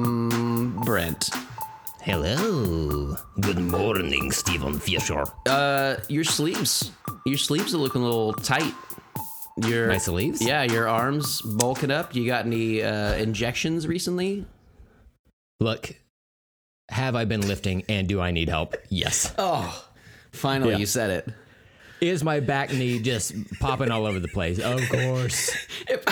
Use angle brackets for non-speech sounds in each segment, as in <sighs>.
Um, Brent, Hello. Good morning, Stephen Fisher. uh, your sleeves, your sleeves are looking a little tight. Your My sleeves? yeah, your arms bulking up. You got any uh, injections recently? Look, have I been lifting and do I need help? Yes. Oh, finally Yeah. you said it. Is my back knee just popping all over the place? Of course. <laughs> If,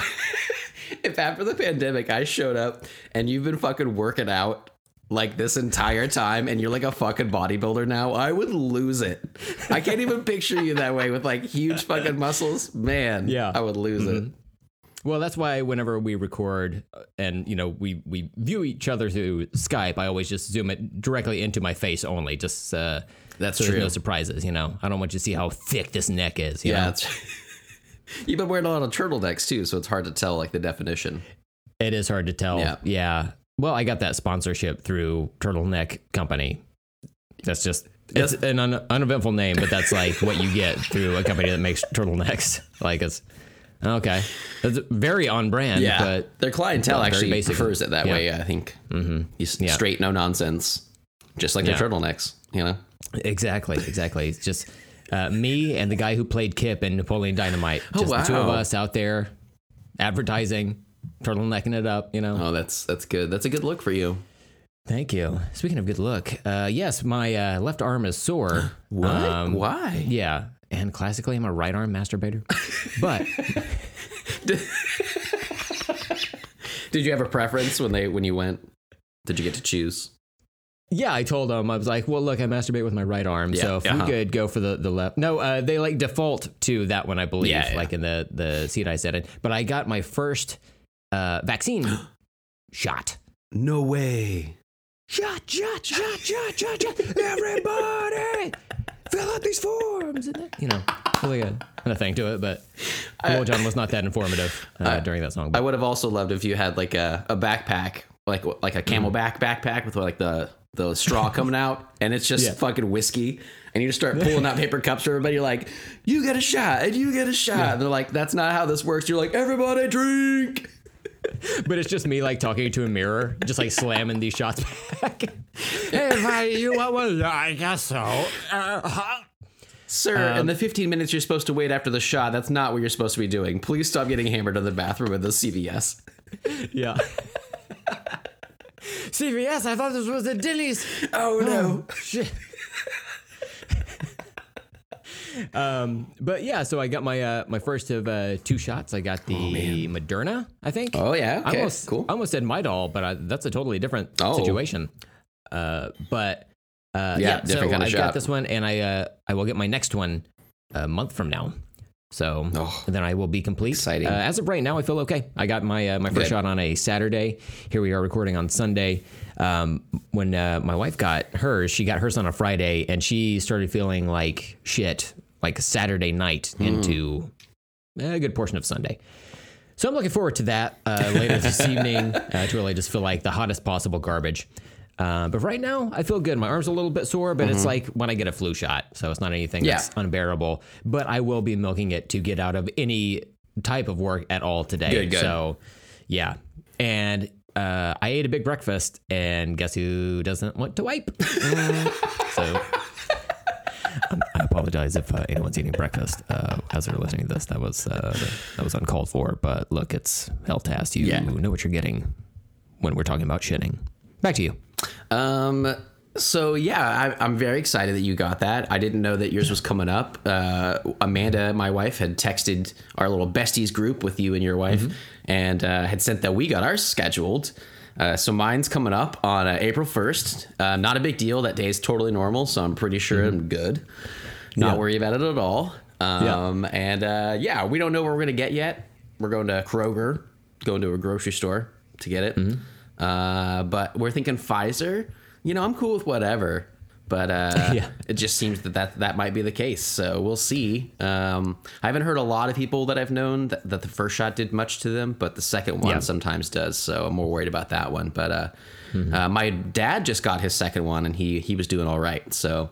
if after the pandemic I showed up and you've been fucking working out like this entire time and you're like a fucking bodybuilder now, I would lose it. I can't even picture you that way with like huge fucking muscles. Man, Yeah. I would lose it. Well, that's why whenever we record and you know we we view each other through Skype, I always just zoom it directly into my face only, just uh, That's so true. no surprises. You know, I don't want you to see how thick this neck is. You Yeah, <laughs> you've been wearing a lot of turtlenecks too, so it's hard to tell like the definition. it is hard to tell. Yeah. yeah. Well, I got that sponsorship through Turtleneck Company. That's just it's an un- uneventful name, but that's like what you get through a company that makes turtlenecks. <laughs> Like it's okay. It's very on brand. Yeah, but their clientele very actually basic. prefers it that Yeah. way. I think mm-hmm. Yeah. straight, no nonsense, just like Yeah. their turtlenecks. You know. Exactly, exactly. It's just uh, me and the guy who played Kip in Napoleon Dynamite. Just the two of us out there advertising, turtlenecking it up, you know. Oh, that's that's good. That's a good look for you. Thank you. Speaking of good look, uh, yes, my uh, left arm is sore. <gasps> What? Um, Why? Yeah. And classically, I'm a right arm masturbator. But <laughs> <laughs> Did you have a preference when they when you went? Did you get to choose? Yeah, I told them, I was like, well, look, I masturbate with my right arm. so if uh-huh. we could go for the, the left. No, uh, they like default to that one, I believe, Yeah, yeah. like in the, the seat I sat in. But I got my first uh, vaccine <gasps> shot. No way. Shot, shot, shot, shot, shot, shot. Everybody, <laughs> fill out these forms. and You know, really a, a thing to it, but Lil Jon was not that informative uh, during that song. I would have also loved if you had like a, a backpack, like like a camelback backpack with like the the straw coming out, and it's just Yeah. fucking whiskey. And you just start pulling out paper cups for everybody. You're like, you get a shot, and you get a shot. And they're like, that's not how this works. You're like, everybody drink. <laughs> but it's just me like talking to a mirror, just like slamming these shots back. <laughs> hey, everybody, you want one? I guess so. Uh, Sir, in the 15 minutes you're supposed to wait after the shot, that's not what you're supposed to be doing. Please stop getting hammered in the bathroom at the CVS. <laughs> yeah. CVS, I thought this was a Denny's. Oh no. Shit. um, but yeah, so I got my uh, my first of uh, two shots. I got the Moderna, I think. Oh yeah. I Okay. almost, cool. I almost said Midol, but I, that's a totally different Oh. situation. Uh, but uh, Yeah, yeah, different so kind of I got this one, and I uh, I will get my next one a month from now. So Oh. then I will be complete. Uh, as of right now, I feel okay. I got my uh, my first Good. shot on a Saturday. Here we are recording on Sunday. Um, when uh, my wife got hers, she got hers on a Friday, and she started feeling like shit, like Saturday night Hmm. into a good portion of Sunday. So I'm looking forward to that uh, later this <laughs> evening uh, to really just feel like the hottest possible garbage. Uh, but right now, I feel good. My arm's a little bit sore, but it's like when I get a flu shot, so it's not anything Mm-hmm. Yeah. that's unbearable. But I will be milking it to get out of any type of work at all today. Good, good. So, yeah, and uh, I ate a big breakfast, and guess who doesn't want to wipe? <laughs> So. Um, I apologize if uh, anyone's eating breakfast uh, as they're listening to this. That was uh, that was uncalled for. But look, it's Hellcast. You Yeah. know what you're getting when we're talking about shitting. Back to you. Um. So yeah, I, I'm very excited that you got that. I didn't know that yours was coming up. Uh, Amanda, my wife, had texted our little besties group with you and your wife, and uh, had sent that we got ours scheduled. Uh, so mine's coming up on uh, April 1st. Uh, not a big deal. That day is totally normal, so I'm pretty sure I'm good. Not Yeah. worry about it at all. Um, And uh, yeah, we don't know where we're gonna get yet. We're going to Kroger, going to a grocery store to get it. Uh, but we're thinking Pfizer. You know, I'm cool with whatever. But uh, <laughs> Yeah. it just seems that, that that might be the case. So we'll see. Um, I haven't heard a lot of people that I've known that, that the first shot did much to them, but the second one Yeah. sometimes does. So I'm more worried about that one. But uh, uh, my dad just got his second one, and he he was doing all right. So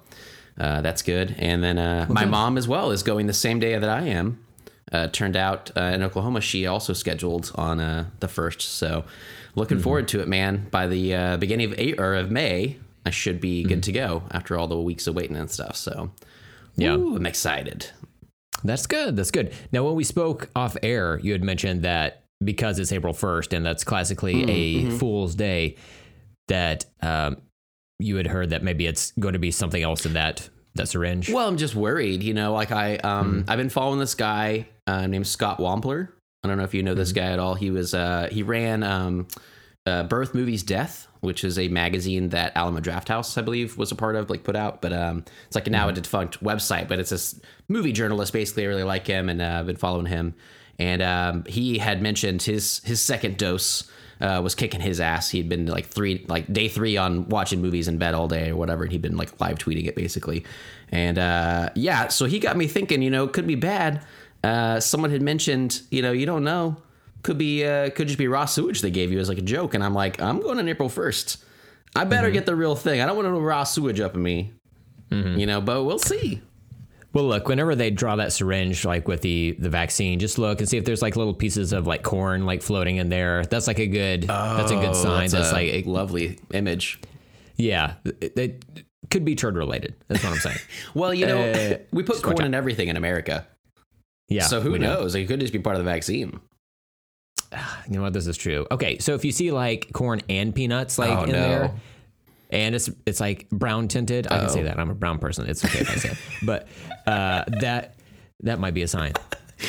uh, that's good. And then uh, my mom as well is going the same day that I am. Uh, turned out uh, in Oklahoma, she also scheduled on uh, the first. So looking Mm-hmm. forward to it, man. By the uh, beginning of eight or of May, I should be Mm-hmm. good to go after all the weeks of waiting and stuff. So, Yeah. Woo, I'm excited. That's good. That's good. Now, when we spoke off air, you had mentioned that because it's April 1st and that's classically a Fool's Day, that um, you had heard that maybe it's going to be something else in that that syringe. Well, I'm just worried. You know, like I um I've been following this guy uh, named Scott Wampler. I don't know if you know this guy at all. He was uh he ran um uh, Birth Movies Death, which is a magazine that Alamo Drafthouse, I believe, was a part of, like put out. But um, it's like now a defunct website, but it's this movie journalist. Basically, I really like him, and uh, I've been following him. And um, he had mentioned his his second dose uh, was kicking his ass. He'd been like three, like day three on watching movies in bed all day or whatever, and he'd been like live tweeting it basically. And uh, yeah, so he got me thinking. You know, it could be bad. Uh, someone had mentioned, you know, you don't know could be uh, could just be raw sewage they gave you as like a joke and i'm like i'm going on april 1st i better get the real thing i don't want no raw sewage up in me you know but we'll see Well, look, whenever they draw that syringe, like with the the vaccine, just look and see if there's like little pieces of like corn like floating in there. That's like a good. that's a good sign. That's That's, a like, it- lovely image yeah, it, it could be turd related. That's what I'm saying. <laughs> well you know Uh, we put corn in everything in america Yeah. so who knows it could just be part of the vaccine <sighs> You know what? This is true. Okay, so if you see like corn and peanuts like Oh, in no. there, and it's it's like brown tinted, I can say that I'm a brown person. It's okay if I say it, <laughs> but uh, that that might be a sign.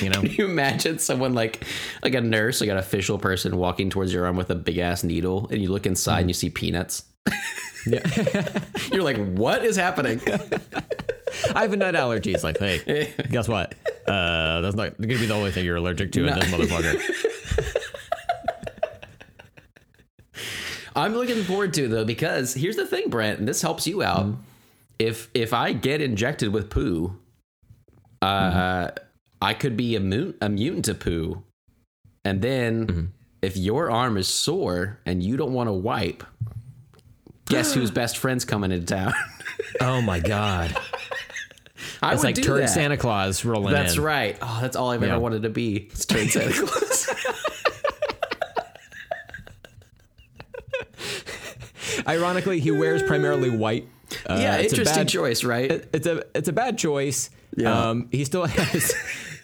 You know? Can you imagine someone like like a nurse like an official person walking towards your arm with a big ass needle and you look inside and you see peanuts Yeah. <laughs> you're like what is happening <laughs> I have a nut allergy. It's like, hey, guess what? Uh, that's not to be the only thing you're allergic to in this motherfucker. I'm looking forward to though because here's the thing, Brent, and this helps you out. Mm-hmm. If if I get injected with poo, uh, Mm-hmm. I could be immune immune to poo, and then Mm-hmm. if your arm is sore and you don't want to wipe, guess whose <gasps> best friend's coming into town? <laughs> Oh my god, I it's like turd. Santa Claus rolling That's in. right. Oh, that's all I've Yeah. ever wanted to be. It's turd <laughs> Santa Claus. <laughs> Ironically, he wears primarily white. Uh, yeah, interesting bad- choice, right? it's a it's a bad choice. Yeah. Um, he still has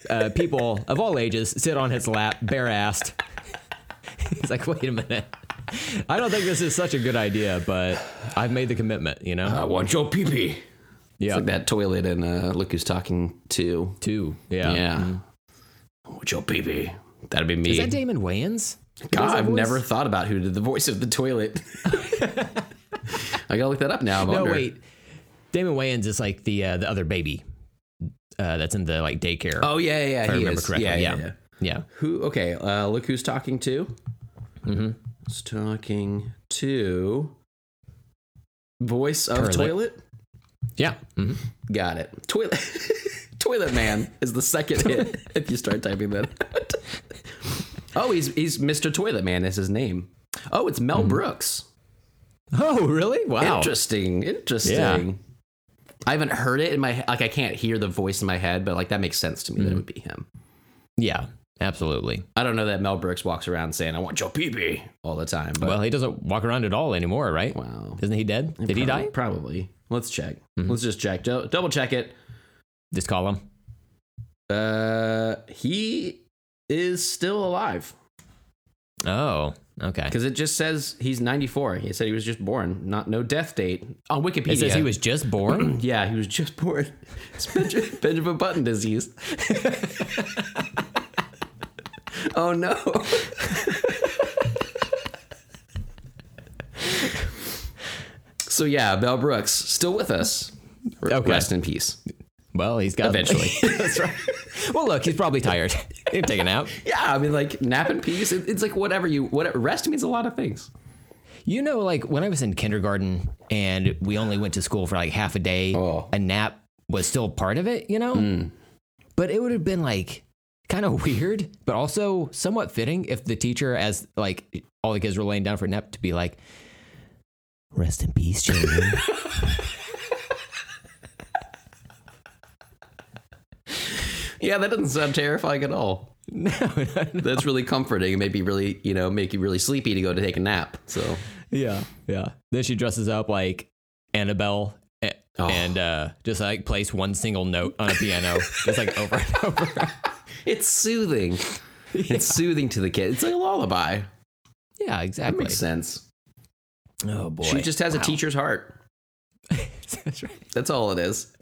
uh, people of all ages sit on his lap, bare assed. He's like, wait a minute. I don't think this is such a good idea, but I've made the commitment. You know, I want your pee pee. yeah, It's like that toilet and uh, Look Who's Talking Too. two, yeah. Yeah. I want your pee pee. That'd be me. Is that Damon Wayans? God, I've voice? never thought about who did the voice of the toilet. <laughs> I gotta look that up now. I No, wonder. wait. Damon Wayans is like the uh, the other baby uh, that's in the like daycare. Oh yeah, yeah, yeah. if I he remember is. correctly. Yeah, Yeah, yeah, yeah. yeah. Who? Okay. Uh, look who's talking to. Mm-hmm. It's talking to. Voice of Toilet. toilet. Yeah. Mhm. Got it. Toilet. <laughs> toilet man is the second hit <laughs> if you start typing that. Oh, he's he's Mr. Toilet Man is his name. Oh, it's Mel hmm. Brooks. Oh, really? Wow. Interesting. Interesting. I haven't heard it in my like I can't hear the voice in my head, but like that makes sense to me that it hmm. would be him. Yeah, absolutely. I don't know that Mel Brooks walks around saying "I want your pee pee" all the time, but Well, he doesn't walk around at all anymore, right? wow, Isn't he dead? Did he die? Probably. Let's check. Hmm. Let's just check. Do- double check it. Just call him. Uh, he is still alive Oh, okay. because it just says he's 94. He said he was just born, not no death date on Wikipedia. It says he was just born. <clears throat> Yeah, he was just born. <laughs> It's Benjamin, Benjamin Button disease. <laughs> oh no. <laughs> so yeah, Mel Brooks still with us. Okay. Rest in peace. Well, he's got Eventually. <laughs> That's right. Well, look, he's probably tired. <laughs> He'd take a nap. <laughs> yeah, I mean, like nap in peace. It, it's like whatever you. Whatever rest means a lot of things. You know, like when I was in kindergarten and we only went to school for like half a day, Oh. a nap was still part of it, you know? Hmm. But it would have been like kind of weird, but also somewhat fitting if the teacher, as like all the kids were laying down for nap, to be like, rest in peace, children. Yeah, that doesn't sound terrifying at all. <laughs> no, no, no. That's really comforting and maybe really, you know, make you really sleepy to go to take a nap. So Yeah, yeah. Then she dresses up like Annabelle a- Oh. and uh, just like plays one single note on a piano, <laughs> just like over and over. it's soothing. It's soothing to the kid. It's like a lullaby. Yeah, exactly. That makes sense. Oh boy, She just has a teacher's heart. <laughs> That's right. That's all it is.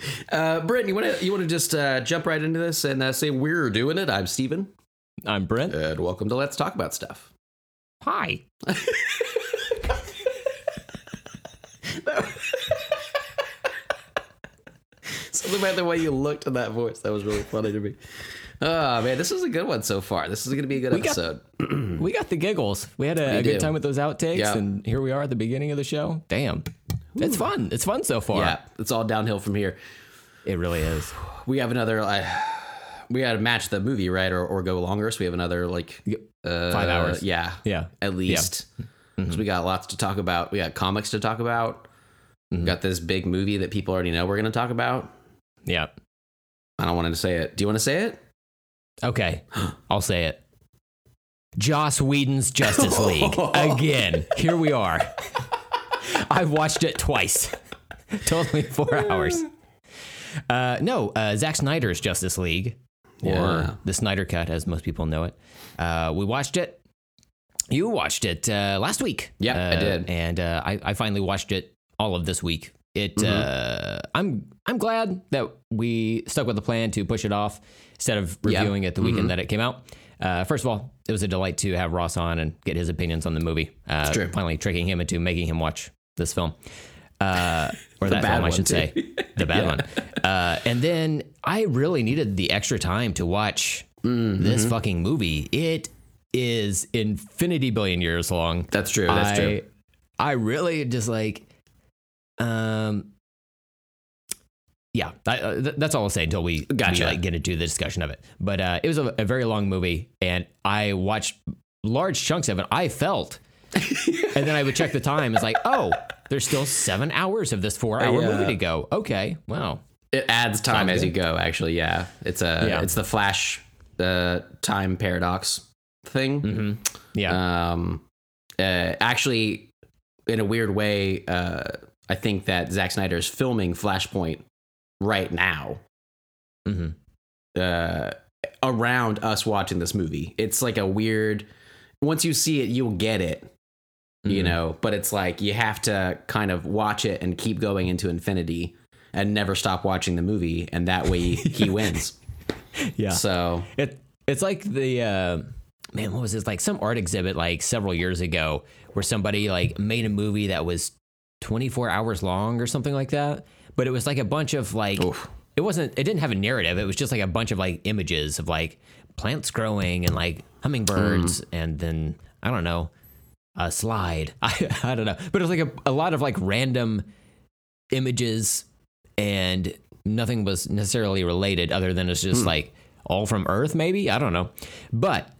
<laughs> uh, Brittany, you want to you want to just uh, jump right into this and uh, say we're doing it? I'm Steven, I'm Brent. and welcome to Let's Talk About Stuff. Hi. <laughs> Something about the way you looked in that voice that was really funny to me. Oh man, this is a good one so far. This is going to be a good got- episode. <clears throat> We got the giggles. We had a, a good time with those outtakes, Yeah. and here we are at the beginning of the show. Damn, it's fun. It's fun so far. yeah, it's all downhill from here. it really is. We have another. Uh, we got to match the movie, right, or, or go longer. So we have another like uh, Five hours. Yeah, Yeah, at least. So we got lots to talk about. We got comics to talk about. We got this big movie that people already know we're going to talk about. yeah. I don't want to say it. Do you want to say it? Okay, I'll say it. Joss Whedon's Justice <laughs> League again. Here we are. I've watched it twice. <laughs> totally four hours. Uh, no, uh, Zack Snyder's Justice League, Yeah. or the Snyder Cut, as most people know it. Uh, we watched it. You watched it uh, last week. Yeah, I Uh, did. and uh, I, I finally watched it all of this week. It. Mm-hmm. Uh, I'm I'm glad that we stuck with the plan to push it off instead of Yeah. reviewing it the weekend Mm-hmm. that it came out. Uh, first of all, it was a delight to have Ross on and get his opinions on the movie. Uh, true. Finally, tricking him into making him watch this film, uh, or that film, I should too. say, the bad one. Uh, and then I really needed the extra time to watch Mm-hmm. this fucking movie. It is infinity billion years long. That's true. That's I, true. I really just like, um, yeah, I, uh, th- that's all I'll say until we, Gotcha. we like get into the discussion of it. But uh, it was a, a very long movie, and I watched large chunks of it. I felt, and then I would check the time. It's like, oh, there's still seven hours of this four-hour Yeah. movie to go. Okay, wow, It adds time as you go. Actually, yeah, it's a Yeah. it's the Flash uh, time paradox thing. Mm-hmm. yeah, Um, uh, actually, in a weird way, uh, I think that Zack Snyder is filming Flashpoint right now. hmm Uh, around us watching this movie, it's like a weird. Once you see it, you'll get it. You Mhm. know, but it's like you have to kind of watch it and keep going into infinity and never stop watching the movie, and that way <laughs> he wins. yeah. So It it's like the uh, man, what was this? Like some art exhibit like several years ago where somebody like made a movie that was 24 hours long or something like that. But it was like a bunch of like Oof. it wasn't it didn't have a narrative. It was just like a bunch of like images of like plants growing and like hummingbirds and then I don't know a slide. <laughs> I I don't know. But it was like a, a lot of like random images and nothing was necessarily related other than it's just hmm. like all from earth maybe? I don't know. But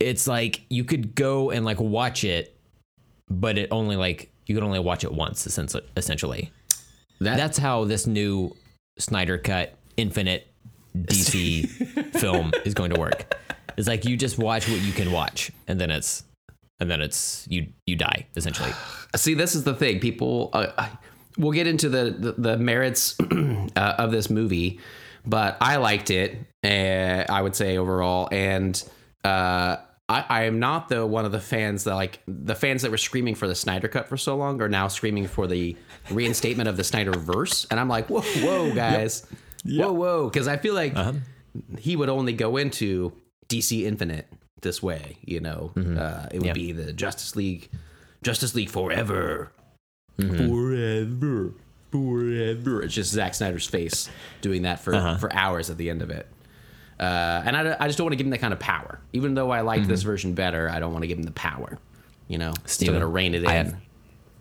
it's like you could go and like watch it but it only like you could only watch it once essentially that that's how this new snyder cut infinite dc <laughs> film is going to work. It's like you just watch what you can watch and then it's and then it's you you die essentially. <sighs> See, this is the thing. People, uh, I- we'll get into the the, the merits <clears throat> uh, of this movie, but I liked it. Uh, I would say overall, and uh, I, I am not the one of the fans that like the fans that were screaming for the Snyder cut for so long are now screaming for the reinstatement of the Snyder verse, and I'm like, whoa, whoa, guys, whoa, whoa, because I feel like he would only go into DC Infinite this way. You know, uh, it would Yeah. be the Justice League, Justice League forever, forever, forever. It's just Zack Snyder's face doing that for for hours at the end of it. Uh, and I, I just don't want to give him that kind of power. Even though I liked this version better, I don't want to give him the power. You know, still gonna rein it in. I have,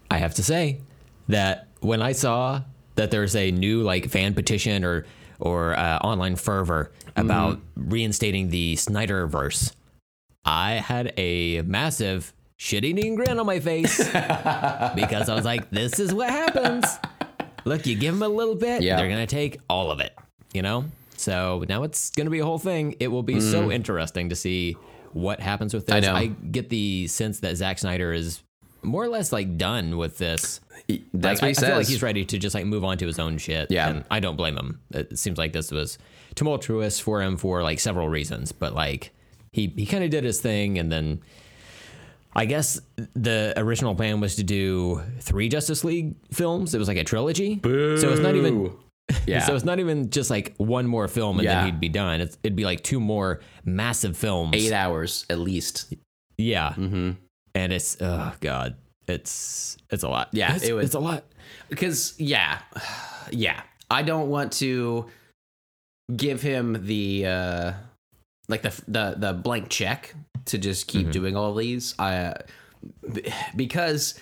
I have to say that when I saw that there's a new like fan petition or or uh, online fervor about reinstating the Snyderverse, I had a massive shit-eating grin on my face <laughs> because I was like, "This is what happens." Look, you give them a little bit, Yeah. they're gonna take all of it. You know? So now it's going to be a whole thing. It will be so mm-hmm. interesting to see what happens with this. I know. I get the sense that Zack Snyder is more or less like done with this. That's Like, what he I, says. I feel like he's ready to just like move on to his own shit. Yeah. and I don't blame him. It seems like this was tumultuous for him for like several reasons, but like he he kind of did his thing, and then I guess the original plan was to do three Justice League films. It was like a trilogy, so it's not even. <laughs> yeah. So it's not even just like one more film and Yeah. then he'd be done. It's, it'd be like two more massive films. eight hours at least. Yeah. Mm-hmm. And it's oh god, it's it's a lot. Yeah, it's, it was- it's a lot. because yeah <sighs> yeah i don't want to give him the uh like the the the blank check to just keep doing all these i because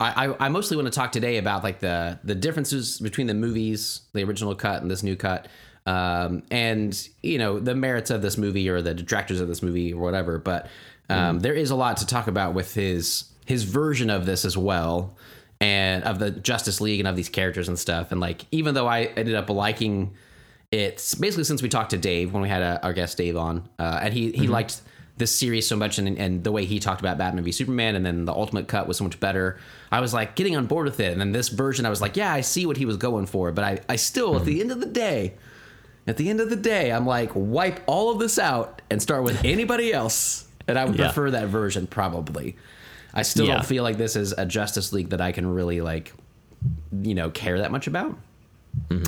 I, I I mostly want to talk today about like the the differences between the movies, the original cut and this new cut, um, and you know the merits of this movie or the detractors of this movie or whatever. But um, there is a lot to talk about with his his version of this as well, and of the Justice League and of these characters and stuff. And like even though I ended up liking it's basically since we talked to Dave when we had uh our guest Dave on, uh, and he he liked this series so much, and, and the way he talked about Batman v Superman, and then the Ultimate Cut was so much better. I was like getting on board with it, and then this version, I was like, yeah, I see what he was going for, but I I still at the end of the day. At the end of the day, I'm like, wipe all of this out and start with <laughs> anybody else. And I would Yeah. prefer that version, probably. I still Yeah. don't feel like this is a Justice League that I can really, like, you know, care that much about.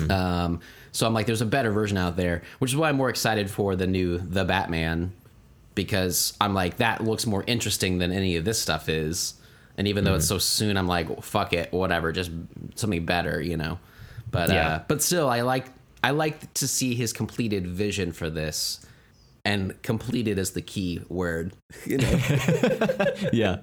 Um, so I'm like, there's a better version out there, which is why I'm more excited for the new The Batman because I'm like, that looks more interesting than any of this stuff is. And even though it's so soon, I'm like, well, fuck it, whatever, just something better, you know. But Yeah. uh, but still, I like I like to see his completed vision for this, and completed is the key word. <laughs> You know, <laughs> Yeah.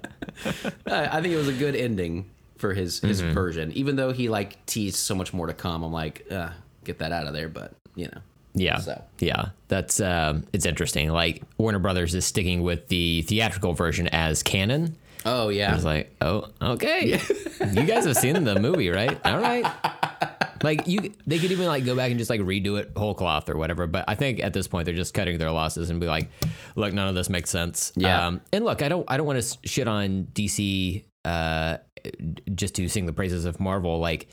I I think it was a good ending for his his Mm-hmm. version, even though he like teased so much more to come. I'm like, uh, get that out of there, but you know. Yeah. So. Yeah. That's um it's interesting. Like Warner Brothers is sticking with the theatrical version as canon. Oh yeah. I was like, oh, okay. you guys have seen the movie, right? All right. Like you, they could even like go back and just like redo it whole cloth or whatever. But I think at this point they're just cutting their losses and be like, look, none of this makes sense. Yeah. Um, and look, I don't, I don't want to shit on DC uh, just to sing the praises of Marvel. Like,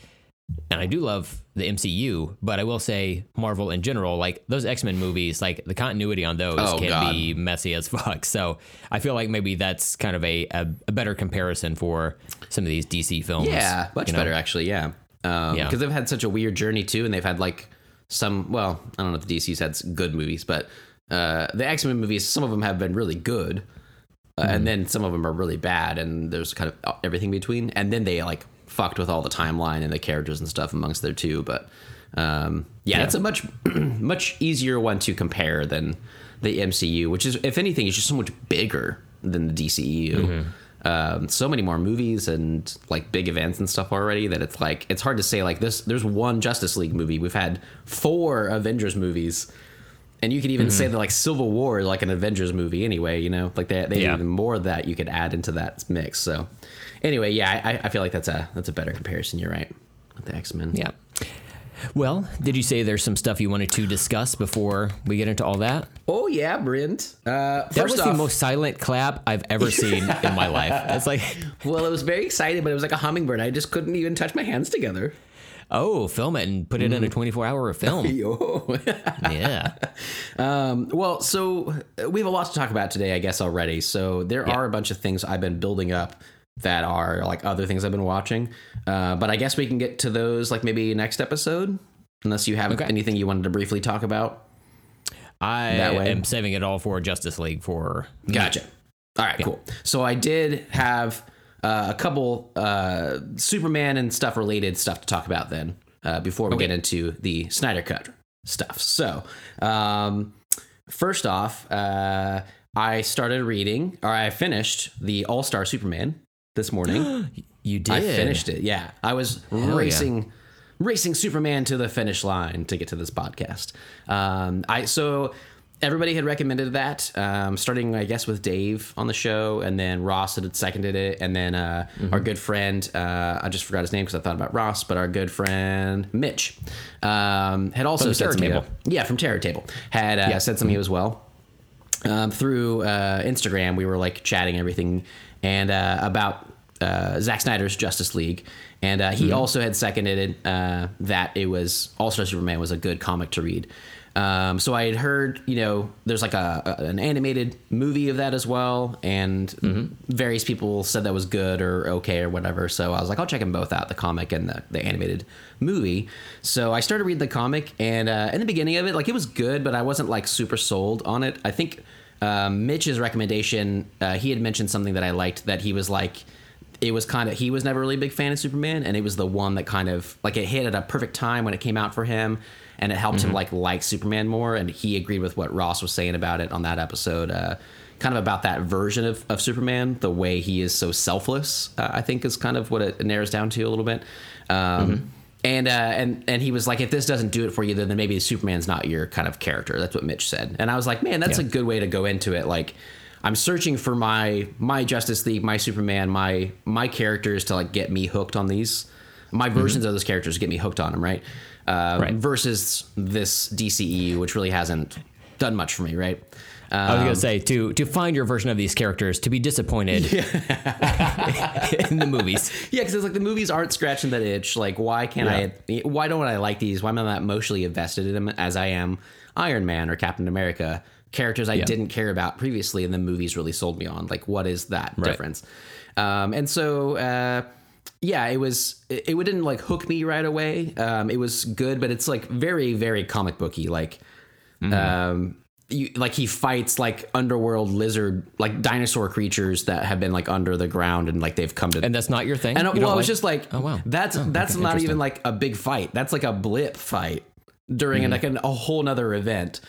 and I do love the MCU, but I will say Marvel in general, like those X Men movies, like the continuity on those Oh, can God. be messy as <laughs> fuck. So I feel like maybe that's kind of a, a, a better comparison for some of these DC films. yeah, much you know? better actually. Yeah, because Yeah. they've had such a weird journey too, and they've had like some. Well, I don't know if the DC's had good movies, but uh, the X Men movies, some of them have been really good, uh, Mm-hmm. and then some of them are really bad, and there's kind of everything between. And then they like fucked with all the timeline and the characters and stuff amongst there too. But um, yeah, Yeah. it's a much <clears throat> much easier one to compare than the MCU, which is if anything, is just so much bigger than the DCEU. Mm-hmm. Um, so many more movies and like big events and stuff already that it's like it's hard to say like this. There's one Justice League movie. We've had four Avengers movies. And you could even Mm-hmm. say that like Civil War is like an Avengers movie anyway, you know, like they, they Yeah. even more of that you could add into that mix. So anyway, yeah, I, I feel like that's a that's a better comparison. You're right with the X Men. Yeah. Well, did you say there's some stuff you wanted to discuss before we get into all that? Oh yeah, Brent. Uh, That was off, the most silent clap I've ever seen in my <laughs> life. It's like, well, it was very excited, but it was like a hummingbird. I just couldn't even touch my hands together. oh, film it and put it in a 24 hour <laughs> film. Yeah. <laughs> Um, well, so we have a lot to talk about today, I guess already. So there Yeah. are a bunch of things I've been building up that are like other things I've been watching. Uh, but I guess we can get to those like maybe next episode, unless you have Okay. anything you wanted to briefly talk about. I am saving it all for Justice League for. Gotcha. All right, cool. So I did have uh, a couple uh, Superman and stuff related stuff to talk about then uh, before we get into the Snyder Cut stuff. So, um, first off, uh, I started reading, or I finished the All Star Superman this morning. <gasps> You did. I finished it. Yeah, I was yeah. racing, racing Superman to the finish line to get to this podcast. Um, I so everybody had recommended that, um, starting I guess with Dave on the show, and then Ross had seconded it, and then uh, our good friend uh, I just forgot his name because I thought about Ross, but our good friend Mitch um, had also From said. Table. Yeah, from Terror Table had uh, said something as well um, through uh, Instagram. We were like chatting everything and uh, about uh, Zack Snyder's Justice League, and uh, he also had seconded uh, that it was All Star Superman was a good comic to read. Um, so I had heard, you know, there's like a, a- an animated movie of that as well, and various people said that was good or okay or whatever. So I was like, I'll check them both out, the comic and the, the animated movie. So I started reading the comic, and uh, in the beginning of it, like it was good, but I wasn't like super sold on it. I think um, Mitch's recommendation, uh, he had mentioned something that I liked that he was like, it was kind of he was never really a big fan of Superman, and it was the one that kind of like it hit at a perfect time when it came out for him, and it helped him like like Superman more. And he agreed with what Ross was saying about it on that episode, uh, kind of about that version of, of Superman, the way he is so selfless. Uh, I think is kind of what it narrows down to a little bit. Um, And uh, and and he was like, if this doesn't do it for you, then maybe Superman's not your kind of character. That's what Mitch said. And I was like, man, that's Yeah. a good way to go into it. Like, I'm searching for my my Justice League, my Superman, my my characters to like get me hooked on these. My versions of those characters get me hooked on them, right? Uh, Right. Versus this DCEU, which really hasn't done much for me, right? I was Um, gonna say to to find your version of these characters to be disappointed <laughs> in the movies. Yeah, because it's like the movies aren't scratching that itch. Like, why can't I? Why don't I like these? Why am I not emotionally invested in them as I am Iron Man or Captain America? Characters I didn't care about previously, and the movies really sold me on. Like, what is that difference? Um, and so, uh, yeah, it was. It, it didn't like hook me right away. Um, it was good, but it's like very, very comic booky. Like, um you, like he fights like underworld lizard like dinosaur creatures that have been like under the ground and like they've come to And that's not your thing. and uh, You well, it was just like, Oh, wow. that's that's okay, not even like a big fight. That's like a blip fight during like an, a whole nother event.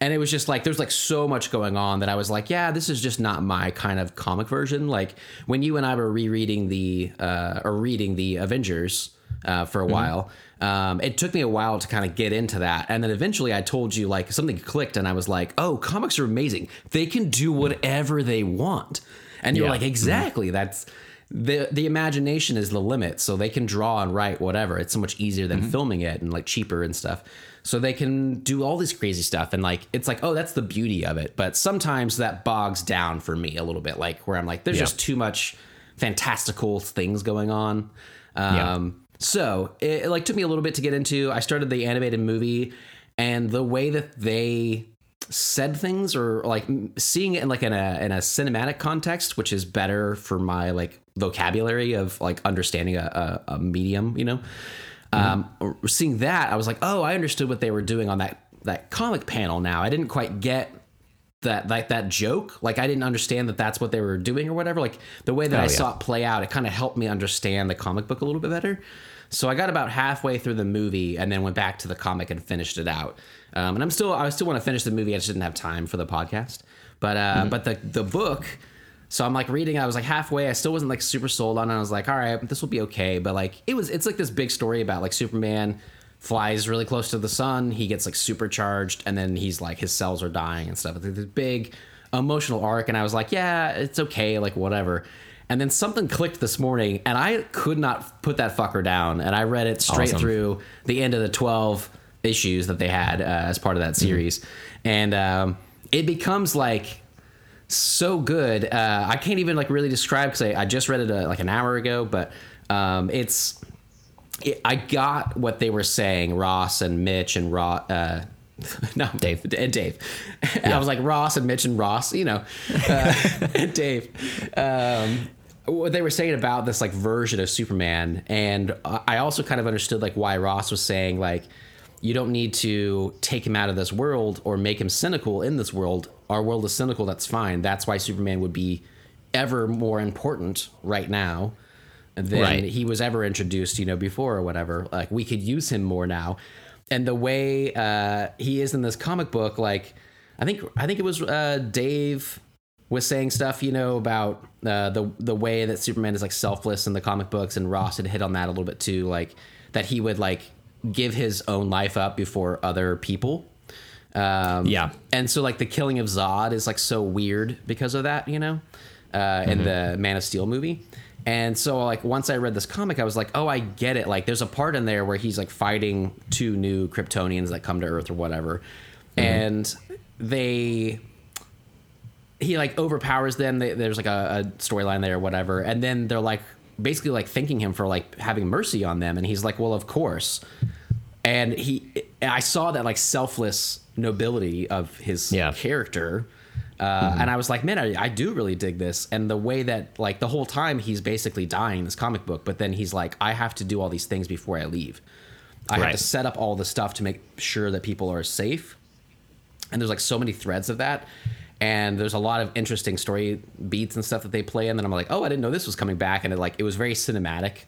And it was just like there's like so much going on that I was like, yeah, this is just not my kind of comic version. Like when you and I were rereading the uh, or reading the Avengers uh, for a while, um, it took me a while to kind of get into that, and then eventually I told you like something clicked, and I was like, oh, comics are amazing. They can do whatever they want, and you're Yeah. like, exactly. That's the the imagination is the limit. So they can draw and write whatever. It's so much easier than filming it and like cheaper and stuff. So they can do all this crazy stuff and like it's like oh that's the beauty of it. But sometimes that bogs down for me a little bit like where i'm like there's Yeah. just too much fantastical things going on. Um so it, it like took me a little bit to get into i started the animated movie and the way that they said things or like seeing it in like in a in a cinematic context which is better for my like vocabulary of like understanding a, a, a medium you know? Um seeing that i was like oh i understood what they were doing on that that comic panel now. I didn't quite get that like that joke. Like i didn't understand that that's what they were doing or whatever. Like the way that i yeah. saw it play out it kind of helped me understand the comic book a little bit better so i got about halfway through the movie and then went back to the comic and finished it out um, and i'm still i still want to finish the movie i just didn't have time for the podcast but uh but the the book so I'm like reading. I was like halfway. I still wasn't like super sold on it. I was like, all right, this will be okay. But like it was, it's like this big story about like Superman flies really close to the sun. He gets like supercharged, and then he's like his cells are dying and stuff. It's like this big emotional arc. And I was like, yeah, it's okay, like whatever. And then something clicked this morning, and I could not put that fucker down. And I read it straight Awesome. through the end of the 12 issues that they had uh, as part of that series, and um, it becomes like so good. Uh, I can't even like really describe because I, I just read it uh, like an hour ago, but um, it's it, I got what they were saying. Ross and Mitch and Ross. Uh, <laughs> no, Dave. and Dave. <laughs> I was like Ross and Mitch and Ross, you know, uh, <laughs> and Dave. Um, what they were saying about this like version of Superman, and I also kind of understood like why Ross was saying like you don't need to take him out of this world or make him cynical in this world. Our world is cynical. That's fine. That's why Superman would be ever more important right now than Right. he was ever introduced, you know, before or whatever. Like we could use him more now. And the way uh, he is in this comic book, like I think I think it was uh, Dave was saying stuff, you know, about uh, the the way that Superman is like selfless in the comic books, and Ross had hit on that a little bit too, like that he would like give his own life up before other people. Um, Yeah. and so like the killing of Zod is like so weird because of that, you know, uh, in the Man of Steel movie. And so like once I read this comic, I was like, oh, I get it. Like there's a part in there where he's like fighting two new Kryptonians that come to Earth or whatever, and they he like overpowers them. They, there's like a, a storyline there or whatever, and then they're like basically like thanking him for like having mercy on them, and he's like, well, of course. And he, I saw that like selfless nobility of his Yeah. character, uh, and I was like, man, I, I do really dig this, and the way that like the whole time he's basically dying in this comic book, but then he's like, I have to do all these things before I leave. I have to set up all the stuff to make sure that people are safe and there's like so many threads of that and there's a lot of interesting story beats and stuff that they play and then i'm like oh i didn't know this was coming back. And it like it was very cinematic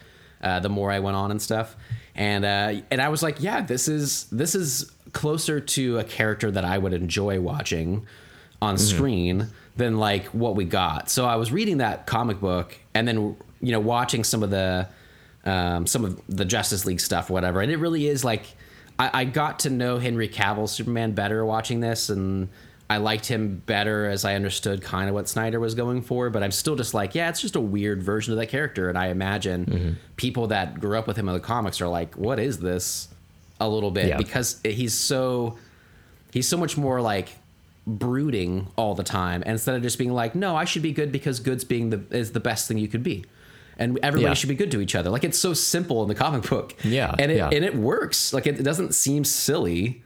uh, the more i went on and stuff. And uh, and i was like yeah this is this is closer to a character that i would enjoy watching on screen than like what we got. So i was reading that comic book and then you know watching some of the um, some of the Justice League stuff, whatever. And it really is like I, I got to know Henry Cavill Superman better watching this, and I liked him better as I understood kind of what Snyder was going for. But I'm still just like, yeah, it's just a weird version of that character, and I imagine mm-hmm. people that grew up with him in the comics are like, what is this? A little bit Yeah. because he's so he's so much more like brooding all the time instead of just being like no i should be good because good's being the is the best thing you could be and everybody Yeah. should be good to each other like it's so simple in the comic book Yeah, and it yeah. and it works like it doesn't seem silly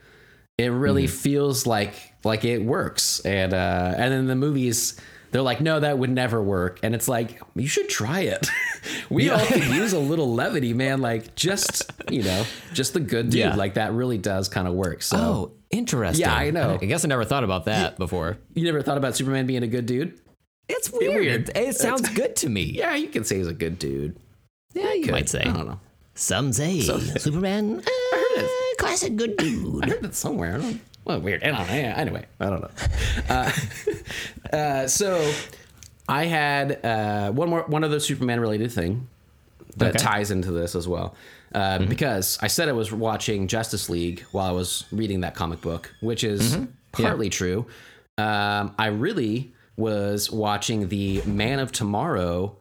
it really Mm-hmm. feels like like it works and uh and then the movies they're like no that would never work and it's like you should try it <laughs> we all could use a <laughs> little levity man like just you know just the good dude Yeah. like that really does kind of work so Oh, interesting. Yeah, I know. I guess I never thought about that before. You never thought about Superman being a good dude? It's weird. weird. It, it sounds good to me. <laughs> Yeah, you can say he's a good dude. Yeah, you might say. I don't know. Some say Superman, uh, classic good dude. I dude. heard that somewhere. I don't. Well, weird. I don't know. Yeah, anyway, I don't know. Uh, <laughs> uh, so I had uh, one more one other Superman related thing that Okay. ties into this as well. Uh, Because I said I was watching Justice League while I was reading that comic book, which is partly true. Um, I really was watching the Man of Tomorrow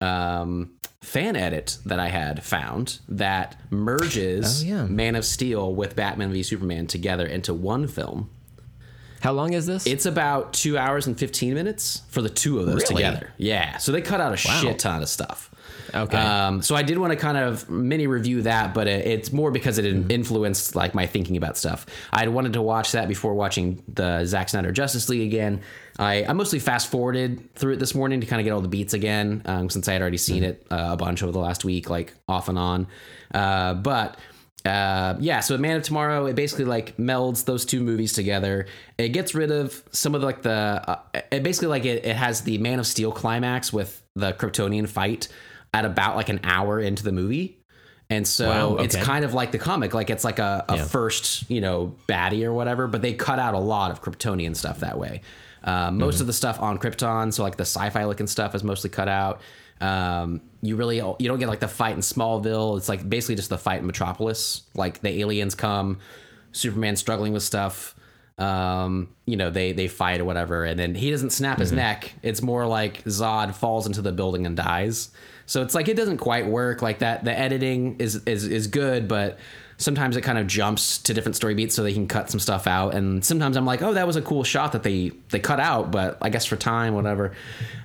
um, fan edit that I had found that merges Oh, yeah. Man of Steel with Batman v Superman together into one film. How long is this? It's about two hours and 15 minutes for the two of those Really? together. Yeah. So they cut out a shit ton of stuff. Okay. Um, so I did want to kind of mini review that, but it, it's more because it influenced like my thinking about stuff. I wanted to watch that before watching the Zack Snyder Justice League again. I, I mostly fast forwarded through it this morning to kind of get all the beats again, um, since I had already seen it uh, a bunch over the last week, like off and on. Uh, but uh, yeah, so Man of Tomorrow, it basically like melds those two movies together. It gets rid of some of like the, uh, it basically like it, it has the Man of Steel climax with the Kryptonian fight at about like an hour into the movie. And so Wow, it's kind of like the comic, like it's like a, a Yeah. first, you know, baddie or whatever, but they cut out a lot of Kryptonian stuff that way. Uh, most Mm-hmm. of the stuff on Krypton, so like the sci-fi looking stuff is mostly cut out. Um, you really you don't get like the fight in Smallville. It's like basically just the fight in Metropolis. Like the aliens come, Superman struggling with stuff. Um, you know they they fight or whatever, and then he doesn't snap his neck. It's more like Zod falls into the building and dies. So it's like it doesn't quite work like that. The editing is is is good, but sometimes it kind of jumps to different story beats so they can cut some stuff out. And sometimes I'm like, oh, that was a cool shot that they they cut out, but I guess for time, whatever.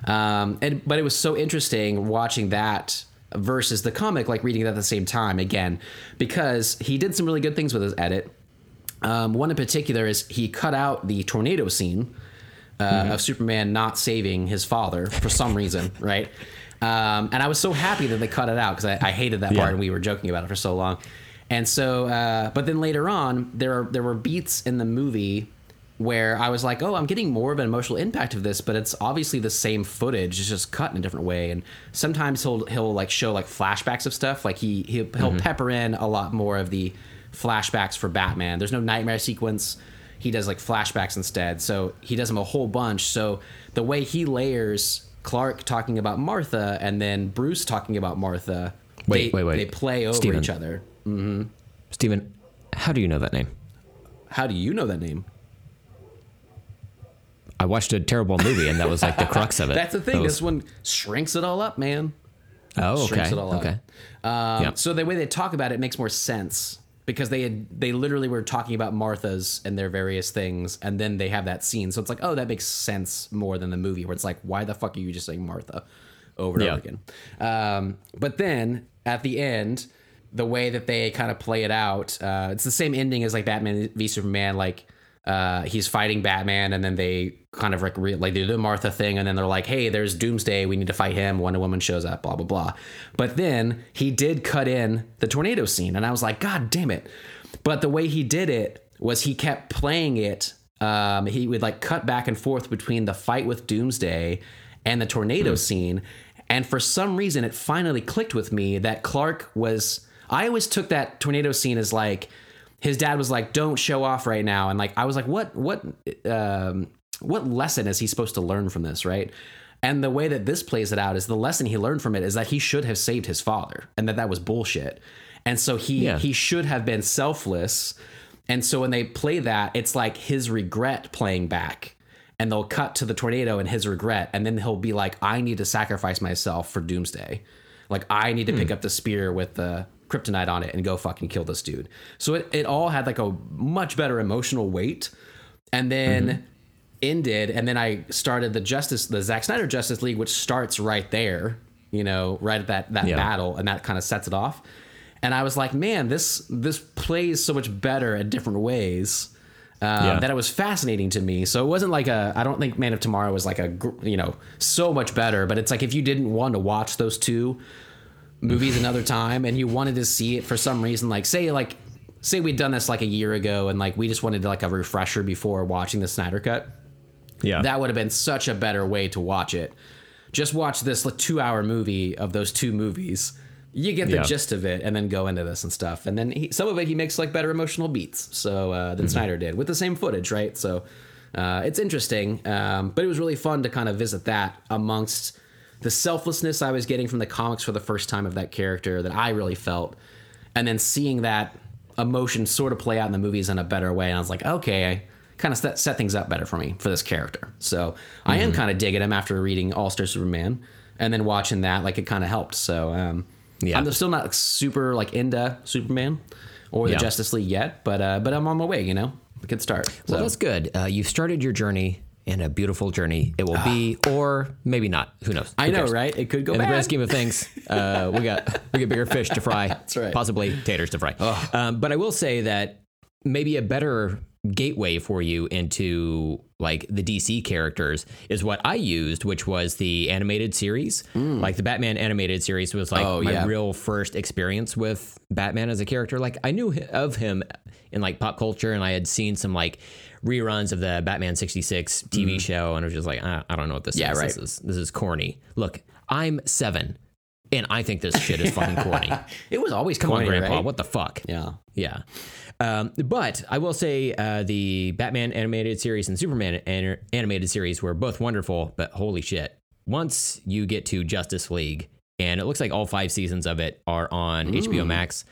Um, and but it was so interesting watching that versus the comic, like reading it at the same time again, because he did some really good things with his edit. Um, one in particular is he cut out the tornado scene uh, of Superman not saving his father for some reason, right? Um, and I was so happy that they cut it out because I, I hated that Yeah. part and we were joking about it for so long. And so, uh, but then later on, there are, there were beats in the movie where I was like, oh, I'm getting more of an emotional impact of this, but it's obviously the same footage, it's just cut in a different way. And sometimes he'll he'll like show like flashbacks of stuff, like he he'll, he'll pepper in a lot more of the flashbacks for Batman. There's no nightmare sequence. He does like flashbacks instead. So he does them a whole bunch. So the way he layers Clark talking about Martha and then Bruce talking about Martha, Wait, they, wait, wait. they play over Steven. each other. Mm-hmm. Steven, how do you know that name? How do you know that name? I watched a terrible movie, and that was like the <laughs> crux of it. That's the thing. Was- This one shrinks it all up, man. oh, okay, shrinks it all up. okay. Um, Yep. So the way they talk about it makes more sense because they had they literally were talking about Martha's and their various things, and then they have that scene. So it's like, oh, that makes sense more than the movie where it's like, why the fuck are you just saying Martha over and Yeah. over again? Um, but then at the end, the way that they kind of play it out, uh, it's the same ending as like Batman v Superman, like. Uh, he's fighting Batman, and then they kind of like, re- like they do the Martha thing, and then they're like, "Hey, there's Doomsday. We need to fight him." Wonder Woman shows up, blah blah blah. But then he did cut in the tornado scene, and I was like, "God damn it!" But the way he did it was he kept playing it. Um, he would like cut back and forth between the fight with Doomsday and the tornado scene, and for some reason, it finally clicked with me that Clark was. I always took that tornado scene as like his dad was like, "Don't show off right now," and like I was like, "What? What? Um, what lesson is he supposed to learn from this?" Right? And the way that this plays it out is the lesson he learned from it is that he should have saved his father, and that that was bullshit. And so he Yeah. he should have been selfless. And so when they play that, it's like his regret playing back. And they'll cut to the tornado and his regret, and then he'll be like, "I need to sacrifice myself for Doomsday." Like I need to pick up the spear with the kryptonite on it and go fucking kill this dude. So it, it all had like a much better emotional weight. And then ended, and then I started the Justice the Zack Snyder Justice League, which starts right there, you know, right at that that Yeah. battle, and that kind of sets it off. And I was like, man, this this plays so much better in different ways. Um, Yeah. That it was fascinating to me. So it wasn't like a. I don't think Man of Tomorrow was like a. You know, so much better. But it's like if you didn't want to watch those two, movies another time and you wanted to see it for some reason. Like say like say we'd done this like a year ago and like we just wanted like a refresher before watching the Snyder cut. Yeah, that would have been such a better way to watch it. Just watch this like, 2 hour movie of those two movies. You get the Yeah. gist of it and then go into this and stuff. And then he, some of it he makes like better emotional beats so uh, than Snyder did with the same footage right? So uh, it's interesting um, but it was really fun to kind of visit that amongst the selflessness I was getting from the comics for the first time of that character that I really felt, and then seeing that emotion sort of play out in the movies in a better way. And I was like, okay, I kind of set, set things up better for me for this character. So I am kind of digging him after reading All Star Superman and then watching that. Like it kind of helped. So um, Yeah. I'm still not super like into Superman or the Yeah. Justice League yet, but uh, but I'm on my way. You know, good start. Well, So- that's good. Uh, you've started your journey and a beautiful journey it will be, or maybe not. Who knows? I Who know, cares? right? It could go In the grand scheme of things, <laughs> uh, we got we got bigger fish to fry. That's right. Possibly taters to fry. Um, but I will say that maybe a better gateway for you into like the DC characters is what I used, which was the animated series. Like the Batman animated series was like Mm. Oh, my yeah. real first experience with Batman as a character. Like I knew of him in like pop culture, and I had seen some like reruns of the Batman '66 TV show, and I was just like, I, I don't know what this. Yeah, is. right. This is this is corny. Look, I'm seven, and I think this shit is fucking corny. <laughs> it was always Come on, corny, Grandpa, right? what the fuck? Yeah. Yeah. Um, but I will say uh, the Batman animated series and Superman an- animated series were both wonderful, but holy shit. Once you get to Justice League, and it looks like all five seasons of it are on HBO Max,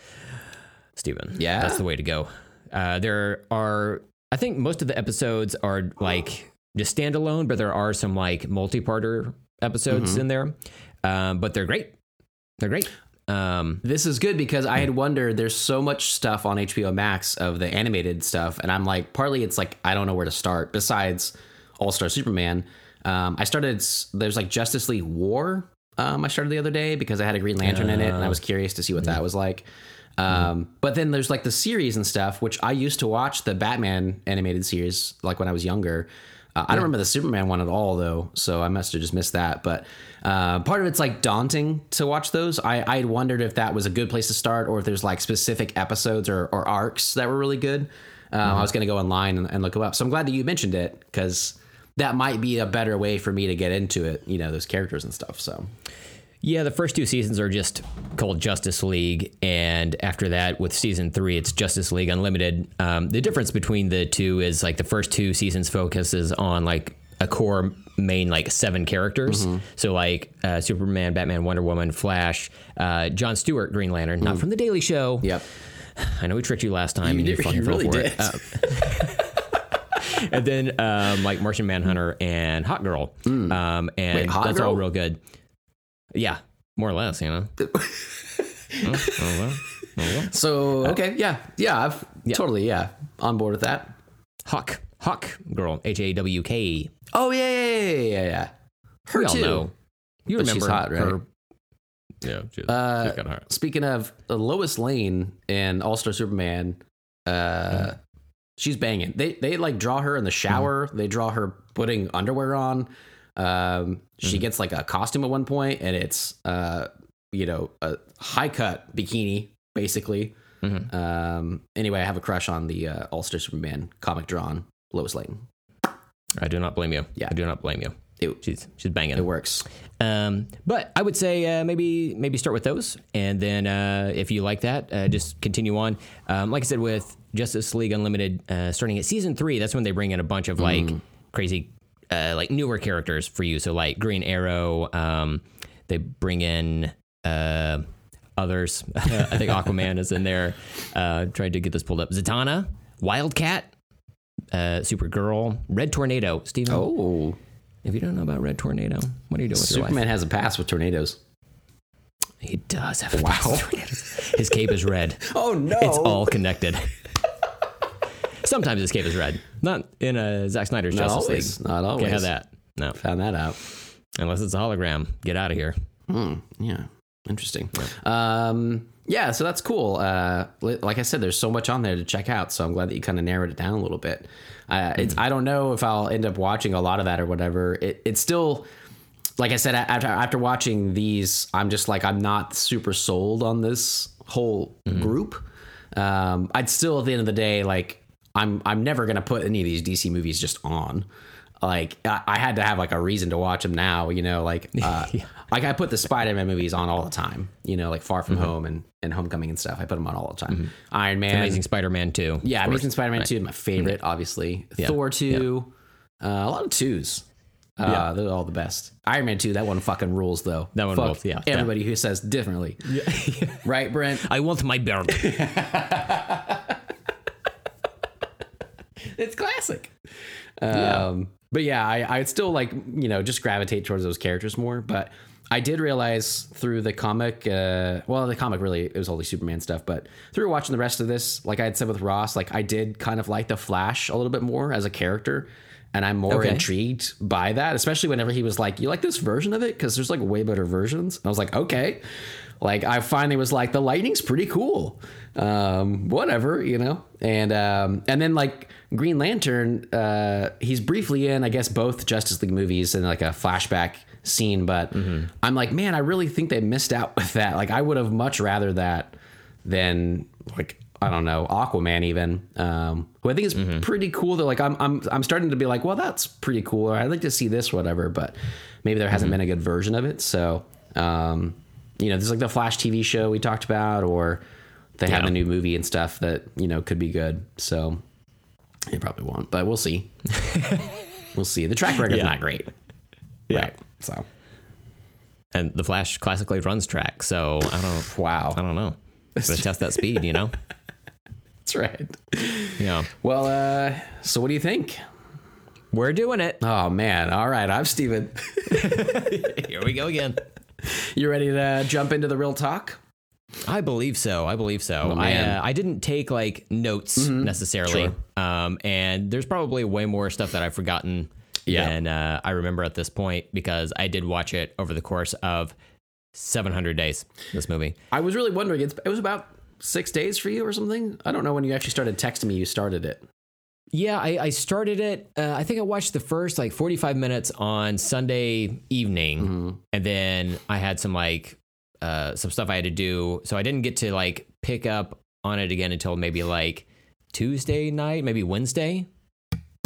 Steven. Yeah? That's the way to go. Uh, there are, I think most of the episodes are like just standalone, but there are some like multi parter episodes in there. Um, but they're great. They're great. Um, This is good because I had wondered there's so much stuff on HBO Max of the animated stuff, and I'm like, partly it's like I don't know where to start. Besides All Star Superman, um, I started there's like Justice League War. Um, I started the other day because I had a Green Lantern in it, and I was curious to see what that was like. Um, But then there's like the series and stuff, which I used to watch the Batman animated series like when I was younger. Uh, I don't remember the Superman one at all though, so I must have just missed that. But uh, part of it's like daunting to watch those. I I wondered if that was a good place to start, or if there's like specific episodes or, or arcs that were really good. Uh, I was going to go online and, and look them up. So I'm glad that you mentioned it because that might be a better way for me to get into it. You know, those characters and stuff. So Yeah, the first two seasons are just called Justice League, and after that, with season three, it's Justice League Unlimited. Um, the difference between the two is like the first two seasons focuses on like a core main like seven characters. So like uh, Superman, Batman, Wonder Woman, Flash, uh, John Stewart, Green Lantern, not from the Daily Show. yep. <sighs> I know we tricked you last time, and you fucking you fell really for did. it. Uh, <laughs> and then um, like Martian Manhunter and Hot Girl. Um, and Wait, Hot that's all real good. Yeah, more or less, you know. oh, <laughs> oh, well. So okay, yeah, yeah, I've Yeah. totally yeah on board with that. Hawk, Hawk Girl, H A W K. Oh yeah, yeah, yeah, yeah, yeah. Her We too. know. You But she's remember hot, right? her? Yeah, she's, Uh, she's got heart. Speaking of uh, Lois Lane in All Star Superman, uh, Mm-hmm. she's banging. They they like draw her in the shower. They draw her putting underwear on. Um, Mm-hmm. she gets like a costume at one point, and it's uh, you know, a high cut bikini basically. Mhm. Um, anyway, I have a crush on the uh, All Star Superman comic drawn Lois Lane. I do not blame you. Yeah. I do not blame you. It, She's she's banging. it works. Um, but I would say uh, maybe maybe start with those, and then uh, if you like that, uh, just continue on. Um, like I said, with Justice League Unlimited, uh, starting at season three, that's when they bring in a bunch of like crazy, uh, like newer characters for you. So like Green Arrow, um, they bring in. Uh, Others, <laughs> I think Aquaman is in there. Uh, trying to get this pulled up. Zatanna, Wildcat, uh, Supergirl, Red Tornado. Steven, Oh, if you don't know about Red Tornado, what are you doing with your life? Superman has a pass with tornadoes. He does have a wow. His cape is red. <laughs> Oh no! It's all connected. Sometimes his cape is red. Not in a Zack Snyder's not Justice always. League. Not always. Can't have that. No, Found that out. unless it's a hologram. Get out of here. Hmm, yeah, interesting. Um, yeah, so that's cool. Uh, like I said, there's so much on there to check out, so I'm glad that you kind of narrowed it down a little bit. Uh, it's I don't know if I'll end up watching a lot of that or whatever. It, it's still. Like I said, after after watching these, I'm just like I'm not super sold on this whole group. Um, I'd still at the end of the day like I'm I'm never gonna put any of these DC movies just on. Like I, I had to have like a reason to watch them now, you know. Like <laughs> uh, like I put the Spider-Man movies on all the time, you know, like Far From Home and, and Homecoming and stuff. I put them on all the time. Iron Man, Amazing Spider-Man 2. yeah. Amazing Spider-Man two, my favorite, obviously. Thor two, uh, a lot of twos. Uh, Yeah. they're all the best. Iron Man two, that one fucking rules though. That one Fuck rules, yeah. Everybody who says differently, <laughs> right, Brent? I want my bird. <laughs> it's classic. Um, but yeah, I, I'd still like you know just gravitate towards those characters more. But I did realize through the comic, uh, well, the comic really it was all only Superman stuff, but through watching the rest of this, like I had said with Ross, like I did kind of like the Flash a little bit more as a character. And I'm more Okay. intrigued by that, especially whenever he was like, "You like this version of it?" Because there's like way better versions. And I was like, "Okay." Like I finally was like, "The lightning's pretty cool." Um, whatever, you know. And um, and then like Green Lantern, uh, he's briefly in, I guess, both Justice League movies and like a flashback scene. But I'm like, man, I really think they missed out with that. Like, I would have much rather that than like I don't know Aquaman even, um, who I think is pretty cool. They're like, I'm I'm I'm starting to be like, well, that's pretty cool. I'd like to see this, whatever. But maybe there hasn't been a good version of it. So, um, you know, there's like the Flash TV show we talked about, or they have Yeah. the new movie and stuff that you know could be good. So it probably won't, but we'll see. <laughs> we'll see. The track record's Yeah. not great. Yeah. Right. So and the Flash classically runs track, so I don't wow, I don't know. <laughs> Gotta test that speed, you know? that's right. Yeah. Well, uh, so what do you think? We're doing it. Oh man! All right, I'm Steven. <laughs> Here we go again. You ready to jump into the real talk? I believe so. I believe so. I uh, I didn't take like notes necessarily, um, and there's probably way more stuff that I've forgotten Yeah. than uh, I remember at this point because I did watch it over the course of 700 days. This movie. I was really wondering. It's, it was about six days for you or something. I don't know when you actually started texting me. You started it. Yeah, I, I started it. Uh, I think I watched the first like 45 minutes on Sunday evening, and then I had some like uh, some stuff I had to do, so I didn't get to like pick up on it again until maybe like Tuesday night, maybe Wednesday,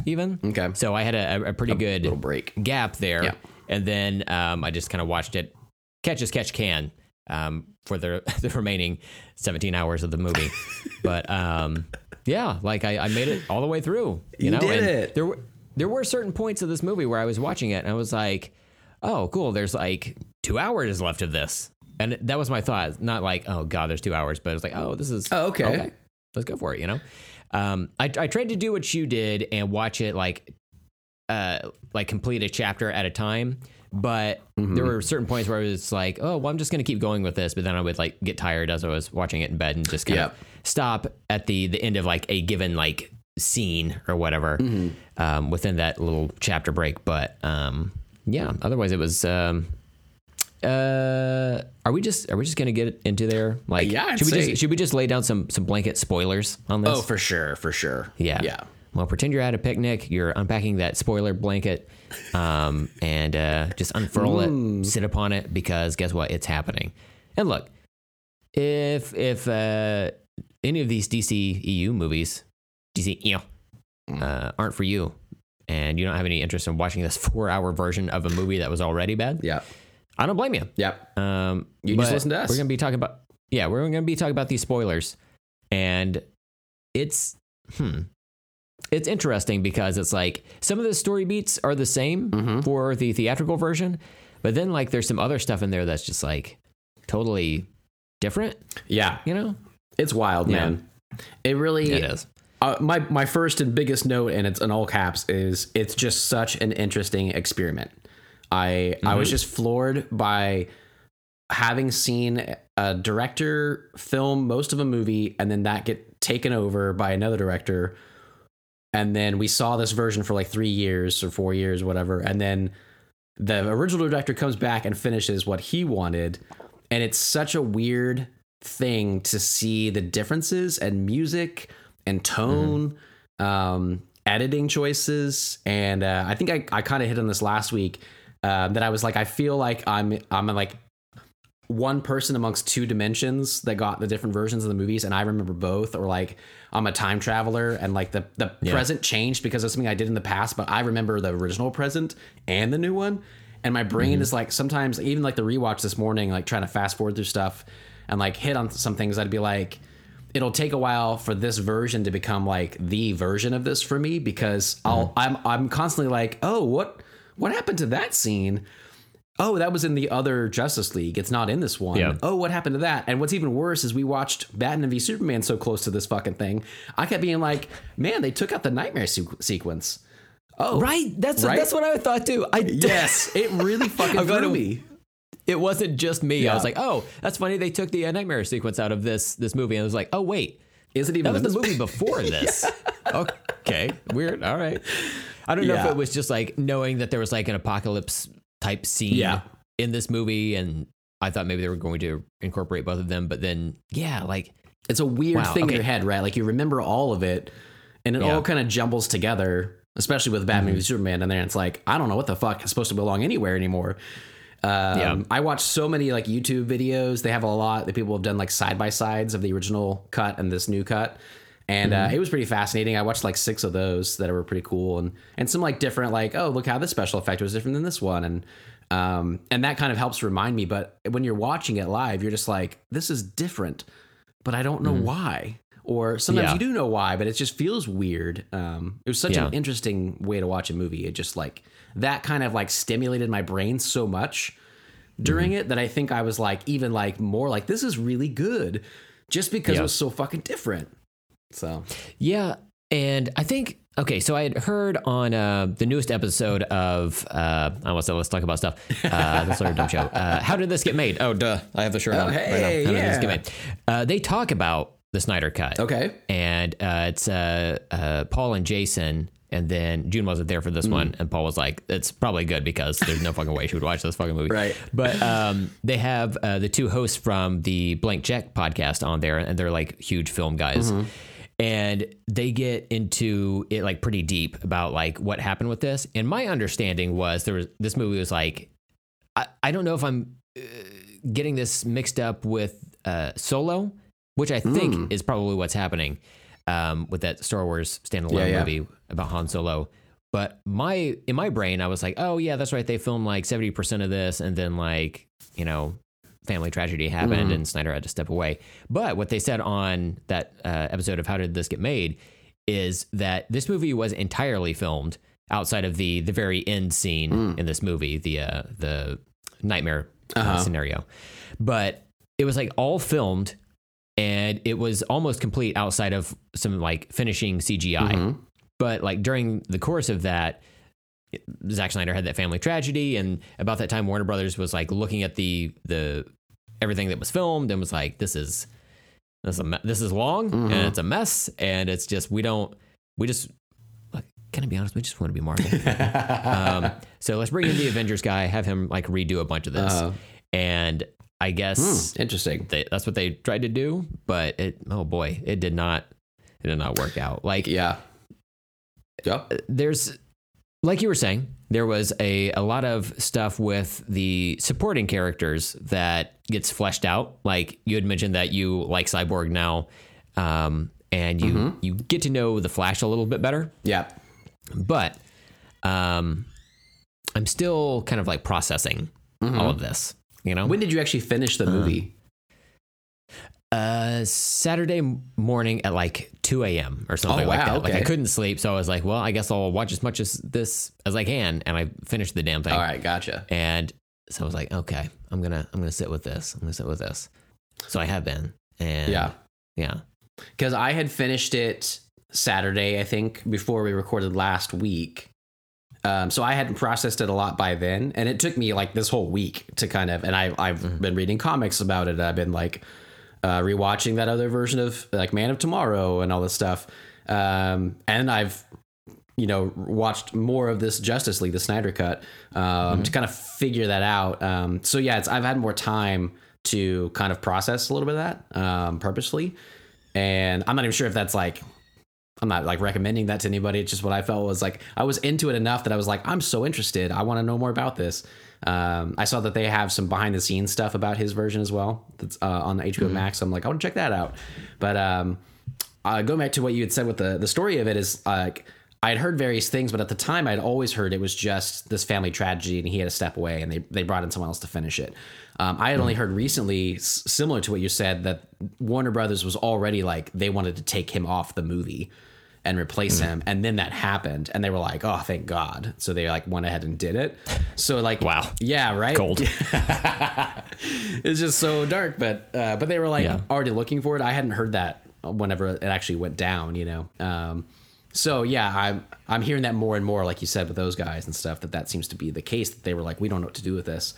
even. Okay. So I had a, a pretty good Little break. gap there, Yeah. and then um, I just kind of watched it catch as catch can um, for the <laughs> the remaining 17 hours of the movie. <laughs> but um, yeah, like I, I made it all the way through. You, You know, did and it. There were there were certain points of this movie where I was watching it and I was like, oh, cool. There's like two hours left of this, and that was my thought. Not like, oh god, there's two hours, but it's like, oh, this is Oh, okay. let's go for it. You know. Um, I, I tried to do what you did and watch it like, uh, like complete a chapter at a time. But Mm-hmm. there were certain points where I was like, oh, well, I'm just going to keep going with this. But then I would like get tired as I was watching it in bed and just kind Yep. of stop at the the end of like a given like scene or whatever Mm-hmm. um, within that little chapter break. But um, yeah, otherwise it was. Um, uh, are we just are we just gonna get into there? Like, Yeah, I'd should we say- just should we just lay down some some blanket spoilers on this? Oh, for sure, for sure. Yeah. yeah. Well, pretend you're at a picnic. You're unpacking that spoiler blanket, um, and uh, just unfurl it, sit upon it, because guess what? It's happening. And look, if if uh, any of these DC EU movies, DC, you know, uh, aren't for you, and you don't have any interest in watching this <laughs> four-hour version of a movie that was already bad, Yeah. I don't blame you. Yep. Um, You just listen to us. We're gonna be talking about yeah, we're gonna be talking about these spoilers, and it's hmm, it's interesting because it's like some of the story beats are the same Mm-hmm. for the theatrical version, but then like there's some other stuff in there that's just like totally different. Yeah. You know, It's wild, Yeah. man. It really it is. Uh, my my first and biggest note, and it's in all caps, is it's just such an interesting experiment. I I was just floored by having seen a director film most of a movie and then that get taken over by another director, and then we saw this version for like three years or four years, whatever, and then the original director comes back and finishes what he wanted, and it's such a weird thing to see the differences and music and tone um editing choices. And uh, i think i, I kind of hit on this last week um, that i was like i feel like i'm i'm like one person amongst two dimensions that got the different versions of the movies and i remember both or like i'm a time traveler and like the the Yeah. present changed because of something i did in the past but i remember the original present and the new one and my brain is like sometimes even like the rewatch this morning like trying to fast forward through stuff and like hit on some things i'd be like it'll take a while for this version to become like the version of this for me because I'll I'm I'm constantly like, "Oh, what what happened to that scene?" Oh, that was in the other Justice League. It's not in this one. Yeah. Oh, what happened to that? And what's even worse is we watched Batman v Superman so close to this fucking thing. I kept being like, "Man, they took out the nightmare sequ- sequence." Oh, Right. That's Right? that's what I thought too. I Yes, it really <laughs> fucking threw it- me. it wasn't just me. Yeah. I was like, oh, that's funny. They took the uh, nightmare sequence out of this this movie, and I was like, oh wait, Is it even That was the movie before <laughs> this. Okay, weird. All right. I don't know if it was just like knowing that there was like an apocalypse type scene Yeah. in this movie, and I thought maybe they were going to incorporate both of them, but then yeah, like It's a weird Wow, thing in your head, right? Like you remember all of it, and it Yeah. all kind of jumbles together. Especially with Batman v mm-hmm. Superman, in there. and it's like I don't know what the fuck is supposed to belong anywhere anymore. Um, Yeah. I watched so many like YouTube videos. They have a lot that people have done like side by sides of the original cut and this new cut, and uh, it was pretty fascinating. I watched like six of those that were pretty cool, and and some like different like oh look how this special effect was different than this one, and um and that kind of helps remind me. But when you're watching it live, you're just like this is different, but I don't know why. Or sometimes Yeah. you do know why, but it just feels weird. Um, it was such Yeah. an interesting way to watch a movie. It just like that kind of like stimulated my brain so much during it that I think I was like even like more like this is really good just because Yeah. it was so fucking different. So Yeah, and I think okay. So I had heard on uh, the newest episode of uh, I almost said let's talk about stuff. Uh, that's our dumb show. Uh, how did this get made? Oh, duh! I have the shirt Oh, on hey, right now. How did this get made? Uh, they talk about the Snyder Cut. okay, and uh, it's uh, uh, Paul and Jason. And then June wasn't there for this one, and Paul was like, "It's probably good because there's no fucking way she would watch this fucking movie." Right. But um, they have uh, the two hosts from the Blank Check podcast on there, and they're like huge film guys, Mm-hmm. and they get into it like pretty deep about like what happened with this. And my understanding was there was this movie was like, I, I don't know if I'm uh, getting this mixed up with uh, Solo, which I think Hmm. is probably what's happening um, with that Star Wars standalone Yeah, yeah. movie about Han Solo. But my in my brain, I was like, oh yeah, that's right. They filmed like seventy percent of this, and then like you know, family tragedy happened, Mm-hmm. and Snyder had to step away. But what they said on that uh, episode of How Did This Get Made is that this movie was entirely filmed outside of the the very end scene Mm. in this movie, the uh, the nightmare uh, Uh-huh. scenario. But it was like all filmed and it was almost complete outside of some like finishing CGI. But like during the course of that, Zack Snyder had that family tragedy, and about that time, Warner Brothers was like looking at the the everything that was filmed and was like, "This is this is a me- this is long and it's a mess, and it's just we don't we just like, can I be honest? We just want to be Marvel. <laughs> um, so let's bring in the Avengers guy, have him like redo a bunch of this, Uh-huh. and I guess Interesting. they, that's what they tried to do, but it oh boy, it did not it did not work out. Like Yeah. Yep. there's like you were saying, there was a, a lot of stuff with the supporting characters that gets fleshed out. Like you had mentioned that you like Cyborg now, um, and you you get to know the Flash a little bit better. Yeah. But um, I'm still kind of like processing all of this. You know, When did you actually finish the movie? uh, Saturday morning at like 2 a.m. or something Oh, like wow, that. Like I couldn't sleep, so I was like, well, I guess I'll watch as much as this as I can, and I finished the damn thing. All right, gotcha. And so I was like, okay, I'm gonna I'm gonna sit with this. I'm gonna sit with this. So I have been, and Yeah. yeah, Because I had finished it Saturday, I think, before we recorded last week. Um, so I hadn't processed it a lot by then, and it took me like this whole week to kind of. And I I've been reading comics about it. I've been like uh, rewatching that other version of like Man of Tomorrow and all this stuff. Um, and I've you know watched more of this Justice League, the Snyder cut, um, to kind of figure that out. Um, so yeah, it's I've had more time to kind of process a little bit of that um, purposely, and I'm not even sure if that's like I'm not like recommending that to anybody. It's just what I felt was like I was into it enough that I was like, I'm so interested. I want to know more about this. Um, I saw that they have some behind the scenes stuff about his version as well. That's uh, on the HBO Max. I'm like, I want to check that out. But um, uh, going back to what you had said with the the story of it is like I had heard various things, but at the time I'd always heard it was just this family tragedy and he had to step away and they they brought in someone else to finish it. Um, I had only heard recently, s- similar to what you said, that Warner Brothers was already like they wanted to take him off the movie and replace him, and then that happened, and they were like, "Oh, thank God!" So they like went ahead and did it. So like, Wow. yeah, right, cold. <laughs> it's just so dark, but uh, but they were like Yeah. already looking for it. I hadn't heard that whenever it actually went down, you know. Um, so yeah, I'm I'm hearing that more and more, like you said with those guys and stuff. That that seems to be the case. That they were like, we don't know what to do with this.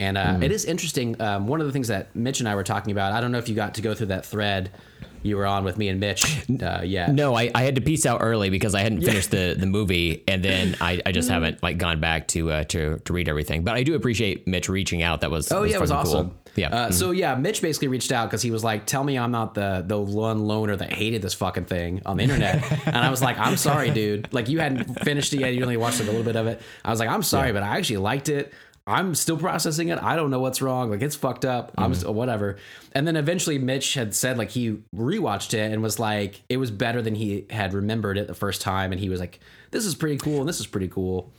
And uh, it is interesting. Um, one of the things that Mitch and I were talking about. I don't know if you got to go through that thread you were on with me and Mitch. Uh, yeah. No, I, I had to piece out early because I hadn't finished the, the movie, and then I, I just haven't like gone back to uh, to to read everything. But I do appreciate Mitch reaching out. That was Oh yeah, it was awesome. Cool. Yeah, Uh, So yeah, Mitch basically reached out because he was like, "Tell me I'm not the the one loner that hated this fucking thing on the internet." <laughs> and I was like, "I'm sorry, dude. Like you hadn't finished it yet. You only watched like a little bit of it." I was like, "I'm sorry, but I actually liked it." I'm still processing it. I don't know what's wrong. Like it's fucked up. I'm mm-hmm. still, whatever. And then eventually Mitch had said like he rewatched it and was like it was better than he had remembered it the first time and he was like this is pretty cool and this is pretty cool.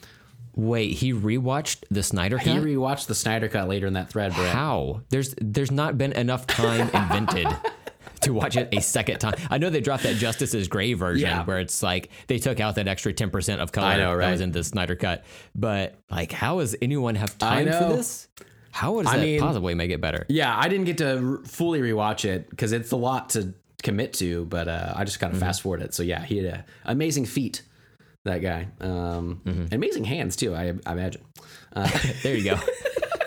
Wait, he rewatched the Snyder cut. He rewatched the Snyder cut later in that thread, Brett. How? There's there's not been enough time invented <laughs> to watch it a second time. I know they dropped that Justice's Gray version Yeah. where it's like they took out that extra ten percent of color I know, that was in the Snyder cut. But like, how does anyone have time for this? How would that mean- possibly make it better? Yeah, I didn't get to r- fully rewatch it because it's a lot to commit to, but uh, I just kind of fast forward it. So yeah, he had a amazing feet, that guy. Um, Amazing hands too, I, I imagine. <laughs> There you go. <laughs>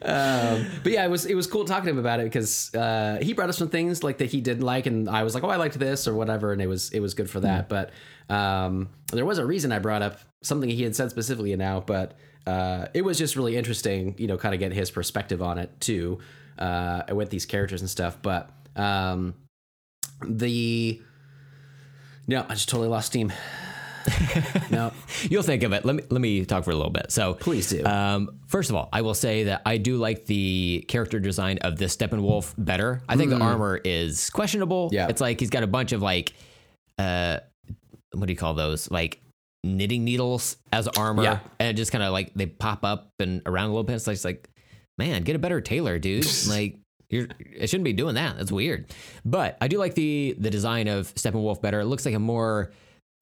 But yeah, it was it was cool talking to him about it because uh, he brought up some things like that he didn't like, and I was like, oh, I liked this or whatever, and it was it was good for that. But um, there was a reason I brought up something he had said specifically now, but uh, it was just really interesting, you know, kind of get his perspective on it too, uh, with these characters and stuff. But um, the no, I just totally lost steam. <laughs> no, You'll think of it. Let me let me talk for a little bit. So Please do. Um, first of all, I will say that I do like the character design of this Steppenwolf better. I think the armor is questionable. Mm. Yeah. it's like he's got a bunch of like, uh, what do you call those? Like knitting needles as armor, Yeah. and it just kind of like they pop up and around a little bit. It's like, it's like, man, get a better tailor, dude. <laughs> like. You're, it shouldn't be doing that. That's weird. But I do like the the design of Steppenwolf better. It looks like a more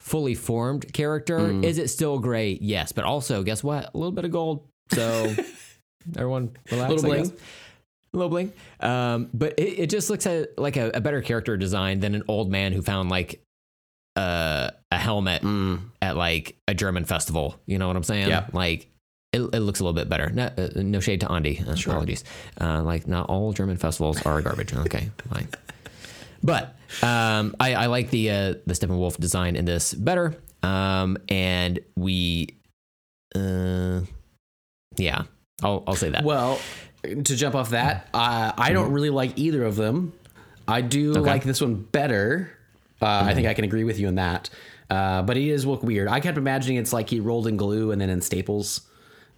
fully formed character. Mm. Is it still great? Yes, but also guess what? A little bit of gold. So <laughs> everyone relax. Little bling. guess. little bling. Um, but it, it just looks at, like a, a better character design than an old man who found like uh, a helmet at like a German festival. You know what I'm saying? Yeah. Like it, it looks a little bit better. No, uh, no shade to Andy. Uh, Apologies. Uh, like not all German festivals are garbage. Okay, fine. <laughs> But um, I, I like the uh, the Steppenwolf design in this better. Um, and we, uh, yeah, I'll I'll say that. Well, to jump off that, uh, I don't really like either of them. I do like this one better. Uh, I think I can agree with you on that. Uh, but it is look weird. I kept imagining it's like he rolled in glue and then in staples.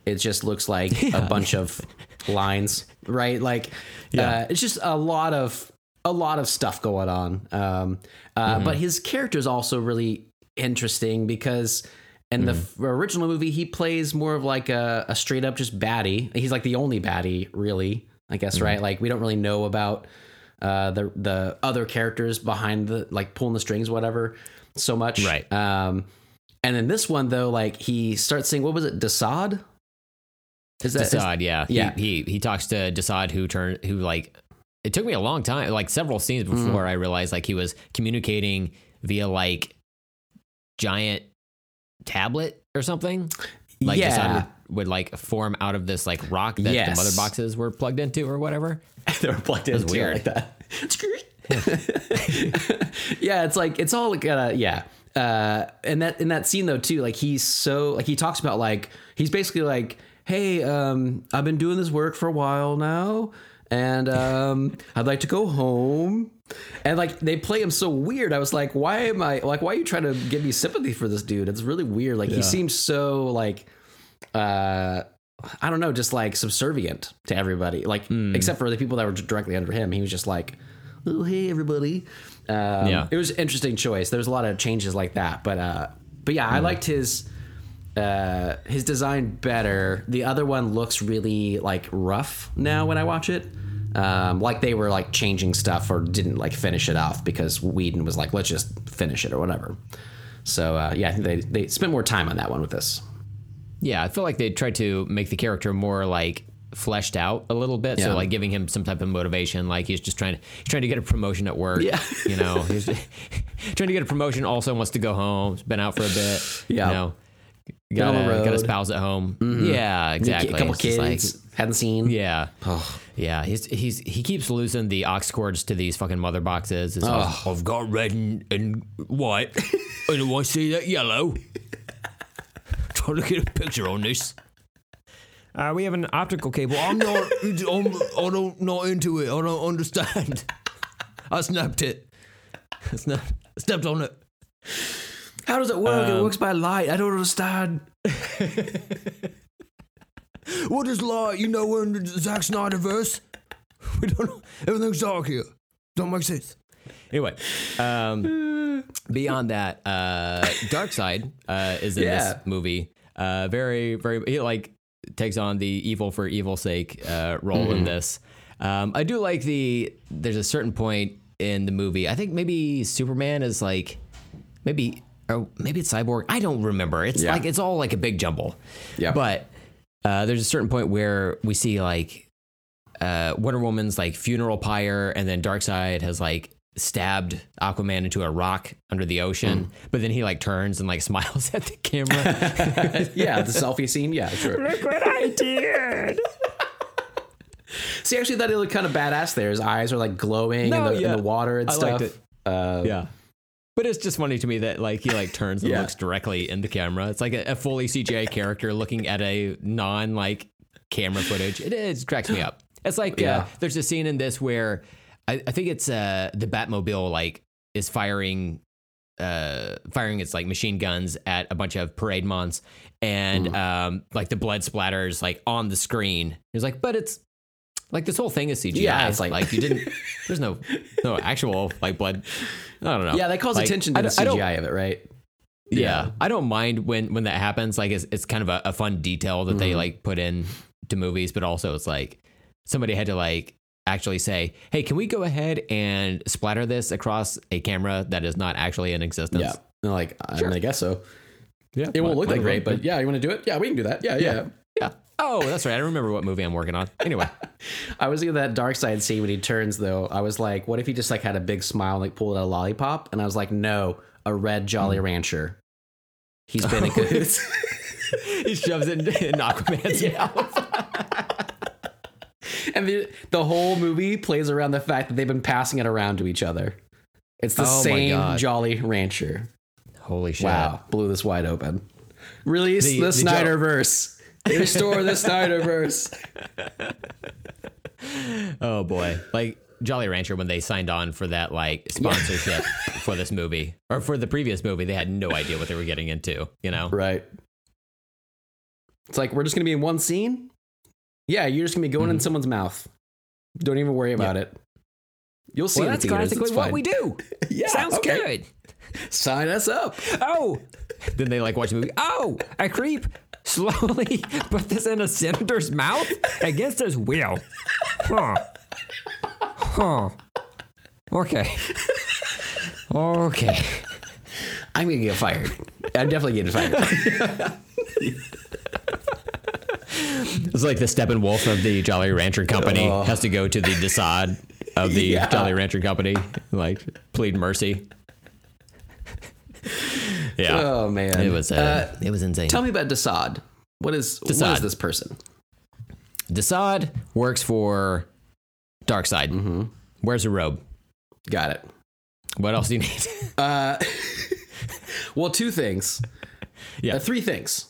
It just looks like a bunch of <laughs> lines, right? Like, uh, it's just a lot of a lot of stuff going on. Um, uh, But his character is also really interesting because in the f- original movie, he plays more of like a, a straight up just baddie. He's like the only baddie, really. I guess right. Like we don't really know about uh, the the other characters behind the like pulling the strings, whatever, so much. Right. Um, and in this one though, like he starts saying, "What was it, Desaad?" Is that is- Desaad, yeah, yeah. He, he he talks to Desaad, who turned who like it took me a long time, like several scenes Mm. before I realized like he was communicating via like giant tablet or something. Like Yeah. Would, would like form out of this like rock that Yes. the mother boxes were plugged into or whatever. <laughs> they were plugged into weird. like that. <laughs> <laughs> yeah, it's like it's all like uh, yeah. Uh, and that in that scene though too, like he's so like he talks about like he's basically like, hey, um, I've been doing this work for a while now, and um, I'd like to go home. And like they play him so weird. I was like, why am I like why are you trying to give me sympathy for this dude? It's really weird. Like he seems so like uh I don't know, just like subservient to everybody. Like Hmm. except for the people that were directly under him. He was just like, "Oh, hey everybody." Um, Yeah. it was an interesting choice. There was a lot of changes like that, but uh but yeah, Hmm. I liked his uh his design better. The other one looks really like rough now when I watch it. Um, like they were like changing stuff or didn't like finish it off because Whedon was like, let's just finish it or whatever. So uh, yeah, they they spent more time on that one with this. Yeah, I feel like they tried to make the character more like fleshed out a little bit. Yeah. So like giving him some type of motivation, like he's just trying to he's trying to get a promotion at work. Yeah. you know, he's <laughs> trying to get a promotion. Also wants to go home. He's been out for a bit. <laughs> Yeah. you know, Been on got the a, got a. Mm-hmm. spouse at home. Yeah, exactly. A couple It's just like- kids hadn't seen. yeah. Yeah, he's he's he keeps losing the aux cords to these fucking mother boxes. It's like, I've got red and, and white, <laughs> and do I want to see that yellow. Trying to get a picture on this. Uh, we have an optical cable. I'm not. <laughs> I'm, I don't not into it. I don't understand. <laughs> I snapped it. I snapped, snapped on it. How does it work? Um, it works by light. I don't understand. <laughs> What is light? You know, we're in the Zack Snyder verse. <laughs> We don't. Everything's dark here. Don't make sense. Anyway, um, <laughs> beyond that, uh, Darkseid uh, is in Yeah. this movie. Uh, very, very. He like takes on the evil for evil's sake uh, role in this. Um, I do like the. There's a certain point in the movie. I think maybe Superman is like, maybe. Or maybe it's Cyborg. I don't remember. It's Yeah. like it's all like a big jumble. Yeah. But uh, there's a certain point where we see like uh, Wonder Woman's like funeral pyre, and then Darkseid has like stabbed Aquaman into a rock under the ocean. Mm. But then he like turns and like <laughs> smiles at the camera. <laughs> yeah, the selfie scene. Yeah, sure. Look what I did! <laughs> See, actually, that looked kind of badass. There, his eyes are like glowing No, in, the, yeah. in the water and I stuff. liked it. Uh, yeah. But it's just funny to me that like he like turns and Yeah. looks directly in the camera. It's like a, a fully CGI character looking at a non like camera footage. It cracks me up. It's like Yeah. uh, there's a scene in this where I, I think it's uh, the Batmobile like is firing uh firing its like machine guns at a bunch of Parademons and Mm. um like the blood splatters like on the screen. It's like, but it's like this whole thing is CGI. Yeah, it's like- like you didn't. <laughs> There's no no actual like blood. I don't know. yeah, that calls Like, attention to I the don't- I CGI of it, right? yeah. I don't mind when when that happens. Like it's it's kind of a, a fun detail that Mm-hmm. they like put in to movies, but also it's like somebody had to like actually say, "Hey, can we go ahead and splatter this across a camera that is not actually in existence?" Yeah. And like, I, mean, I guess so. yeah. It won't look that great, but yeah, you want to do it? Yeah, we can do that. Yeah, yeah. Yeah. Oh, that's right. I don't remember what movie I'm working on. Anyway, <laughs> I was thinking that Darkseid scene when he turns though. I was like, what if he just like had a big smile, and, like pulled out a lollipop? And I was like, no, a red Jolly hmm. Rancher. He's <laughs> been in cahoots. <laughs> he shoves it in, in Aquaman's mouth. and the, the whole movie plays around the fact that they've been passing it around to each other. It's the Oh same Jolly Rancher. Holy shit. Wow, blew this wide open. Release The- the, the Jo- Restore the Snyderverse. <laughs> Oh boy. Like Jolly Rancher when they signed on for that like sponsorship <laughs> for this movie or for the previous movie, they had no idea what they were getting into, you know? Right. It's like we're just gonna be in one scene. Yeah, you're just gonna be going in mm-hmm. someone's mouth. Don't even worry about it. You'll see. Well, that's classically what we do. <laughs> Yeah, Sounds okay. good. Sign us up. Oh. Then they like watch the movie. Oh, a creep slowly <laughs> put this in a senator's mouth against his will. Huh. Huh. Okay. Okay. I'm gonna get fired. I'm definitely getting fired. It's like the Steppenwolf of the Jolly Rancher Company oh. has to go to the Desaad of the Yeah. Jolly Rancher Company, like plead mercy. Yeah, <laughs> oh man. it was uh, it was insane. tell me about Desaad. What is what Desaad. is this person? Desaad works for Darkseid. Mm-hmm. Where's a robe? Got it. What else do you need? <laughs> Uh, <laughs> well, two things. Yeah. Uh, three things.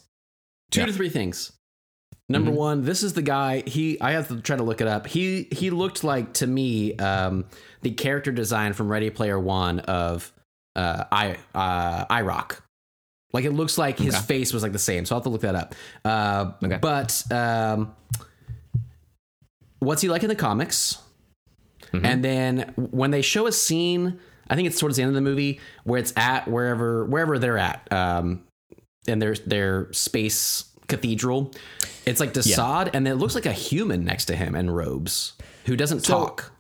Two Yeah. to three things. Number one, this is the guy. He I have to try to look it up. He he looked like to me um, the character design from Ready Player One of uh, I uh, i-R0k. Like it looks like his Okay. face was like the same. So I'll have to look that up. Uh, Okay. But um, what's he like in the comics? Mm-hmm. And then when they show a scene, I think it's towards the end of the movie where it's at wherever wherever they're at, um, and their their space cathedral. It's like Desaad, and it looks like a human next to him in robes who doesn't So- talk.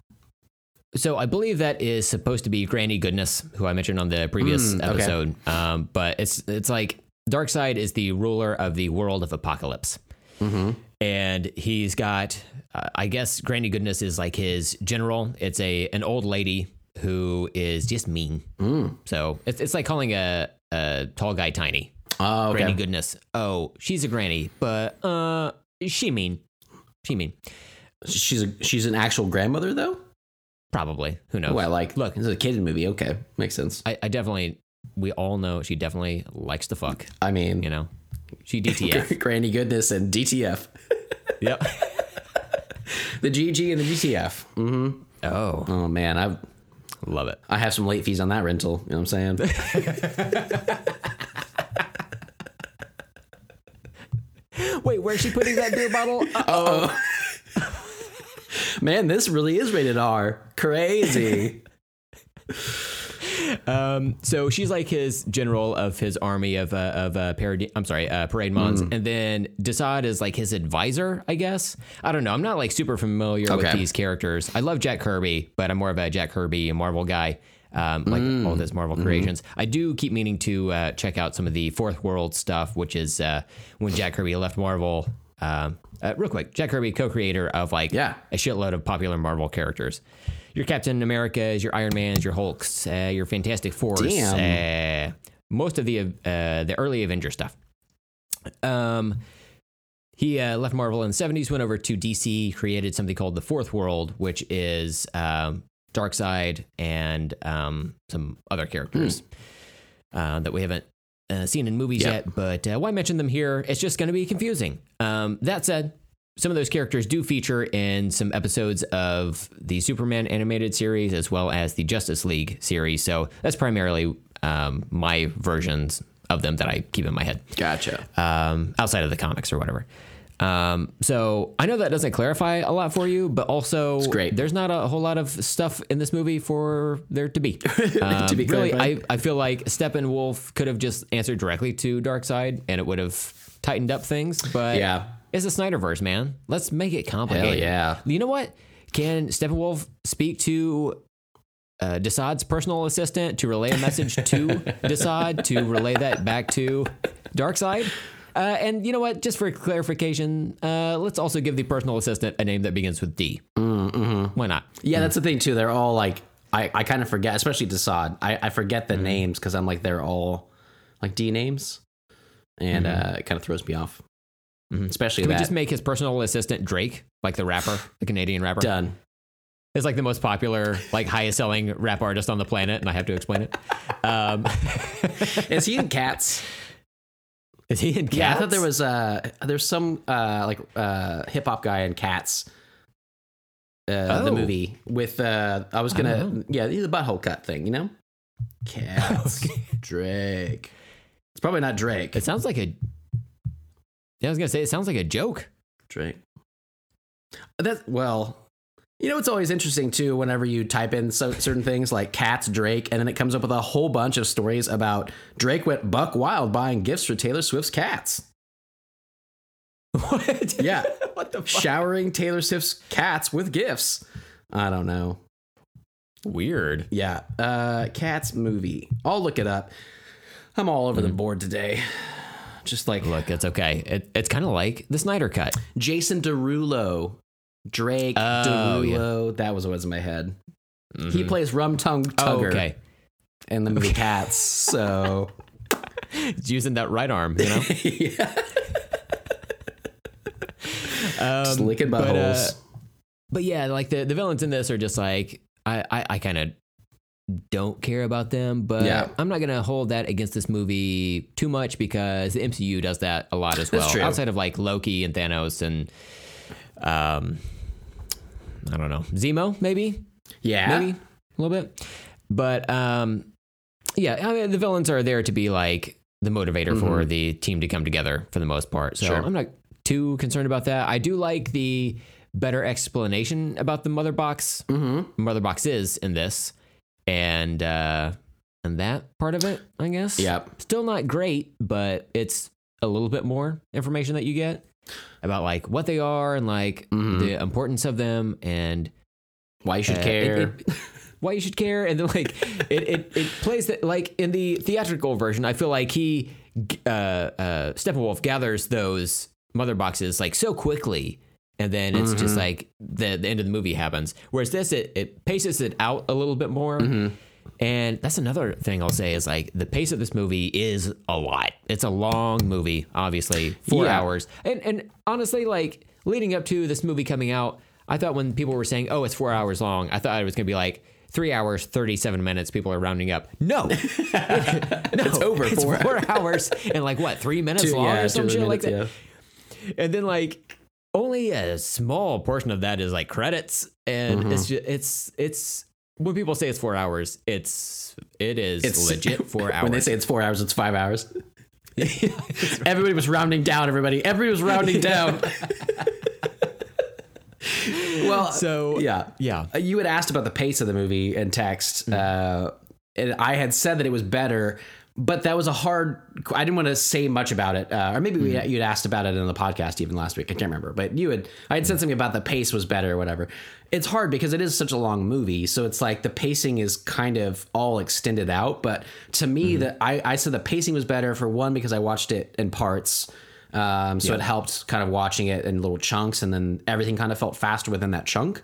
So I believe that is supposed to be Granny Goodness, who I mentioned on the previous Mm, okay. episode. Um, but it's it's like Darkseid is the ruler of the world of Apokolips, Mm-hmm. and he's got, uh, I guess, Granny Goodness is like his general. It's a an old lady who is just mean. Mm. So it's it's like calling a a tall guy tiny. Oh, Granny. Goodness. Oh, she's a granny, but uh, she mean, she mean. She's a, she's an actual grandmother though. Probably. Who knows? Well, like Look. this is a kid movie. Okay, makes sense. I, I definitely, we all know she definitely likes to fuck. I mean, You know, she <laughs> DTF. Granny Goodness and DTF, <laughs> yep. <laughs> the GG and the DTF. hmm Oh, Oh man, I love it. I have some late fees on that rental. You know what I'm saying? Wait, where's she putting that beer bottle? Uh, <laughs> man, this really is rated R. Crazy. <laughs> um, so she's like his general of his army of uh, of uh, parade. I'm sorry, uh, Parademons, and then Desaad is like his advisor. I guess I don't know. I'm not like super familiar with these characters. I love Jack Kirby, but I'm more of a Jack Kirby Marvel guy. Um, like all this Marvel creations, I do keep meaning to uh, check out some of the Fourth World stuff, which is uh, when Jack Kirby left Marvel. Um, uh, real quick, Jack Kirby, co-creator of like Yeah. a shitload of popular Marvel characters. Your Captain Americas, your Iron Mans, your Hulks, uh, your Fantastic Fours, uh, most of the uh, the early Avenger stuff. Um, he uh, left Marvel in the '70s, went over to DC, created something called the Fourth World, which is um, Darkseid and um, some other characters uh, that we haven't uh, seen in movies Yeah. yet. But uh, why mention them here? It's just going to be confusing. Um, that said, some of those characters do feature in some episodes of the Superman animated series as well as the Justice League series. So that's primarily um, my versions of them that I keep in my head Gotcha. um, outside of the comics or whatever. Um, so I know that doesn't clarify a lot for you, but also it's great. there's not a whole lot of stuff in this movie for there to be. Um, <laughs> To be really, I, clarified. I feel like Steppenwolf could have just answered directly to Darkseid and it would have tightened up things. But Yeah. it's a Snyderverse, man. Let's make it complicated. yeah. You know what? Can Steppenwolf speak to uh, Desaad's personal assistant to relay a message to <laughs> Desaad to relay that back to Darkseid? Uh, and you know what? Just for clarification, uh, let's also give the personal assistant a name that begins with D. Mm-hmm. Why not? Yeah, that's the thing too. They're all like I, I kind of forget, especially Desaad. I, I forget the names because I'm like they're all like D names, and uh, it kind of throws me off. Especially Mm-hmm. Can we just make his personal assistant Drake, like the rapper, the Canadian rapper? done. It's like the most popular, like highest selling rap artist on the planet, and I have to explain it. Um, <laughs> Is he in <laughs> Cats? Is he in Cats? Yeah, I thought there was uh there's some uh like uh hip hop guy in Cats. Uh, the Oh. movie with uh I was gonna know. yeah the butthole cut thing you know Cats <laughs> Drake it's probably not Drake It sounds like a. Yeah, I was gonna say it sounds like a joke. Drake that well you know it's always interesting too whenever you type in so, certain things like Cats Drake and then it comes up with a whole bunch of stories about Drake went buck wild buying gifts for Taylor Swift's cats <laughs> What? yeah <laughs> what the fuck? showering Taylor Swift's cats with gifts. I don't know. Weird. Yeah, uh, cats movie. I'll look it up. I'm all over the board today. Just like Look, it's okay. It, it's kind of like the Snyder Cut. Jason Derulo, Drake Oh, yeah. That was what was in my head. He plays Rum Tum Oh, Tugger okay. in the movie Cats. So It's <laughs> using that right arm, you know. <laughs> yeah, <laughs> Um, just licking but, uh, buttholes. but yeah, like the, the villains in this are just like I I, I kind of don't care about them, but Yeah. I'm not gonna hold that against this movie too much because the MCU does that a lot as well. Outside of like Loki and Thanos and um, I don't know Zemo maybe yeah, maybe a little bit, but um, yeah, I mean the villains are there to be like the motivator for the team to come together for the most part. So Mm-hmm. Sure. I'm not too concerned about that. I do like the better explanation about the mother box, Mm-hmm. mother boxes in this, and uh, and that part of it, I guess. Yep. Still not great, but it's a little bit more information that you get about like what they are and like Mm-hmm. the importance of them and Why you should uh, care? it- <laughs> why you should care, and then like it, it it plays that like in the theatrical version. I feel like he uh, uh, Steppenwolf gathers those mother boxes like so quickly, and then it's just like the the end of the movie happens. Whereas this, it it paces it out a little bit more. And that's another thing I'll say is like the pace of this movie is a lot. It's a long movie, obviously, four Yeah. hours. And and honestly, like leading up to this movie coming out, I thought when people were saying, "Oh, it's four hours long," I thought it was going to be like three hours thirty-seven minutes. People are rounding up. No, <laughs> <laughs> no, it's over It's four four, <laughs> hours and like what three minutes Two- long yeah, or some two shit like that. minutes, And then like only a small portion of that is like credits, and Mm-hmm. it's just it's it's when people say it's four hours, it's it is It's legit <laughs> four hours. When they say it's four hours, it's five hours. <laughs> everybody was rounding down. Everybody, everybody was rounding <laughs> down. well, so yeah, yeah. Uh, You had asked about the pace of the movie in text, uh, and I had said that it was better, but that was a hard. I didn't want to say much about it, uh, or maybe we, you'd asked about it in the podcast even last week. I can't remember, but you had. I had said something about the pace was better or whatever. It's hard because it is such a long movie, so it's like the pacing is kind of all extended out. But to me, that I, I said the pacing was better for one because I watched it in parts. Um, so it helped kind of watching it in little chunks, and then everything kind of felt faster within that chunk.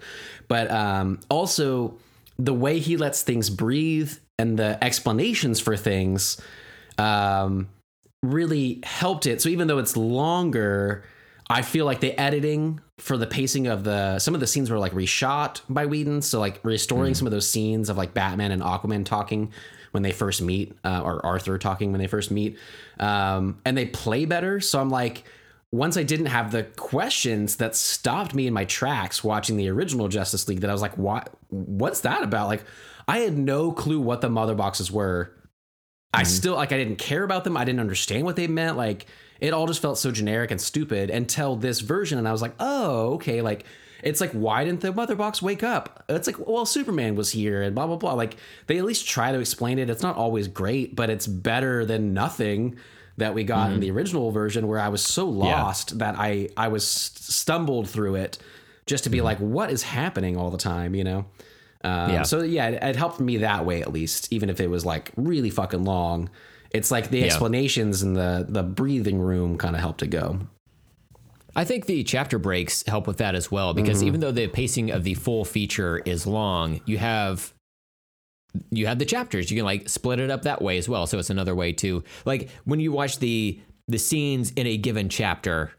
But um, also, the way he lets things breathe and the explanations for things um, really helped it. So even though it's longer, I feel like the editing for the pacing of the some of the scenes were like reshot by Whedon. So like restoring some of those scenes of like Batman and Aquaman talking when they first meet, uh, or Arthur talking when they first meet, um, and they play better. So I'm like. Once I didn't have the questions that stopped me in my tracks watching the original Justice League, that I was like, "What? What's that about?" Like, I had no clue what the mother boxes were I mm-hmm. still like I didn't care about them. I didn't understand what they meant. Like it all just felt so generic and stupid until this version and I was like, "Oh, okay, like it's like why didn't the mother box wake up?" It's like, "Well, Superman was here and blah blah blah." Like they at least try to explain it. It's not always great, but it's better than nothing that we got in mm-hmm. the original version where I was so lost that I I was stumbled through it just to be mm-hmm. like, "What is happening all the time?" you know? Um, Yeah. So yeah, it, it helped me that way at least, even if it was like really fucking long. it's like the explanations and the the breathing room kind of helped it go. I think the chapter breaks help with that as well because Mm-hmm. even though the pacing of the full feature is long, you have you have the chapters. You can like split it up that way as well. So it's another way to like when you watch the the scenes in a given chapter,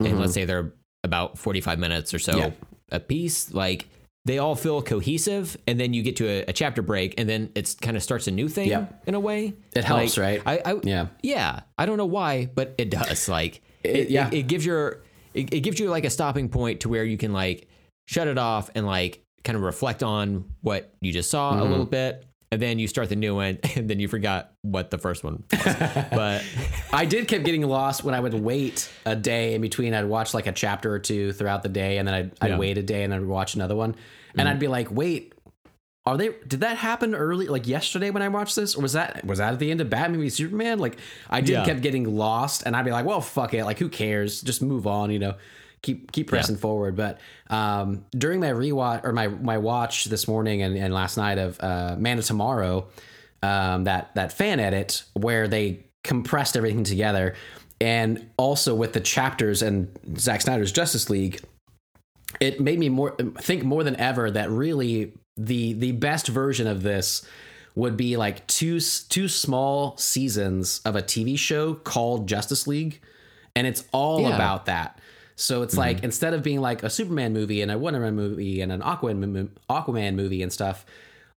and let's say they're about forty five minutes or so Mm-hmm. Yeah. a piece, like they all feel cohesive, and then you get to a, a chapter break, and then it's kind of starts a new thing Yeah. in a way. It helps, Like, right? I, I Yeah. yeah. I don't know why, but it does. Like It- it, yeah. it, it gives your it, it gives you like a stopping point to where you can like shut it off and like kind of reflect on what you just saw Mm-hmm. a little bit and then you start the new one <laughs> and then you forgot what the first one was <laughs> but I did keep getting lost when I would wait a day in between. I'd watch like a chapter or two throughout the day, and then I'd, I'd Yeah. wait a day and I'd watch another one, and I'd be like, "Wait, are they? Did that happen early, like yesterday when I watched this, or was that was that at the end of Batman v Superman? Like, I did Yeah. kept getting lost, and I'd be like, "Well, fuck it, like who cares? Just move on, you know." Keep keep pressing forward, but um, during my rewatch or my my watch this morning and, and last night of uh, Man of Tomorrow, um, that that fan edit where they compressed everything together, and also with the chapters and Zack Snyder's Justice League, it made me more think more than ever that really the the best version of this would be like two two small seasons of a TV show called Justice League, and it's all Yeah. about that. So it's mm-hmm. like instead of being like a Superman movie and a Wonder Man movie and an Aquaman Aquaman movie and stuff,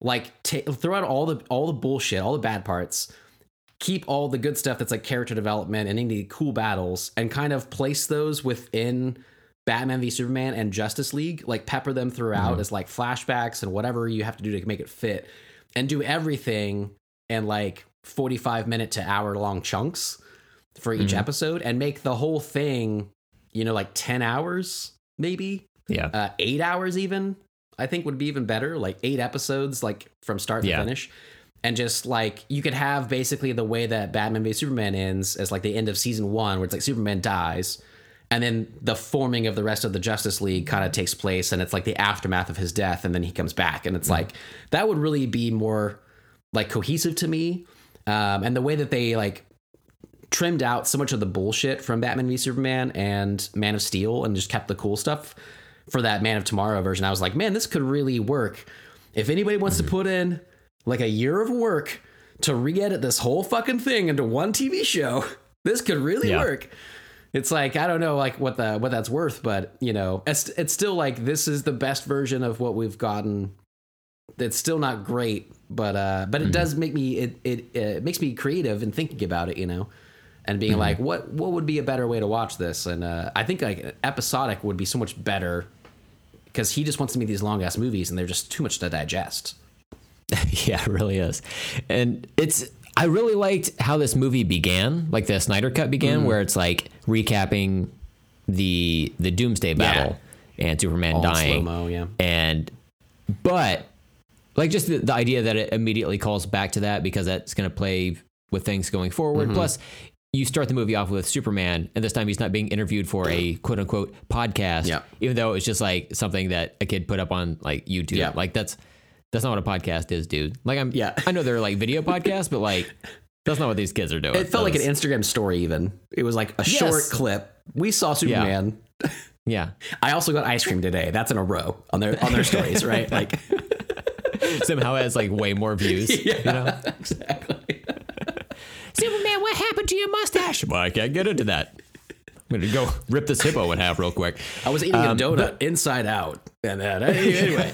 like ta throw out all the all the bullshit, all the bad parts, keep all the good stuff that's like character development and any cool battles, and kind of place those within Batman v Superman and Justice League, like pepper them throughout as like flashbacks and whatever you have to do to make it fit, and do everything in like forty five minute to hour long chunks for each episode, and make the whole thing, you know, like ten hours maybe? Yeah. Uh, eight hours even i think would be even better like eight episodes like from start to Yeah. finish. And just like you could have basically the way that batman v superman ends as like the end of season one where it's like superman dies and then the forming of the rest of the justice league kind of takes place and it's like the aftermath of his death and then he comes back and it's like that would really be more like cohesive to me um, and the way that they like trimmed out so much of the bullshit from Batman v Superman and Man of Steel and just kept the cool stuff for that Man of Tomorrow version. I was like, man, this could really work. If anybody wants to put in like a year of work to re-edit this whole fucking thing into one TV show, <laughs> this could really Yeah. work. It's like I don't know like what the what that's worth, but you know, it's it's still like this is the best version of what we've gotten. It's still not great, but uh, but it does make me it it, it makes me creative in thinking about it, you know, and being like, what what would be a better way to watch this? And uh, I think like episodic would be so much better because he just wants to make these long ass movies, and they're just too much to digest. <laughs> yeah, it really is. And it's I really liked how this movie began, like the Snyder cut Mm. began, where it's like recapping the the Doomsday battle and Superman All dying. slow-mo, yeah. And but like just the, the idea that it immediately calls back to that because that's going to play with things going forward. Mm-hmm. Plus, you start the movie off with Superman, and this time he's not being interviewed for a quote unquote podcast, Yeah. even though it's just like something that a kid put up on like YouTube. Yeah. Like that's that's not what a podcast is, dude. Like I'm Yeah. I know they're like video <laughs> podcasts, but like that's not what these kids are doing. It felt like an Instagram story, even. It was like a short clip. We saw Superman. yeah. <laughs> I also got ice cream today. That's in a row on their on their stories, right? <laughs> Like, Somehow has like way more views. yeah, You know? exactly. Superman, what happened to your mustache? Well, I can't get into that. I'm gonna go rip this hippo in half real quick. I was eating a um, donut inside out, and then anyway,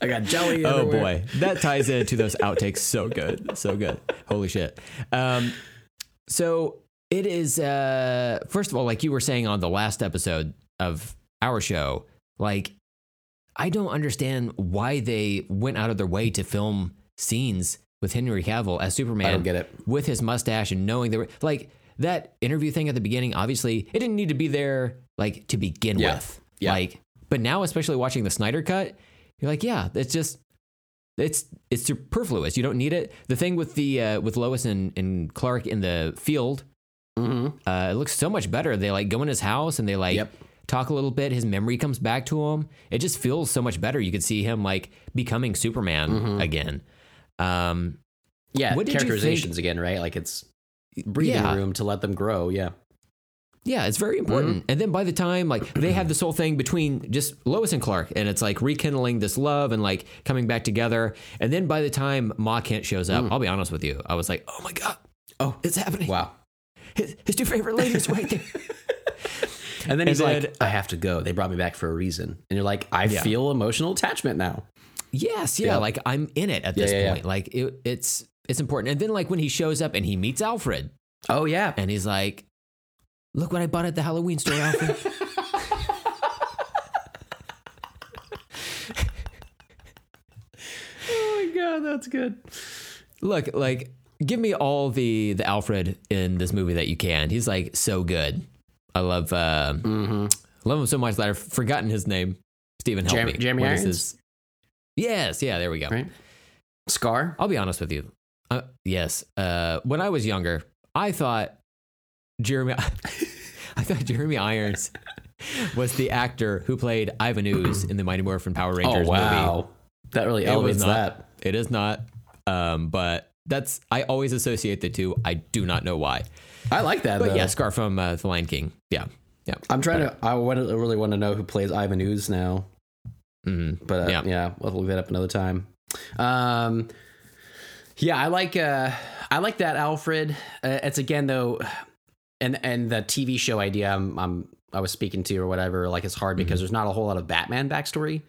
I got jelly. Oh everywhere. boy, that ties into those outtakes so good, so good. Holy shit. Um, so it is. Uh, first of all, like you were saying on the last episode of our show, like I don't understand why they went out of their way to film scenes with Henry Cavill as Superman. I don't get it. with his mustache and knowing they were like that interview thing at the beginning. Obviously, it didn't need to be there like to begin Yeah. with. Yeah. Like, but now, especially watching the Snyder cut, you're like, yeah, it's just it's it's superfluous. You don't need it. The thing with the uh, with Lois and, and Clark in the field, Mhm. uh, it looks so much better. They like go in his house and they like Yep. talk a little bit. His memory comes back to him. It just feels so much better. You could see him like becoming Superman Mm-hmm. again. Um, Yeah, What characterizations again, right? Like it's breathing Yeah. room to let them grow. Yeah. Yeah, it's very important. Mm-hmm. And then by the time like they have this whole thing between just Lois and Clark, and it's like rekindling this love and like coming back together. And then by the time Ma Kent shows up, mm. I'll be honest with you, I was like, oh my god, oh, it's happening. Wow. His, his two favorite ladies right there. <laughs> And then he's like, I have to go. They brought me back for a reason. And you're like, I Yeah. feel emotional attachment now. yes, yeah, Yeah. like I'm in it at this yeah. point. Like it, it's it's important. And then like when he shows up and he meets Alfred, Oh, yeah. and he's like, look what I bought at the Halloween store, Alfred. <laughs> Oh, my God. That's good. look like give me all the the alfred in this movie that you can he's like so good i love uh love him so much that i've forgotten his name stephen help Jeremy- me Jeremy What is Irons? his- yes yeah there we go Right? Scar. i'll be honest with you uh, yes uh when i was younger i thought jeremy <laughs> i thought jeremy irons was the actor who played ivan ooze in the mighty morphin power Oh, rangers movie wow. That really elevates not. that. It is not. Um, but that's I always associate the two. I do not know why. I like that, But though. yeah, Scar from uh, The Lion King. Yeah, yeah. I'm trying to, I want to, really want to know who plays Ivan Ooze now. Mhm. But uh, Yeah. yeah. we'll look that up another time. Um, yeah, I like uh, I like that Alfred. Uh, it's again though, and and the TV show idea I'm, I'm I was speaking to or whatever. Like it's hard because there's not a whole lot of Batman backstory.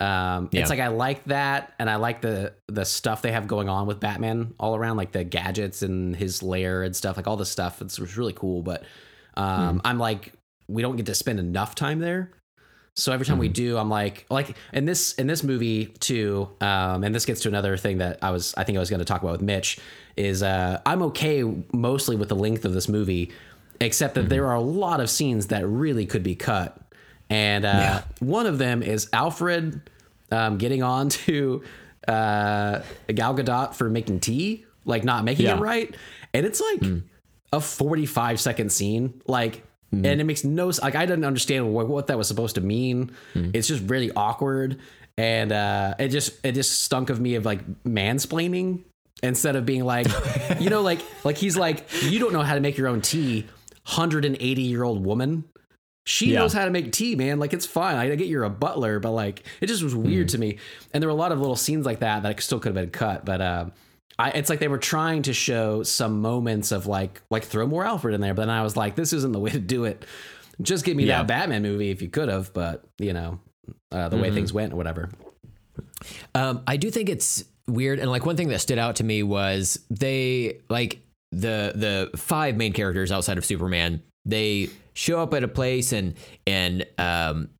Um, Yeah. It's like I like that, and I like the the stuff they have going on with Batman all around, like the gadgets and his lair and stuff, like all this stuff. It's, it's really cool, but um, I'm like, we don't get to spend enough time there. So every time we do, I'm like, like in this in this movie too, um, and this gets to another thing that I was I think I was going to talk about with Mitch is uh, I'm okay mostly with the length of this movie, except that there are a lot of scenes that really could be cut, and uh, one of them is Alfred um, getting on <laughs> to uh, Gal Gadot for making tea, like not making Yeah. it right, and it's like a 45 second scene. Like and it makes no like i didn't understand what, what that was supposed to mean. It's just really awkward. And uh it just it just stunk of me of like mansplaining instead of being like <laughs> you know like like he's like you don't know how to make your own tea 180 year old woman she Yeah. knows how to make tea, man. Like it's fine. I get you're a butler, but like it just was weird to me. And there were a lot of little scenes like that that still could have been cut. But uh, I, it's like they were trying to show some moments of like like throw more Alfred in there. But then I was like, this isn't the way to do it. Just give me Yeah. that Batman movie if you could have. But you know, uh, the way things went or whatever. Um, I do think it's weird, and like one thing that stood out to me was they like the the five main characters outside of Superman. They show up at a place, and and um,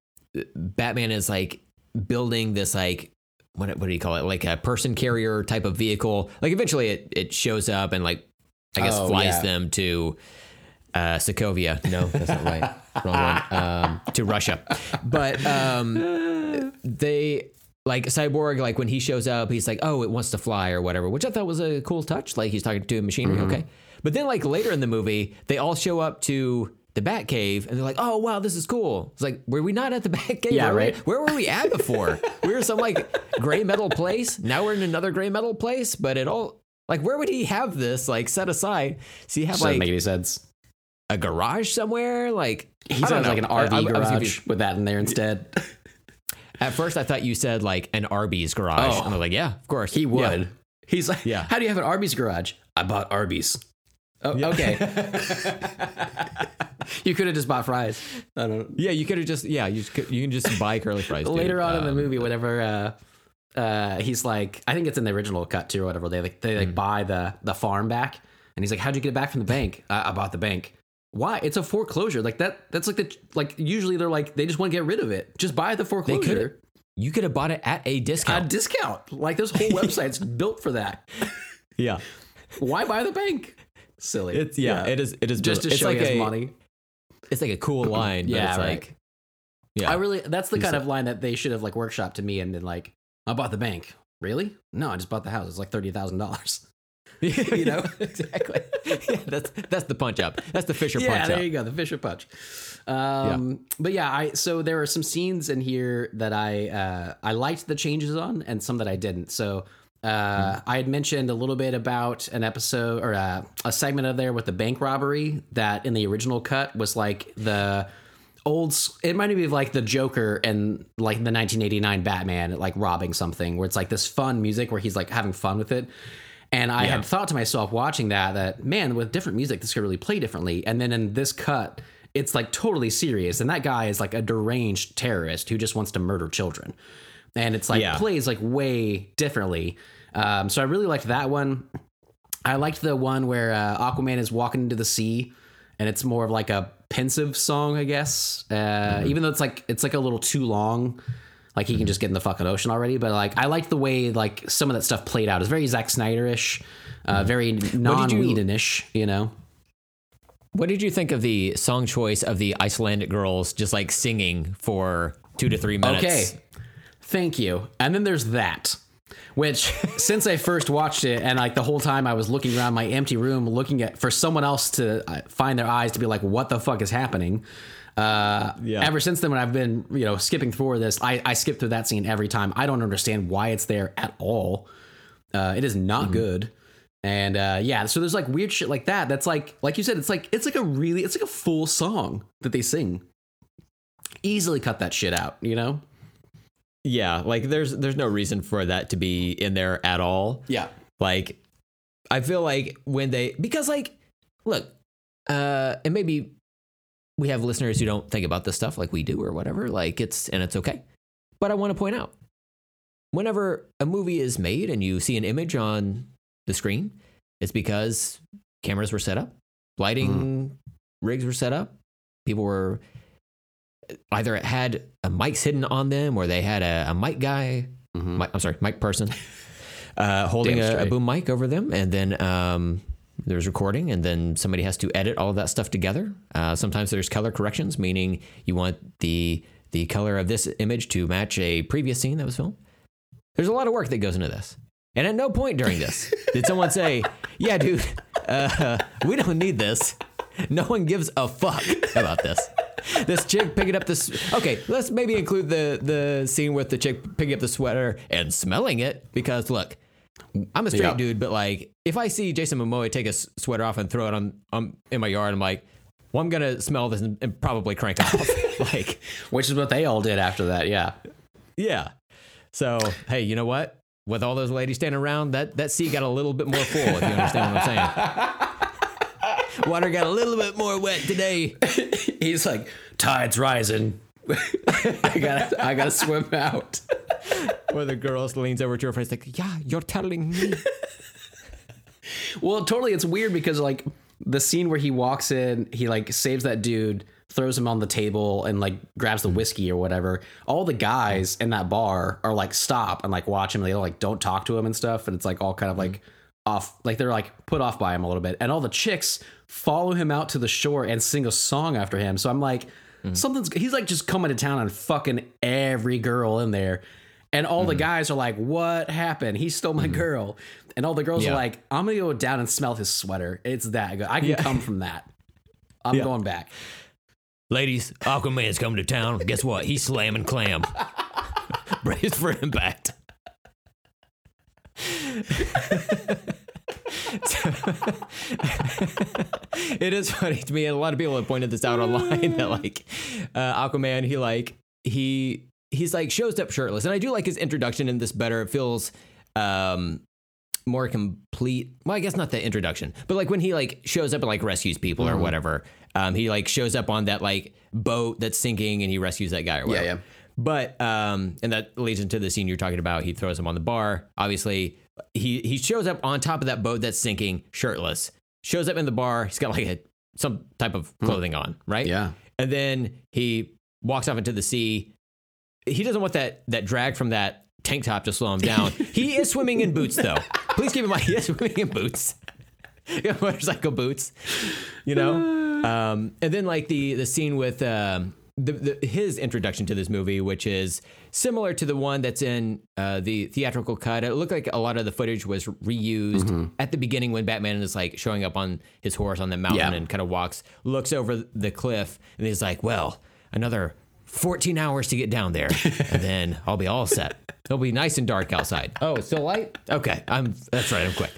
Batman is like building this like what what do you call it? Like a person carrier type of vehicle. Like eventually, it it shows up and like I guess Oh, flies yeah. them to uh, Sokovia. No, that's not right. Wrong one. <laughs> Um, to Russia. But um, they like Cyborg, like when he shows up, he's like, oh, it wants to fly or whatever, which I thought was a cool touch. Like he's talking to a machinery. Mm-hmm. Okay. But then, like later in the movie, they all show up to the Batcave and they're like, oh, wow, this is cool. It's like, were we not at the <laughs> Batcave? Yeah, Where were we- right. Where were we at before? <laughs> we were some like gray metal place. Now we're in another gray metal place, but it all. Like, where would he have this like set aside? So you have Doesn't like make any sense. a garage somewhere? Like He I sounds know. like an I- RV I- I garage confused. with that in there instead. <laughs> At first, I thought you said like an Arby's garage. Oh. and I'm like, yeah, of course. He would. Yeah. He's like, Yeah. How do you have an Arby's garage? I bought Arby's. Oh, okay. <laughs> you could have just bought fries. I don't know. Yeah, you could have just yeah, you could, you can just buy curly fries. dude. Later on in the Um, movie, whenever uh, uh, he's like, I think it's in the original cut too, or whatever. They like they like buy the the farm back, and he's like, "How'd you get it back from the bank?" I, I bought the bank why? It's a foreclosure. Like that that's like the like usually they're like they just want to get rid of it. Just buy the foreclosure. You could have bought it at a discount. At discount. Like this whole <laughs> website's built for that. Yeah. Why buy the bank? Silly. It's yeah, yeah. it is it is just to show like a, money. it's like a cool <clears throat> line yeah right. like yeah. I really that's the kind of line that they should have like workshop to me and then like i bought the bank. Really? No i just bought the house. It's like $30000 <laughs> You know, <laughs> exactly. <laughs> yeah, that's that's the punch up. That's the Fisher yeah, punch. Yeah, there up. you go, the Fisher punch. Um, yeah. But yeah, I so there are some scenes in here that I uh, I liked the changes on, and some that I didn't. So uh, mm-hmm. I had mentioned a little bit about an episode or uh, a segment of there with the bank robbery that in the original cut was like the old. It might be like the Joker and like the 1989 Batman, like robbing something, where it's like this fun music where he's like having fun with it. And I had thought to myself watching that that man with different music this could really play differently. And then in this cut, it's like totally serious, and that guy is like a deranged terrorist who just wants to murder children, and it's like Yeah. plays like way differently. Um, so I really liked that one. I liked the one where uh, Aquaman is walking into the sea, and it's more of like a pensive song, I guess. Uh, Even though it's like it's like a little too long, like he can just get in the fucking ocean already. But like I liked the way like some of that stuff played out. It's very Zack Snyder-ish, uh, very non-Whedon-ish, you know. What did you think of the song choice of the Icelandic girls just like singing for two to three minutes? Okay. Thank you. And then there's that, which <laughs> since I first watched it and like the whole time I was looking around my empty room looking at for someone else to uh, find their eyes to be like, what the fuck is happening? Uh, Yeah. Ever since then, when I've been you know skipping through this, I, I skip through that scene every time. I don't understand why it's there at all. Uh, it is not good. And uh, yeah, so there's like weird shit like that. That's like, like you said, it's like it's like a really, it's like a full song that they sing. Easily cut that shit out, you know? Yeah, like there's there's no reason for that to be in there at all. Yeah. Like I feel like when they because like look, uh and maybe we have listeners who don't think about this stuff like we do or whatever, like it's and it's okay. But I want to point out whenever a movie is made and you see an image on the screen, it's because cameras were set up, lighting rigs were set up, people were either had a mics hidden on them or they had a, a mic guy Mhm. mic, I'm sorry, mic person, <laughs> uh, holding a, a boom mic over them, and then um, there's recording, and then somebody has to edit all that stuff together. Uh, sometimes there's color corrections, meaning you want the the color of this image to match a previous scene that was filmed. There's a lot of work that goes into this, and at no point during this <laughs> did someone say, "Yeah, dude, uh, we don't need this." No one gives a fuck about this. This chick picking up this. Okay, let's maybe include the the scene with the chick picking up the sweater and smelling it because look, I'm a straight Yeah. dude, but like if I see Jason Momoa take a sweater off and throw it on um, in my yard, I'm like, well, I'm gonna smell this and, and probably crank off. <laughs> <laughs> like, Which is what they all did after that. Yeah. yeah. So hey, you know what? With all those ladies standing around, that that sea got a little bit more full. If you understand what I'm saying. <laughs> Water got a little bit more wet today. He's like, tide's rising. <laughs> I gotta, I gotta swim out. Where the girls leans over to her friend, like, "Yeah, you're telling me." Well, totally. It's weird because like the scene where he walks in, he like saves that dude, throws him on the table, and like grabs the whiskey or whatever. All the guys in that bar are like stop and like watch him. They like don't talk to him and stuff, and it's like all kind of like off, like they're like put off by him a little bit. And all the chicks follow him out to the shore and sing a song after him. So I'm like, Mm-hmm. something's. He's like just coming to town and fucking every girl in there. And all the mm-hmm. guys are like, "What happened? He stole my mm-hmm. girl." And all the girls Yeah. are like, "I'm gonna go down and smell his sweater. It's that good. I can come from that. I'm Yeah. going back." Ladies, Aquaman's coming to town. Guess what? He's slamming clam. Brace for impact. <laughs> it is funny to me, and a lot of people have pointed this out online that like uh, Aquaman, he like he he's like shows up shirtless, and I do like his introduction in this better. It feels um more complete. Well, I guess not the introduction, but like when he like shows up and like rescues people or whatever. Um, he like shows up on that like boat that's sinking and he rescues that guy or whatever. yeah. But um, and that leads into the scene you're talking about. He throws him on the bar. Obviously, he he shows up on top of that boat that's sinking, shirtless. Shows up in the bar. He's got like a some type of clothing on, right? Yeah. And then he walks off into the sea. He doesn't want that that drag from that tank top to slow him down. <laughs> he is swimming in boots though. Please keep in mind he is swimming in boots. <laughs> Motorcycle boots. You know? <sighs> Um, and then like the the scene with um, the, the, his introduction to this movie, which is similar to the one that's in uh, the theatrical cut. It looked like a lot of the footage was reused Mm-hmm. at the beginning when Batman is like showing up on his horse on the mountain Yeah. and kind of walks, looks over the cliff, and he's like, "Well, another 14 hours to get down there, <laughs> and then I'll be all set. It'll be nice and dark outside. Oh, it's still light. Okay, I'm. That's right. I'm quick.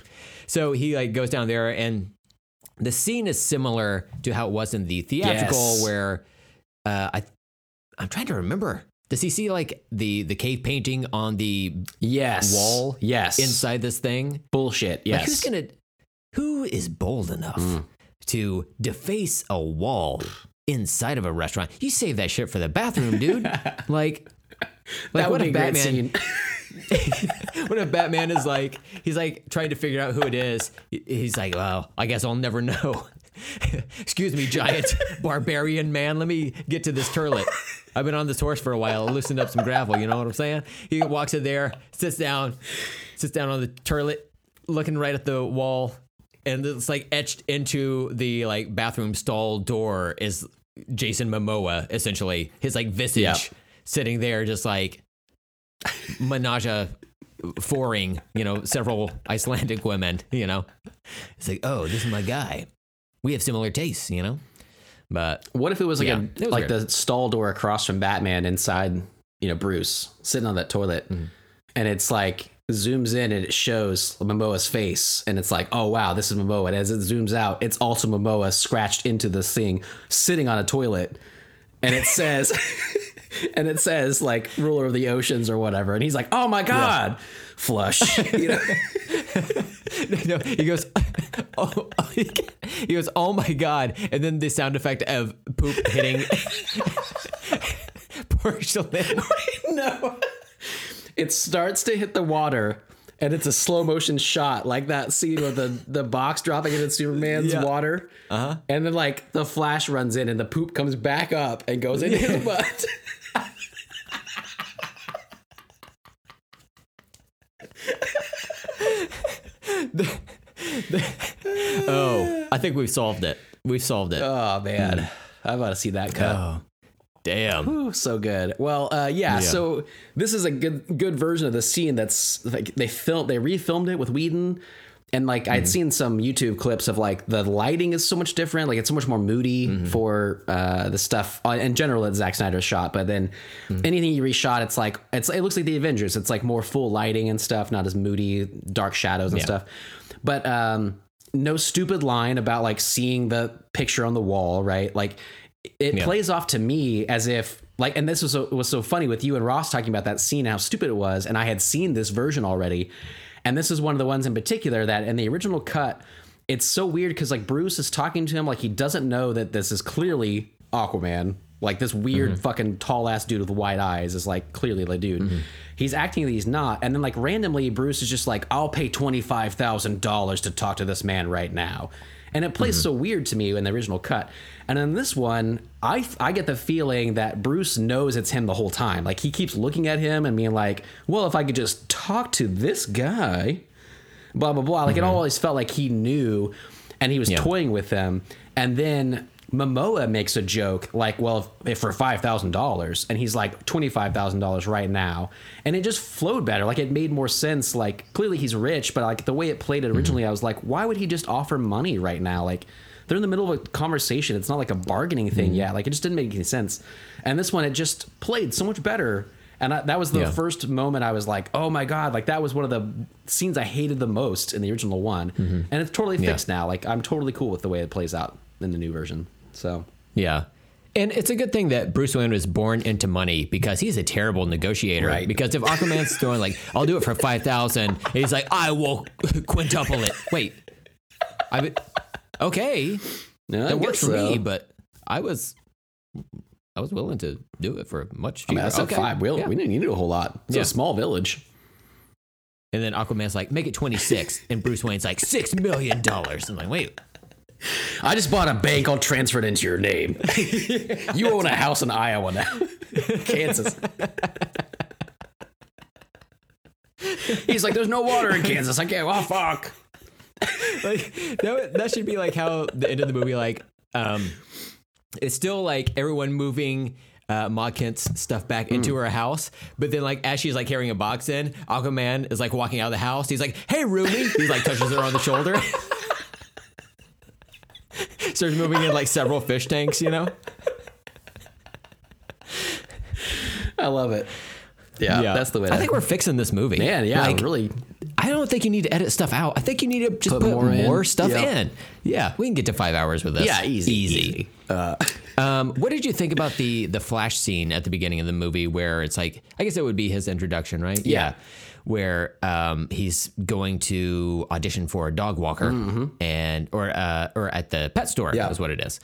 So he like goes down there and the scene is similar to how it was in the theatrical Yes. where uh, I I'm trying to remember. Does he see like the the cave painting on the Yes. Wall Yes. inside this thing? bullshit. Like, Yes. who's gonna who is bold enough to deface a wall inside of a restaurant? You save that shit for the bathroom, dude. like <laughs> like that what would be a Batman <laughs> what if Batman is like, he's like trying to figure out who it is. He's like, well, I guess I'll never know. <laughs> Excuse me, giant <laughs> barbarian man. Let me get to this turlet. I've been on this horse for a while. I loosened up some gravel. You know what I'm saying? He walks in there, sits down, sits down on the turlet, looking right at the wall, and it's like etched into the like bathroom stall door is Jason Momoa, essentially his like visage Yeah. sitting there, just like menage a foring, you know, several Icelandic women, you know. It's like, oh, this is my guy. We have similar tastes, you know. But What if it was like Yeah, a was like weird. the stall door across from Batman inside, you know, Bruce sitting on that toilet, Mm-hmm. and it's like zooms in and it shows Momoa's face, and it's like, oh wow, this is Momoa. And as it zooms out, it's also Momoa scratched into this thing, sitting on a toilet, and it says, <laughs> and it says like ruler of the oceans or whatever, and he's like, oh my god, flush, <laughs> you know. <laughs> no, he goes, <laughs> oh, he goes, oh my god, and then the sound effect of poop hitting porcelain. no. It starts to hit the water and it's a slow motion shot like that scene with the, the box dropping into Superman's Yeah. water. Uh-huh. And then like the flash runs in and the poop comes back up and goes into his butt. <laughs> Oh, I think we've solved it. We've solved it. oh man. I about to see that cut. oh, damn. Ooh, so good. Well, uh, yeah, So this is a good good version of the scene that's like they filmed they refilmed it with Whedon, and like I'd seen some YouTube clips of like the lighting is so much different. Like it's so much more moody for uh, the stuff uh, in general that Zack Snyder shot. But then anything you reshot, it's like it's it looks like the Avengers. It's like more full lighting and stuff, not as moody, dark shadows and stuff. But um, no stupid line about like seeing the picture on the wall, right? Like it Yeah. plays off to me as if like and this was so, was so funny with you and Ross talking about that scene how stupid it was and I had seen this version already and this is one of the ones in particular that in the original cut it's so weird cuz like Bruce is talking to him like he doesn't know that this is clearly Aquaman. Like this weird mm-hmm. fucking tall ass dude with white eyes is like clearly the dude. Mm-hmm. He's acting that he's not. And then like randomly Bruce is just like I'll pay $25,000 to talk to this man right now and it plays mm-hmm. so weird to me in the original cut. And in this one, I I get the feeling that Bruce knows it's him the whole time. Like he keeps looking at him and being like, "Well, if I could just talk to this guy, blah blah blah." Like it mm-hmm. always felt like he knew, and he was toying with them. And then Momoa makes a joke like, "Well, if, if for five thousand dollars," and he's like twenty five thousand dollars right now, and it just flowed better. Like it made more sense. Like clearly he's rich, but like the way it played it originally, I was like, why would he just offer money right now? Like they're in the middle of a conversation. It's not like a bargaining thing mm-hmm. yet. Like it just didn't make any sense. And this one, it just played so much better. And I, that was the Yeah. first moment I was like, oh my god! Like that was one of the scenes I hated the most in the original one, mm-hmm. and it's totally fixed now. Like I'm totally cool with the way it plays out in the new version. So Yeah. And it's a good thing that Bruce Wayne was born into money because he's a terrible negotiator. Right. Because if Aquaman's <laughs> throwing like, I'll do it for five thousand, he's like, I will quintuple it. Wait, I okay, I that works for so. me, but I was, I was willing to do it for much I cheaper. mean, that's a okay. five. We, yeah. we didn't need a whole lot. It's Yeah. a small village. And then Aquaman's like, make it twenty six, and Bruce Wayne's like, six million dollars. I'm like, wait, I just bought a bank. I'll transfer it into your name. <laughs> you own a house in Iowa now, <laughs> Kansas. He's like, there's no water in Kansas. I can't. Oh fuck. like that, that should be like how the end of the movie like um it's still like everyone moving uh, Ma Kent's stuff back into her house. But then, like, as she's like carrying a box in, Aquaman is like walking out of the house. He's like, "Hey, Ruby!" He's like touches her on the shoulder. <laughs> <laughs> Starts moving in like several fish tanks, you know. I love it. Yeah, that's the way. I think we're fixing this movie. man. Yeah, Like, really. I don't think you need to edit stuff out. I think you need to just Put put, more more, stuff Yeah. in. Yeah, we can get to five hours with this. Yeah, easy, easy. easy. Uh, <laughs> Um, what did you think about the the flash scene at the beginning of the movie where it's like I guess it would be his introduction, right? Yeah. Where um, he's going to audition for a dog walker and or uh, or at the pet store Mm-hmm. Yeah. is what it is.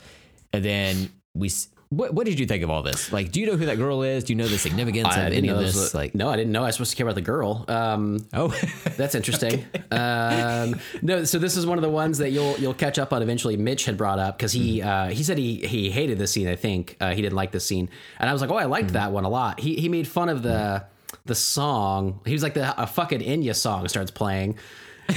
And then we what what did you think of all this? Like do you know who that girl is? Do you know the significance I of any of this was- like no, I didn't know I was supposed to care about the girl. Um, Oh, <laughs> That's interesting. um, no, so this is one of the ones that you'll you'll catch up on eventually. Mitch had brought up because he uh, he said he he hated this scene. I think uh, he didn't like this scene, and I was like, oh, I liked that one a lot. He he made fun of the the song. He was like the a fucking Enya song starts playing.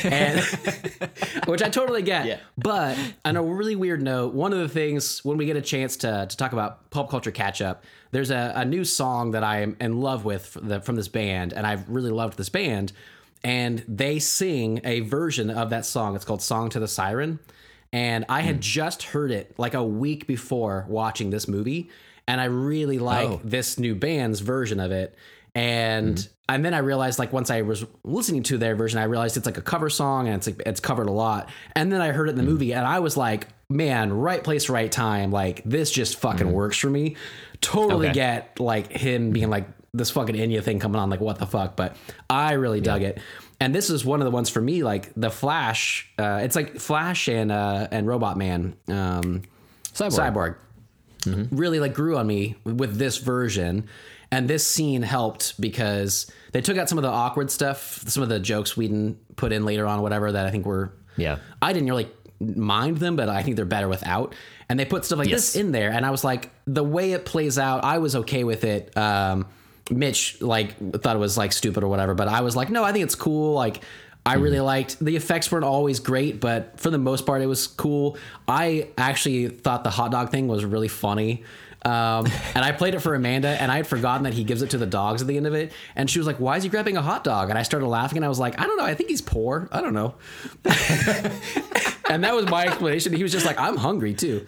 and <laughs> which I totally get. Yeah. But on a really weird note, one of the things when we get a chance to to talk about pop culture catch up, there's a, a new song that I am in love with from, the, from this band, and I've really loved this band. And they sing a version of that song. It's called "Song to the Siren," and I had hmm. just heard it like a week before watching this movie, and I really like Oh. this new band's version of it. And and then I realized like once I was listening to their version, I realized it's like a cover song and it's like it's covered a lot. And then I heard it in the movie and I was like, man, right place, right time. Like this just fucking works for me. Totally Okay. get like him being like this fucking Enya thing coming on, like what the fuck. But I really dug it. And this is one of the ones for me, like the Flash. Uh, it's like Flash and uh, and Robot Man. Um, Cyborg. Cyborg really like grew on me with this version. And this scene helped because they took out some of the awkward stuff, some of the jokes Whedon put in later on, whatever that I think were. Yeah. I didn't really mind them, but I think they're better without. And they put stuff like Yes. this in there, and I was like, the way it plays out, I was okay with it. Um, Mitch like thought it was like stupid or whatever, but I was like, no, I think it's cool. Like, I really liked the effects weren't always great, but for the most part, it was cool. I actually thought the hot dog thing was really funny. Um, and I played it for Amanda, and I had forgotten that he gives it to the dogs at the end of it. And she was like, "Why is he grabbing a hot dog?" And I started laughing, and I was like, "I don't know. I think he's poor. I don't know." <laughs> and that was my explanation. He was just like, "I'm hungry too."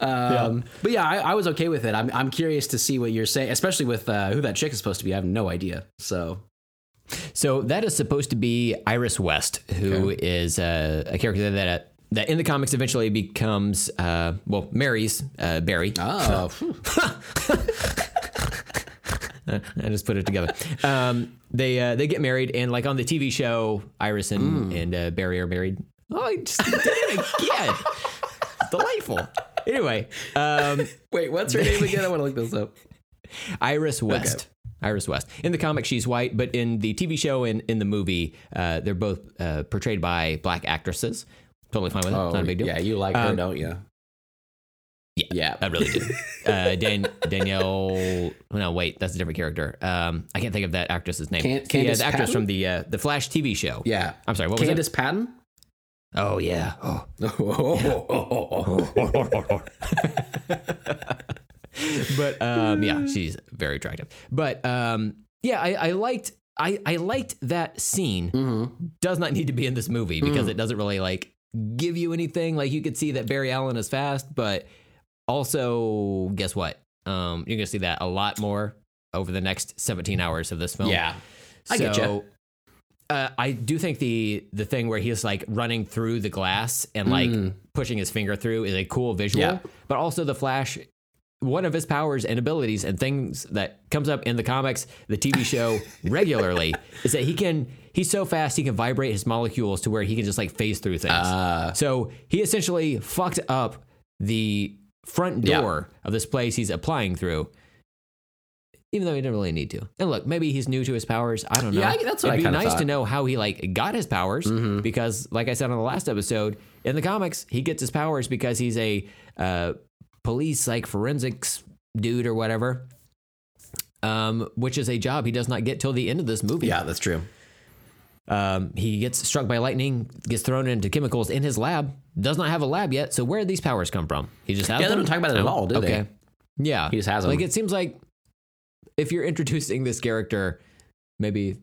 Um, But yeah, I, I was okay with it. I'm, I'm curious to see what you're saying, especially with uh, who that chick is supposed to be. I have no idea. So So that is supposed to be Iris West, who is uh, a character that that in the comics eventually becomes uh, well marries uh, Barry. oh. <laughs> I just put it together. Um, they uh, they get married, and like on the TV show, Iris and and uh, Barry are married. Oh, I just did it again. Delightful. Anyway, um, wait, what's her name again? I want to look this up. Iris West. Iris West. In the comic, she's white, but in the TV show and in the movie, uh, they're both uh, portrayed by black actresses. Totally fine with it. Oh, Not a big deal. yeah, you like her, Um, don't you? Yeah, Yeah. I really do. Uh, Dan, <laughs> Danielle. No, wait, that's a different character. Um, I can't think of that actress's name. Can- yeah, the actress Patton? from the uh, the Flash TV show. Yeah. I'm sorry. What was Candice Patton? Oh yeah. Oh. <laughs> but um, yeah, <laughs> she's very attractive. But um, yeah, I, I liked I, I liked that scene. Mm-hmm. Does not need to be in this movie because it doesn't really like give you anything. Like you could see that Barry Allen is fast, but also guess what? Um, you're gonna see that a lot more over the next 17 hours of this film. Yeah. I get. So, Uh, I do think the the thing where he's like running through the glass and like pushing his finger through is a cool visual. Mm. Yeah. But also the Flash, one of his powers and abilities and things that comes up in the comics, the TV show <laughs> regularly is that he can he's so fast he can vibrate his molecules to where he can just like phase through things. Uh, so he essentially fucked up the front Yeah. door of this place he's applying through. Even though he didn't really need to. And look, maybe he's new to his powers. I don't know. Yeah, that's what I It'd be nice to thought. Mm-hmm. know how he like got his powers because, like I said on the last episode, in the comics, he gets his powers because he's a uh, police like forensics dude or whatever. Um, which is a job he does not get till the end of this movie. yeah, that's true. Um, he gets struck by lightning, gets thrown into chemicals in his lab. Does not have a lab yet. So where did these powers come from? He just has Yeah, they them? don't talk about it at all, do they? Yeah, He just has them. Like it seems like if you're introducing this character, maybe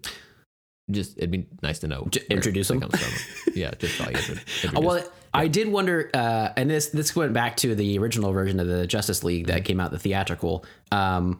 just it'd be nice to know J- introduce him? comes from. <laughs> yeah, just intro- introduce. Well, I did wonder, uh, and this this went back to the original version of the Justice League that came out the theatrical, um,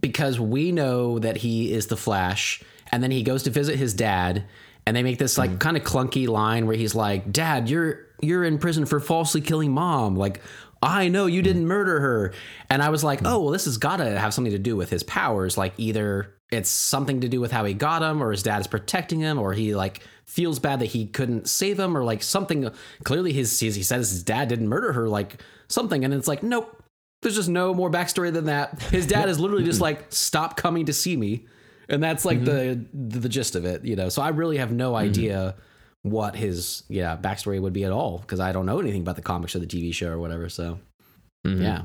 because we know that he is the Flash, and then he goes to visit his dad, and they make this like mm. kind of clunky line where he's like, "Dad, you're you're in prison for falsely killing mom," like. I know you mm. didn't murder her. And I was like, mm. oh, well, this has got to have something to do with his powers. Like, either it's something to do with how he got him, or his dad is protecting him, or he like feels bad that he couldn't save him, or like something. Clearly, his, his he says his dad didn't murder her, like something. And it's like, nope, there's just no more backstory than that. His dad is literally just <clears throat> like, stop coming to see me. And that's like the, the the gist of it, you know. So I really have no mm-hmm. idea what his yeah backstory would be at all because I don't know anything about the comics or the TV show or whatever. So mm-hmm. yeah,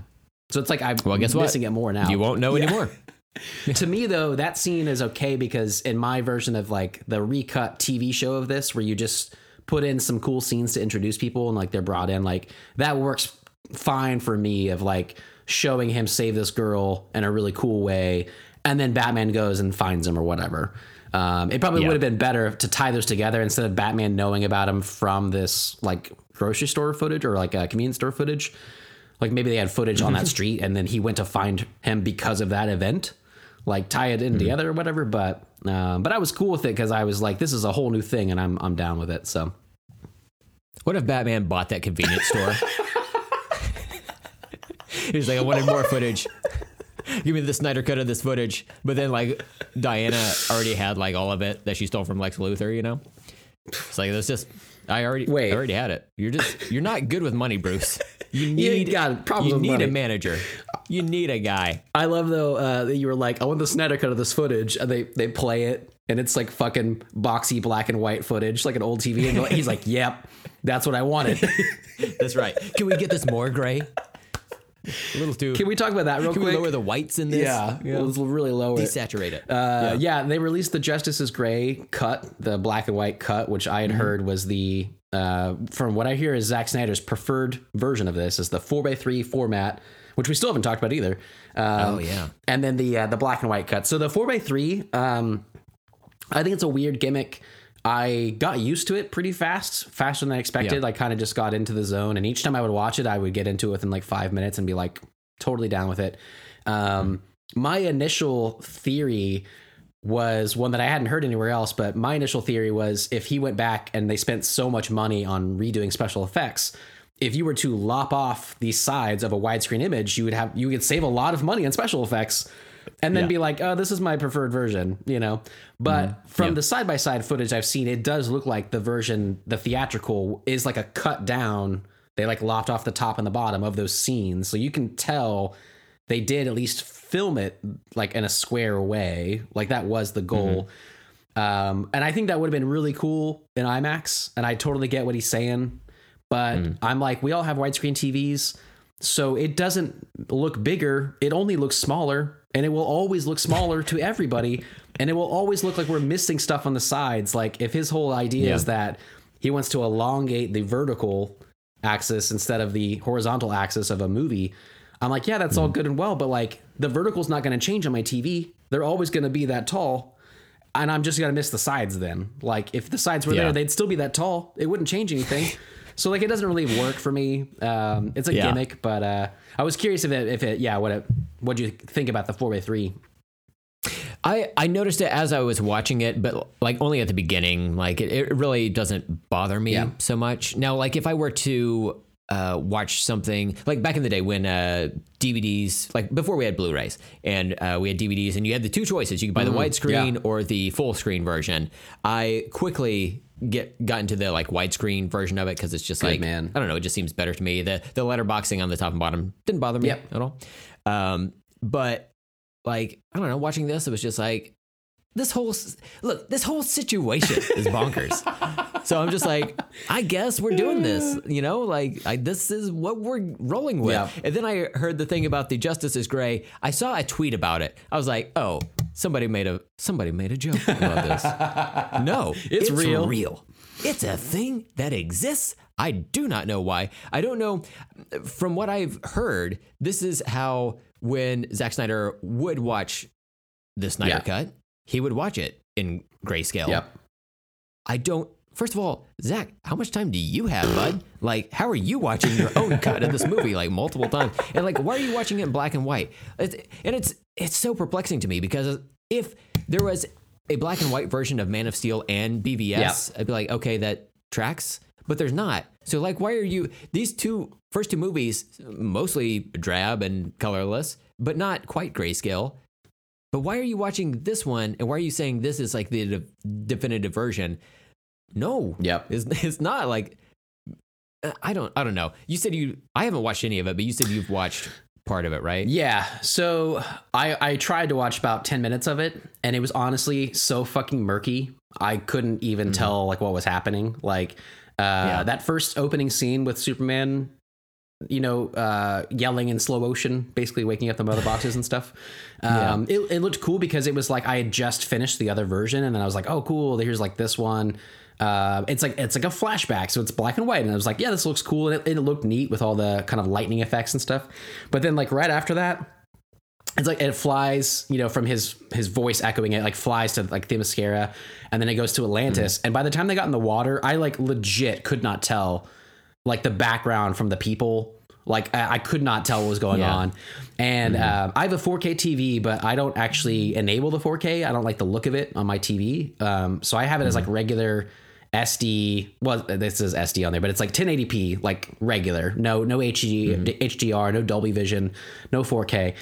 so it's like I'm Well, guess what? missing it more now. you won't know anymore. <laughs> <laughs> to me though, that scene is okay because in my version of like the recut TV show of this, where you just put in some cool scenes to introduce people and like they're brought in, like that works fine for me. Of like showing him save this girl in a really cool way, and then Batman goes and finds him or whatever. Um, it probably Yeah. would have been better to tie those together instead of Batman knowing about him from this like grocery store footage or like a convenience store footage. Like maybe they had footage on that <laughs> street and then he went to find him because of that event. Like tie it in together or whatever. But um, but I was cool with it because I was like, this is a whole new thing and I'm I'm down with it. So What if Batman bought that convenience store? <laughs> <laughs> He's like, I wanted more footage. Give me the Snyder cut of this footage. But then, like, Diana already had like all of it that she stole from Lex Luthor. You know, it's like that's just. I already Wait. I already had it. You're just you're not good with money, Bruce. You <laughs> You need got problems You need money. a manager. You need a guy. I love though uh, that you were like, I want the Snyder cut of this footage, and they they play it, and it's like fucking boxy black and white footage, like an old TV, and he's like, "Yep, that's what I wanted." <laughs> That's right. Can we get this more gray? A little too. Can we talk about that real can quick? we lower the whites in this? yeah, let's really lower it. Desaturate it. Uh, yeah. they released the Justice is Gray cut, the black and white cut, which I had heard was the, uh, from what I hear, is Zack Snyder's preferred version of this, is the 4x3 format, which we still haven't talked about either. Um, oh yeah. and then the uh, the black and white cut. So the 4x3, um, I think it's a weird gimmick. I got used to it pretty fast, faster than I expected. Yeah. I kind of just got into the zone, and each time I would watch it, I would get into it within like five minutes and be like totally down with it. Um, my initial theory was one that I hadn't heard anywhere else, but my initial theory was if he went back and they spent so much money on redoing special effects, if you were to lop off the sides of a widescreen image, you would have you could save a lot of money on special effects and then Yeah. be like, "Oh, this is my preferred version," you know. But mm-hmm. from Yeah. the side by side footage I've seen, it does look like the version, the theatrical, is like a cut down. They like lopped off the top and the bottom of those scenes, so you can tell they did at least film it like in a square way. Like that was the goal. Mm-hmm. Um, and I think that would have been really cool in IMAX. And I totally get what he's saying. But mm. I'm like, we all have widescreen TVs. So it doesn't look bigger. It only looks smaller. And it will always look smaller to everybody. And it will always look like we're missing stuff on the sides. Like if his whole idea Yeah. is that he wants to elongate the vertical axis instead of the horizontal axis of a movie. I'm like, yeah, that's all mm-hmm. good and well, but like the vertical's not going to change on my TV. They're always going to be that tall. And I'm just going to miss the sides then. Like if the sides were Yeah. there, they'd still be that tall. It wouldn't change anything. So like it doesn't really work for me. Um, it's a Yeah. gimmick, but uh, I was curious if it, if it, yeah, what it, what do you think about the 4x3? I, I noticed it as I was watching it, but like only at the beginning. Like it, it really doesn't bother me Yeah. so much. Now, like if I were to uh, watch something like back in the day when uh, DVDs, like before we had Blu-rays and uh, we had DVDs, and you had the two choices: you could buy the widescreen yeah. or the full screen version. I quickly get gotten into the like widescreen version of it because it's just like man. I don't know, it just seems better to me. The the letterboxing on the top and bottom didn't bother me Yep. at all. Um, but like I don't know, watching this, it was just like this whole look, this whole situation is bonkers. <laughs> so I'm just like, I guess we're doing this, you know, like I, this is what we're rolling with. Yeah. And then I heard the thing about the Justice is Gray. I saw a tweet about it. I was like, oh, somebody made a somebody made a joke about this. <laughs> no, It's real. Real. It's a thing that exists. I do not know why. I don't know. From what I've heard, this is how when Zack Snyder would watch the Snyder Yeah. cut, he would watch it in grayscale. Yep. I don't. First of all, Zack, how much time do you have, bud? Like, how are you watching your own cut of this movie like multiple times? And like, why are you watching it in black and white? It's, and it's it's so perplexing to me because if there was a black and white version of Man of Steel and BVS, I'd be like, okay, that tracks. But there's not. So like, why are you these two first two movies mostly drab and colorless, but not quite grayscale? But why are you watching this one? And why are you saying this is like the de- definitive version? No. Yep. It's, <laughs> it's not like uh, I don't I don't know. You said you I haven't watched any of it, but you said you've watched part of it, right? Yeah. So I I tried to watch about 10 minutes of it and it was honestly so fucking murky. I couldn't even tell like what was happening. Like uh Yeah. that first opening scene with Superman you know, uh, yelling in slow motion, basically waking up the mother boxes and stuff. <laughs> Um, it, it looked cool because it was like I had just finished the other version, and then I was like, "Oh, cool! Here's like this one." Uh, it's like it's like a flashback, so it's black and white, and I was like, "Yeah, this looks cool," and it, it looked neat with all the kind of lightning effects and stuff. But then, like right after that, it's like it flies, you know, from his his voice echoing it, like flies to like Themyscira, and then it goes to Atlantis. And by the time they got in the water, I like legit could not tell like the background from the people. Like I, I could not tell what was going Yeah. on. And um, I have a 4K TV, but I don't actually enable the 4K. I don't like the look of it on my TV. Um, so I have it as like regular SD. Well, this is SD on there, but it's like 1080p, like regular. No, no HD, HDR, no Dolby Vision, no 4K.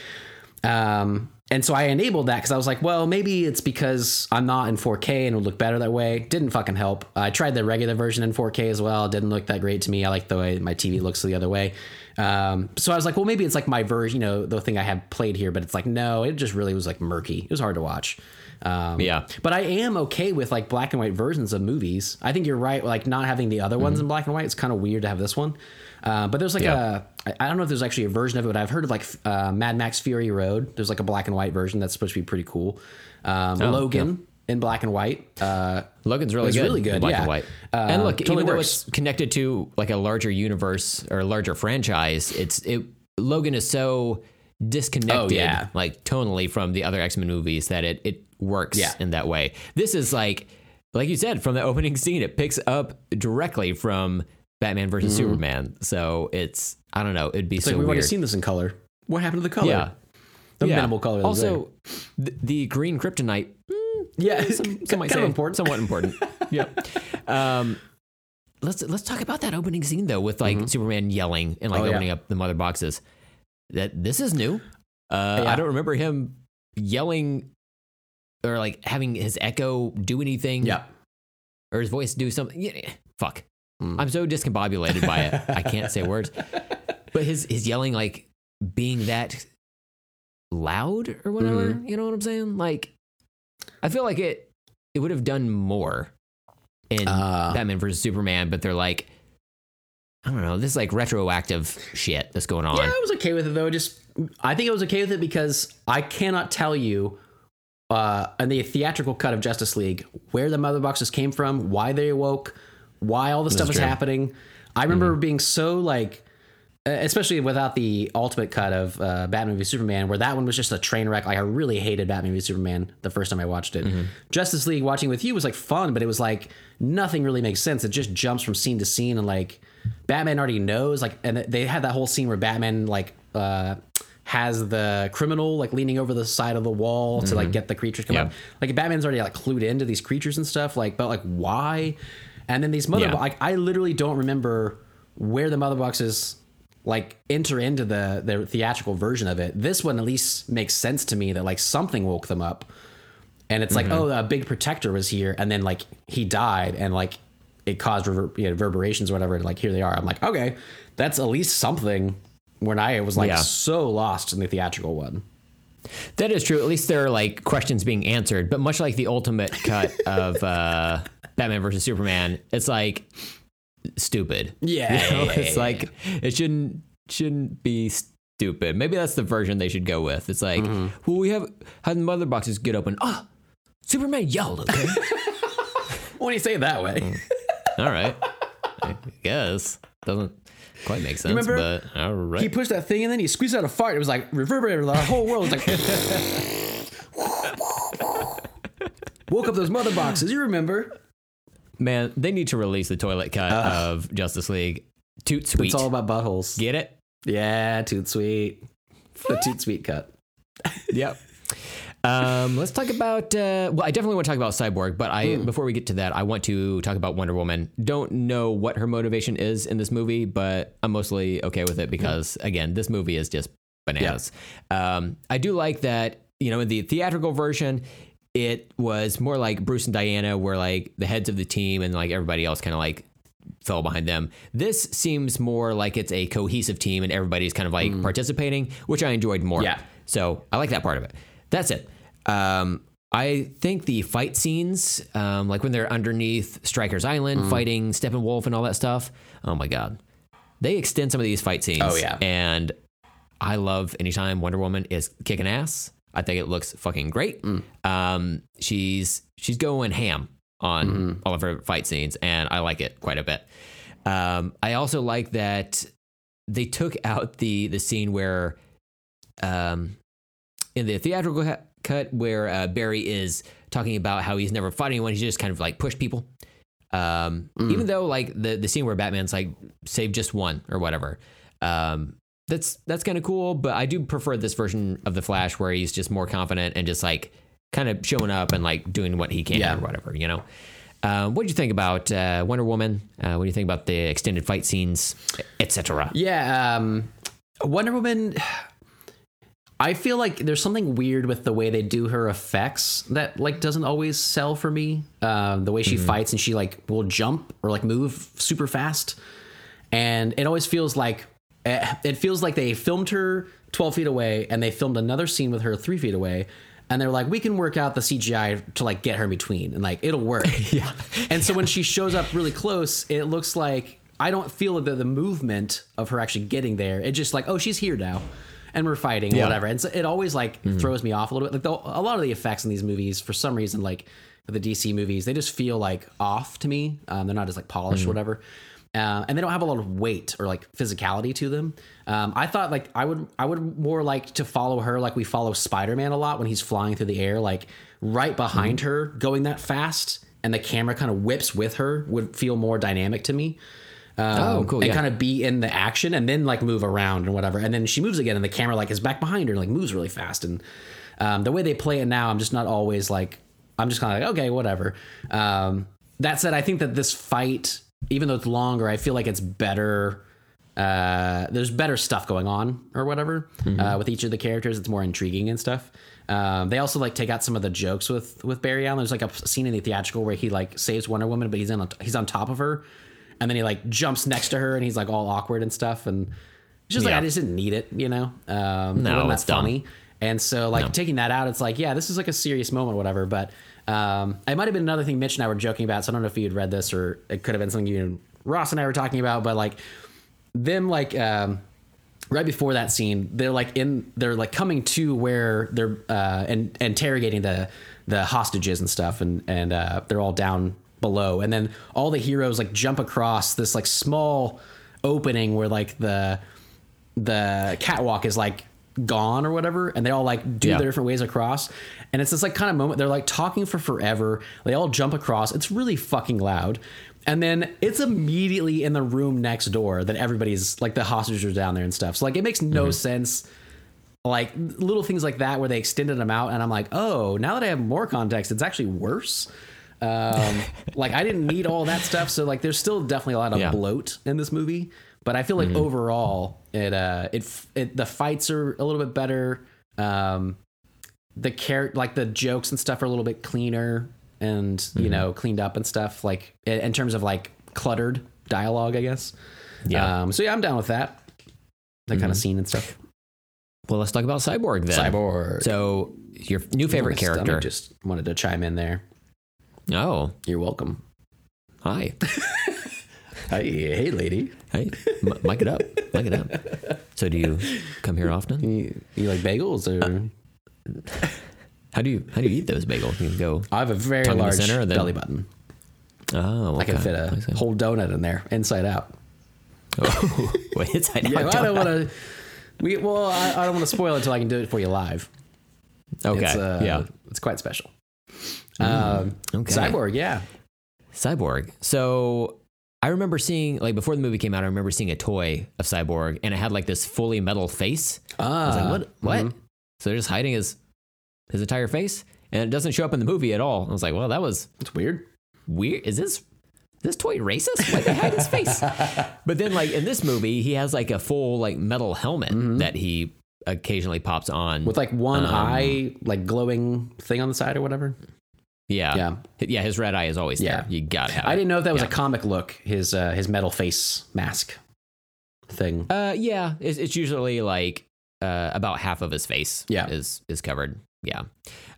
Um, and so I enabled that because I was like, well, maybe it's because I'm not in 4K and it would look better that way. Didn't fucking help. I tried the regular version in 4K as well. It didn't look that great to me. I like the way my TV looks the other way. Um, so I was like, well, maybe it's like my version, you know, the thing I have played here, but it's like, no, it just really was like murky. It was hard to watch. Um, Yeah. But I am okay with like black and white versions of movies. I think you're right. Like not having the other ones in black and white, it's kind of weird to have this one. Uh, but there's like Yeah. a, I- don't know if there's actually a version of it, but I've heard of like uh, Mad Max Fury Road. There's like a black and white version that's supposed to be pretty cool. Um, Logan in black and white. Uh, Logan's really good. really good, in black yeah. and white. Uh, and look, totally even though works. it's connected to like a larger universe or a larger franchise, it's it. Logan is so disconnected, Oh, yeah. like tonally from the other X Men movies that it it works Yeah. in that way. This is like, like you said, from the opening scene, it picks up directly from Batman versus Superman. So it's I don't know, it'd be Mm-hmm. it's so like we've already seen this in color. What happened to the color? yeah. The Yeah. minimal color. Also, the, the green kryptonite there. yeah, some, <laughs> some might say of important. somewhat important. <laughs> yep. Um, let's let's talk about that opening scene though, with like Superman yelling and like Mm-hmm. Oh, yeah. opening up the mother boxes. That this is new. Uh, Yeah. I don't remember him yelling or like having his echo do anything. Yeah. Or his voice do something. Yeah, fuck. Mm. I'm so discombobulated by it. I can't say words. <laughs> But his his yelling like being that loud or whatever. Mm-hmm. You know what I'm saying? Like, I feel like it it would have done more in Uh, Batman versus Superman, but they're like, I don't know, this is like retroactive shit that's going on. Yeah, I was okay with it though. Just I think I was okay with it because I cannot tell you uh, in the theatrical cut of Justice League where the mother boxes came from, why they awoke, why all the stuff is true. happening. I remember being so like, especially without the ultimate cut of uh, Batman v Superman, where that one was just a train wreck. Like I really hated Batman v Superman the first time I watched it. Justice League watching with you was like fun, but it was like nothing really makes sense. It just jumps from scene to scene, and like Batman already knows. Like, and they had that whole scene where Batman like. Uh, has the criminal like leaning over the side of the wall to like mm-hmm. get the creatures come Yeah. up. Like Batman's already like clued into these creatures and stuff. Like, but like why? And then these mother Yeah. like I literally don't remember where the mother boxes like enter into the the theatrical version of it. This one at least makes sense to me that like something woke them up, and it's like mm-hmm. oh a big protector was here, and then like he died, and like it caused rever- you know, reverberations or whatever. And like here they are. I'm like okay, that's at least something. When I was like Yeah. so lost in the theatrical one. That is true. At least there are like questions being answered. But much like the ultimate cut <laughs> of uh, Batman versus Superman, it's like stupid. Yeah, <laughs> You know? yeah, yeah, it's like it shouldn't shouldn't be stupid. Maybe that's the version they should go with. It's like, Mm-hmm. well, we have had the mother boxes get open. Ah, Superman yelled. Okay, <laughs> When you say it that way. all right. I guess doesn't quite make sense. remember? But all right. He pushed that thing and then he squeezed out a fart. It was like reverberated. The whole world was like. <laughs> Woke up those mother boxes. You remember? Man, they need to release the toilet cut of Justice League. Toot sweet. It's all about buttholes. Get it? Yeah, toot sweet. The toot sweet cut. Yep. <laughs> Um, let's talk about. Uh, well, I definitely want to talk about Cyborg, but I before we get to that, I want to talk about Wonder Woman. Don't know what her motivation is in this movie, but I'm mostly okay with it because again, this movie is just bananas. Um, I do like that. You know, in the theatrical version, it was more like Bruce and Diana were like the heads of the team, and like everybody else kind of like fell behind them. This seems more like it's a cohesive team and everybody's kind of like participating, which I enjoyed more. Yeah. So I like that part of it. That's it. Um, I think the fight scenes, um, like when they're underneath Stryker's Island Mm. fighting Steppenwolf and all that stuff, oh my God. They extend some of these fight scenes. Oh, yeah. And I love anytime Wonder Woman is kicking ass. I think it looks fucking great. Mm. Um, she's she's going ham on Mm-hmm. all of her fight scenes, and I like it quite a bit. Um, I also like that they took out the the scene where, um, in the theatrical cut- where uh, Barry is talking about how he's never fought anyone, he's just kind of like pushed people. Um, Even though like the the scene where Batman's like save just one or whatever, um, that's that's kind of cool. But I do prefer this version of the Flash where he's just more confident and just like kind of showing up and like doing what he can Yeah. or whatever, you know. Um, what do you think about uh, Wonder Woman? Uh, what do you think about the extended fight scenes, etc.? Yeah, um, Wonder Woman. I feel like there's something weird with the way they do her effects that like doesn't always sell for me. Um, the way she fights and she like will jump or like move super fast, and it always feels like eh, it feels like they filmed her 12 feet away and they filmed another scene with her three feet away. And they're like, we can work out the CGI to like get her in between, and like it'll work. <laughs> Yeah. And so when she shows up really close, it looks like I don't feel the, the movement of her actually getting there. It's just like, oh, she's here now, and we're fighting, or Yeah. whatever. And so it always like throws me off a little bit. Like the, a lot of the effects in these movies, for some reason, like the DC movies, they just feel like off to me. Um, they're not as like polished, or whatever. Uh, and they don't have a lot of weight or like physicality to them. Um, I thought like I would I would more like to follow her like we follow Spider Man a lot when he's flying through the air, like right behind her, going that fast, and the camera kind of whips with her would feel more dynamic to me. Um, Oh, cool, And yeah. kind of be in the action and then like move around and whatever. And then she moves again, and the camera like is back behind her and like moves really fast. And um, the way they play it now, I'm just not always like I'm just kind of like okay, whatever. Um, that said, I think that this fight, even though it's longer, I feel like it's better. Uh, there's better stuff going on or whatever uh, with each of the characters. It's more intriguing and stuff. Um, they also like take out some of the jokes with with Barry Allen. There's like a scene in the theatrical where he like saves Wonder Woman, but he's in on, he's on top of her, and then he like jumps next to her and he's like all awkward and stuff. And it's just like I just didn't need it, you know. Um, No, it it's dumb. funny. And so like taking that out, it's like yeah, this is like a serious moment, or whatever. But um, it might have been another thing Mitch and I were joking about. So I don't know if you had read this or it could have been something you and Ross and I were talking about. But like them like um right before that scene they're like in they're like coming to where they're uh and interrogating the the hostages and stuff and and uh they're all down below. And then all the heroes like jump across this like small opening where like the the catwalk is like gone or whatever and they all like do Yeah. their different ways across. And it's this like kind of moment they're like talking for forever. They all jump across. It's really fucking loud. And then it's immediately in the room next door that everybody's like the hostages are down there and stuff. So like it makes no mm-hmm. sense. Like little things like that where they extended them out and i'm like oh now that i have more context it's actually worse um, <laughs> like I didn't need all that stuff, so like there's still definitely a lot of Yeah. bloat in this movie. But I feel like overall, it uh, it, it the fights are a little bit better. Um, the character, like the jokes and stuff, are a little bit cleaner and you know cleaned up and stuff. Like in, in terms of like cluttered dialogue, I guess. Yeah. Um, so yeah, I'm down with that. That kind of scene and stuff. Well, let's talk about Cyborg then. Cyborg. So your new favorite stomach character? Just wanted to chime in there. Oh, You're welcome. hi. <laughs> Hey, hey, lady. Hey, m- mic it up. Mic it up. So do you come here often? You, you like bagels or? How do you how do you eat those bagels? You can go. I have a very Tongue in the large center, then- belly button. Oh, I can fit a whole donut in there, inside out. Oh, <laughs> wait, it's I Yeah, well, I don't want to. We well, I, I don't want to spoil it until I can do it for you live. Okay. It's, uh, yeah. it's quite special. Um, okay. Cyborg, yeah. Cyborg. So I remember seeing like before the movie came out, I remember seeing a toy of Cyborg and it had like this fully metal face. I was like, Ah, what? What? So they're just hiding his his entire face, and it doesn't show up in the movie at all. I was like, well, that was It's weird. weird. Is this this toy racist? Why they hide his face? <laughs> But then, like in this movie, he has like a full like metal helmet that he occasionally pops on. With like one Um, eye, like glowing thing on the side or whatever. Yeah, Yeah. yeah. His red eye is always Yeah. there. You got to have. I it. didn't know if that was Yeah. a comic look. His uh, his metal face mask thing. Uh, yeah, it's, it's usually like uh, about half of his face. Yeah. is is covered. Yeah,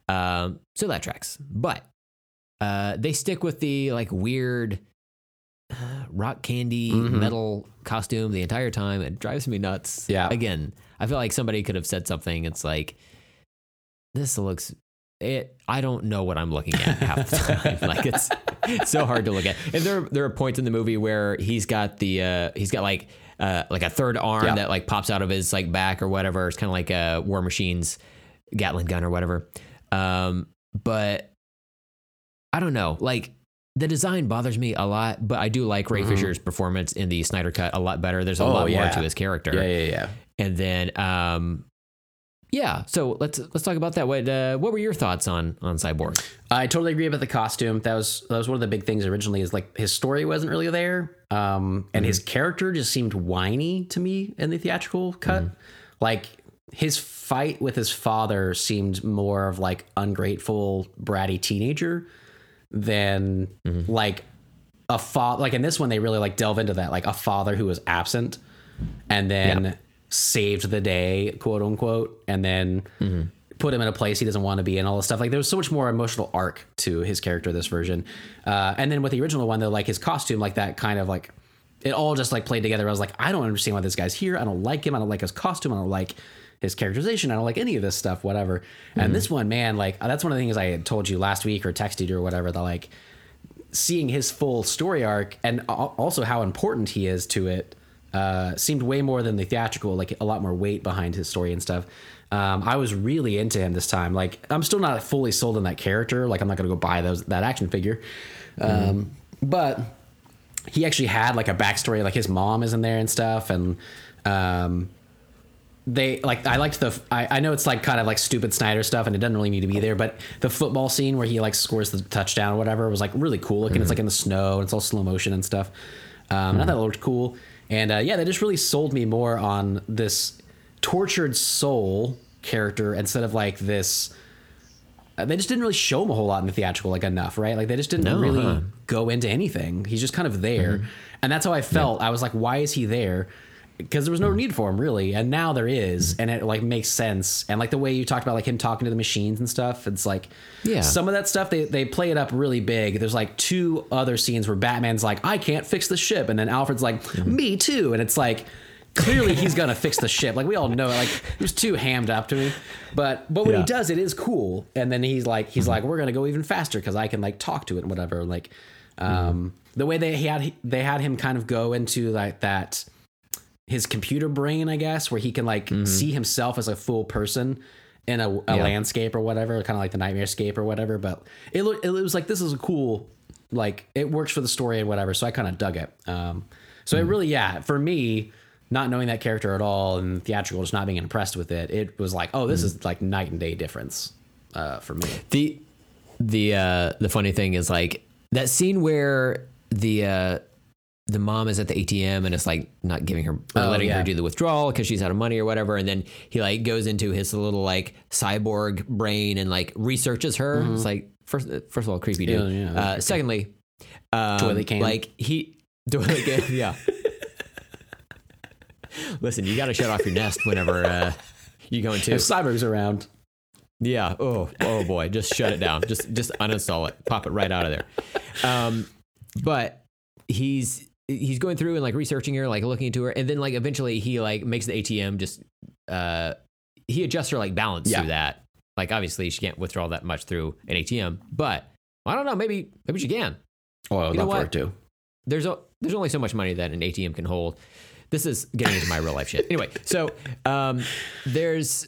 um, so that tracks. But uh, they stick with the like weird uh, rock candy Mhm. metal costume the entire time. It drives me nuts. Yeah. Again, I feel like somebody could have said something. It's like this looks. It. I don't know what I'm looking at half the time. <laughs> like it's, it's so hard to look at. And there there are points in the movie where he's got the uh, he's got like uh, like a third arm Yeah. that like pops out of his like back or whatever. It's kind of like a War Machine's Gatling gun or whatever. Um, but I don't know. Like the design bothers me a lot, but I do like Ray Mhm. Fisher's performance in the Snyder Cut a lot better. There's a Oh, lot more to his character. Yeah, yeah, yeah. And then, um, yeah. So let's let's talk about that. What uh, what were your thoughts on on Cyborg? I totally agree about the costume. That was that was one of the big things originally. Is like his story wasn't really there, um, and his character just seemed whiny to me in the theatrical cut. Like his fight with his father seemed more of like ungrateful, bratty teenager than like a father. Like in this one, they really like delve into that, like a father who was absent and then saved the day, quote unquote, and then put him in a place he doesn't want to be and all this stuff. Like there was so much more emotional arc to his character this version. Uh, and then with the original one, though, like his costume, like that kind of like it all just like played together. I was like, I don't understand why this guy's here. I don't like him. I don't like his costume. I don't like his characterization. I don't like any of this stuff, whatever. And this one, man, like that's one of the things I had told you last week or texted you or whatever. That like seeing his full story arc and also how important he is to it uh, seemed way more than the theatrical, like a lot more weight behind his story and stuff. Um, I was really into him this time. Like I'm still not fully sold on that character. Like I'm not gonna go buy those that action figure, um, but he actually had like a backstory. Like his mom is in there and stuff, and um, they like I liked the I, I know it's like kind of like stupid Snyder stuff and it doesn't really need to be there, but the football scene where he like scores the touchdown or whatever was like really cool looking. It's like in the snow and it's all slow motion and stuff. Um, and I thought it looked cool. And uh, yeah, they just really sold me more on this tortured soul character instead of like this. Uh, they just didn't really show him a whole lot in the theatrical like enough, right? Like they just didn't No, really huh? go into anything. He's just kind of there, and that's how I felt. I was like, why is he there? Because there was no need for him really, and now there is, and it like makes sense. And like the way you talked about like him talking to the machines and stuff, it's like Yeah. some of that stuff they they play it up really big. There's like two other scenes where Batman's like, I can't fix the ship, and then Alfred's like, mm-hmm. me too, and it's like. Clearly, he's gonna <laughs> fix the ship. Like we all know, it. like it was too hammed up to me. But but when Yeah. he does, it is cool. And then he's like, he's mm-hmm. like, we're gonna go even faster because I can like talk to it and whatever. Like, um, mm-hmm. the way they he had they had him kind of go into like that his computer brain, I guess, where he can like see himself as a full person in a, a Yeah. landscape or whatever, kind of like the nightmare scape or whatever. But it looked it was like this is a cool like it works for the story and whatever. So I kind of dug it. Um, so it really yeah for me. Not knowing that character at all and theatrical, just not being impressed with it, it was like, oh, this is like night and day difference uh, for me. The the uh, the funny thing is like that scene where the uh, the mom is at the ATM and it's like not giving her or Oh, letting yeah. her do the withdrawal because she's out of money or whatever, and then he like goes into his little like cyborg brain and like researches her. It's like first first of all creepy dude. Mm-hmm. Yeah, yeah, uh, secondly, um, Toilet can. like he <laughs> toilet can, yeah. Listen, you got to shut off your nest whenever uh, you go into If Cyborg's around, yeah. Oh, oh boy. Just shut it down. Just, just uninstall it. Pop it right out of there. Um, but he's he's going through and like researching her, like looking into her, and then like eventually he like makes the ATM just uh he adjusts her like balance Yeah. through that. Like obviously she can't withdraw that much through an ATM, but I don't know. Maybe maybe she can. oh, I would You love for it too. There's a there's only so much money that an ATM can hold. This is getting into my real life shit. <laughs> Anyway, so um, there's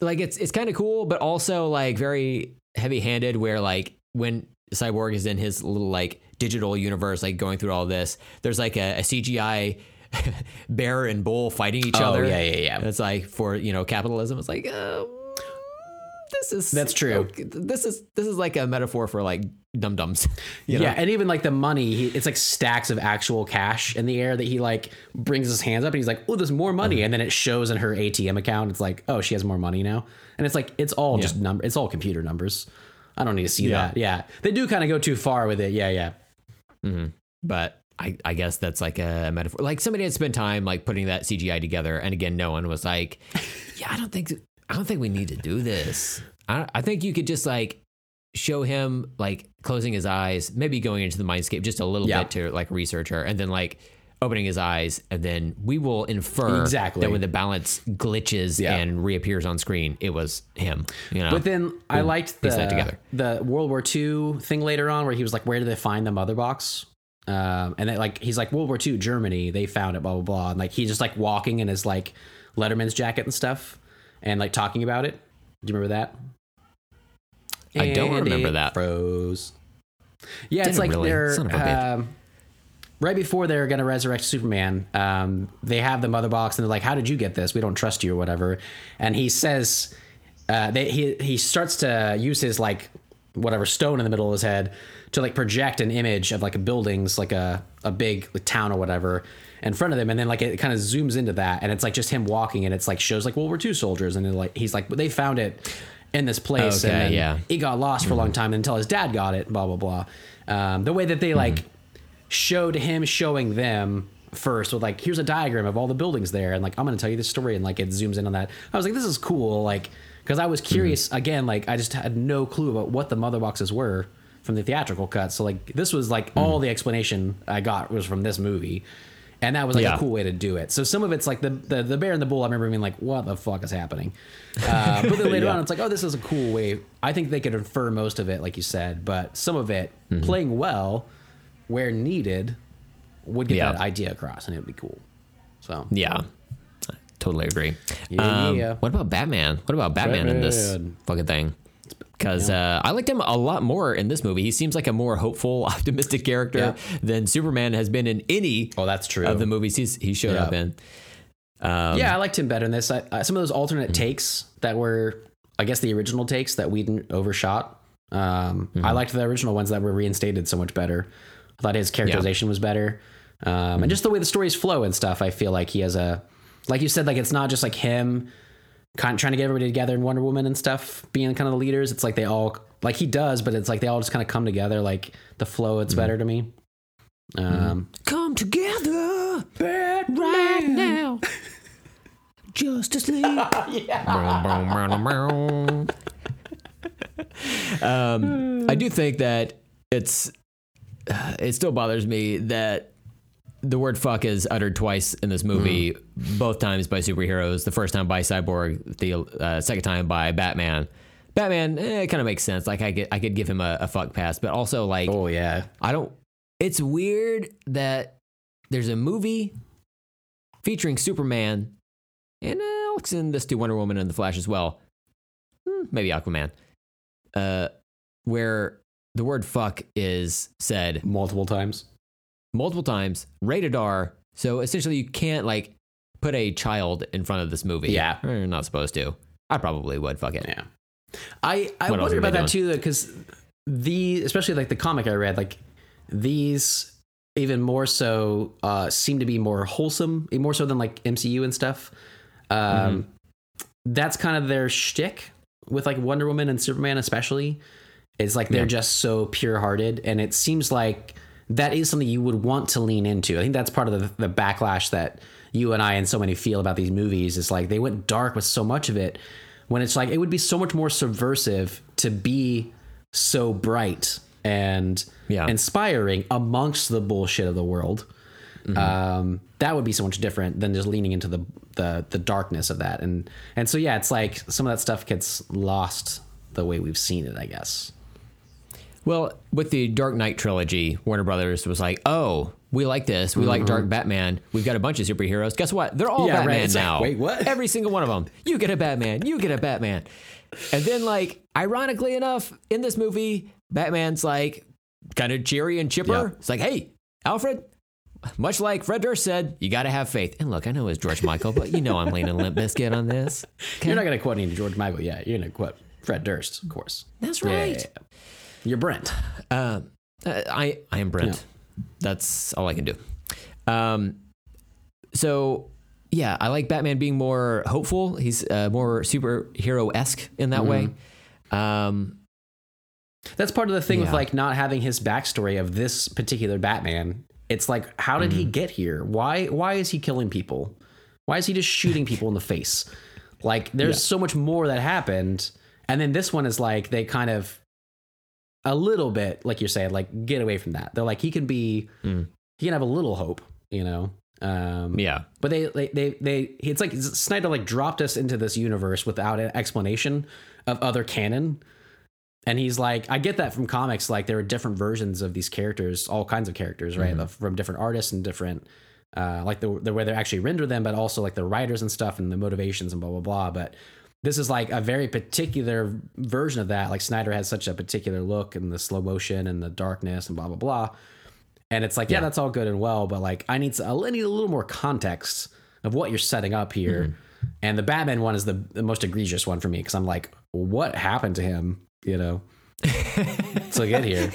like it's it's kind of cool, but also like very heavy handed. Where like when Cyborg is in his little like digital universe, like going through all this, there's like a, a CGI <laughs> bear and bull fighting each Oh, other. yeah, yeah, yeah. It's like for you know capitalism. It's like. Uh, this is That's true. This is this is like a metaphor for like dum dums. <laughs> You know? Yeah, and even like the money, he, it's like stacks of actual cash in the air that he like brings his hands up and he's like, "Oh, there's more money," and then it shows in her ATM account. It's like, "Oh, she has more money now," and it's like it's all just number, it's all computer numbers. I don't need to see Yeah. that. Yeah, they do kind of go too far with it. Yeah, yeah. Mm-hmm. but I, I guess that's like a metaphor. Like somebody had spent time like putting that CGI together, and again, no one was like, <laughs> "Yeah, I don't think I don't think we need to do this." I, I think you could just like show him like closing his eyes, maybe going into the mindscape just a little Yeah. bit to like research her, and then like opening his eyes, and then we will infer Exactly. that when the balance glitches Yeah. and reappears on screen, it was him. You know, But then I liked the the World War II thing later on, where he was like, "Where did they find the mother box?" Um, and then like he's like World War II, Germany, they found it, blah blah blah, and like he's just like walking in his like Letterman's jacket and stuff, and like talking about it. Do you remember that? I don't And remember that. Froze. Yeah, it's Didn't like really. they're Son of a bitch. um, right before they're gonna resurrect Superman. Um, they have the mother box, and they're like, "How did you get this? We don't trust you, or whatever." And he says, uh, they, he he starts to use his like whatever stone in the middle of his head to like project an image of like a buildings, like a a big like, town or whatever. In front of them, and then like it kind of zooms into that, and it's like just him walking, and it's like shows like well we're two soldiers, and like he's like, they found it in this place, Okay, and yeah. it got lost for a long time until his dad got it. Blah blah blah. Um, the way that they like showed him showing them first with like here's a diagram of all the buildings there, and like I'm gonna tell you this story, and like it zooms in on that. I was like, this is cool, like because I was mm-hmm. curious again, like I just had no clue about what the mother boxes were from the theatrical cut. So like this was like mm. all the explanation I got was from this movie. And that was like Yeah. a cool way to do it. So some of it's like the, the the bear and the bull. I remember being like, "What the fuck is happening?" Uh, but then <laughs> later Yeah. on, it's like, "Oh, this is a cool way." I think they could infer most of it, like you said, but some of it mm-hmm. playing well where needed would get Yeah. that idea across, and it would be cool. So Yeah. I Totally agree. Yeah, Um, yeah. What about Batman? What about Batman, in this fucking thing? Because uh, I liked him a lot more in this movie. He seems like a more hopeful, <laughs> optimistic character Yeah. than Superman has been in any Oh, that's true. of the movies he's he showed Yeah. up in. Um, yeah, I liked him better in this. I, uh, some of those alternate takes that were, I guess, the original takes that Whedon overshot. Um, I liked the original ones that were reinstated so much better. I thought his characterization was better, um, and just the way the stories flow and stuff. I feel like he has a, like you said, like it's not just like him, kind of trying to get everybody together in Wonder Woman and stuff, being kind of the leaders. It's like they all, like he does, but it's like they all just kind of come together. Like the flow, it's better to me. Um, Come together right now. <laughs> Justice League. <laughs> yeah. <laughs> um, I do think that it's it still bothers me that the word fuck is uttered twice in this movie, both times by superheroes. The first time by Cyborg, the uh, second time by Batman. Batman, eh, it kind of makes sense. Like I get, I could give him a, a fuck pass, but also like oh yeah, I don't. It's weird that there's a movie featuring Superman, and uh, I'll extend this to Wonder Woman and the Flash as well. Hmm, maybe Aquaman, uh, where the word "fuck" is said multiple times. multiple times, rated R. So essentially, you can't like put a child in front of this movie. Yeah. you're not supposed to. I probably would. Fuck it. Yeah. I I What wonder about that doing? too because the especially like the comic I read like these even more so uh seem to be more wholesome more so than like MCU and stuff. Um Mm-hmm. that's kind of their shtick with like Wonder Woman and Superman especially. It's like they're Yeah. just so pure hearted and it seems like that is something you would want to lean into. I think that's part of the, the backlash that you and I and so many feel about these movies. Is like they went dark with so much of it when it's like it would be so much more subversive to be so bright and Yeah. inspiring amongst the bullshit of the world. Um, that would be so much different than just leaning into the, the the darkness of that. And and so yeah, it's like some of that stuff gets lost the way we've seen it, I guess. Well, with the Dark Knight trilogy, Warner Brothers was like, "Oh, we like this. We like Dark Batman. We've got a bunch of superheroes. Guess what? They're all Mm-hmm. Yeah, right. Batman like, now. wait, what? Every single one of them. You get a Batman. You get a Batman." And then, like, ironically enough, in this movie, Batman's like kind of cheery and chipper. Yeah. It's like, "Hey, Alfred." Much like Fred Durst said, you got to have faith. And look, I know it's George Michael, but you know I'm leaning Limp Bizkit on this. Okay? You're not going to quote any George Michael yet. You're going to quote Fred Durst, of course. That's Yeah, yeah, right. yeah. You're Brent. Uh, I I am Brent. That's all I can do. Um, so yeah, I like Batman being more hopeful. He's uh, more superhero esque in that way. Um, That's part of the thing with like not having his backstory of this particular Batman. It's like, how did he get here? Why why is he killing people? Why is he just shooting <laughs> people in the face? Like there's so much more that happened. And then this one is like they kind of a little bit, like you're saying, like get away from that. They're like he can be Mm. he can have a little hope, you know. Um yeah, but they, they, they, they, it's like Snyder like dropped us into this universe without an explanation of other canon. And he's like, I get that from comics. Like there are different versions of these characters, all kinds of characters, right? Of- From different artists and different, uh, like the, the way they actually render them, but also like the writers and stuff and the motivations and blah, blah, blah. But this is like a very particular version of that. Like Snyder has such a particular look and the slow motion and the darkness and blah, blah, blah. And it's like, yeah, that's all good and well, but like I need to, I need a little more context of what you're setting up here. Mm-hmm. And the Batman one is the, the most egregious one for me because I'm like, what happened to him? You know, <laughs> to get here.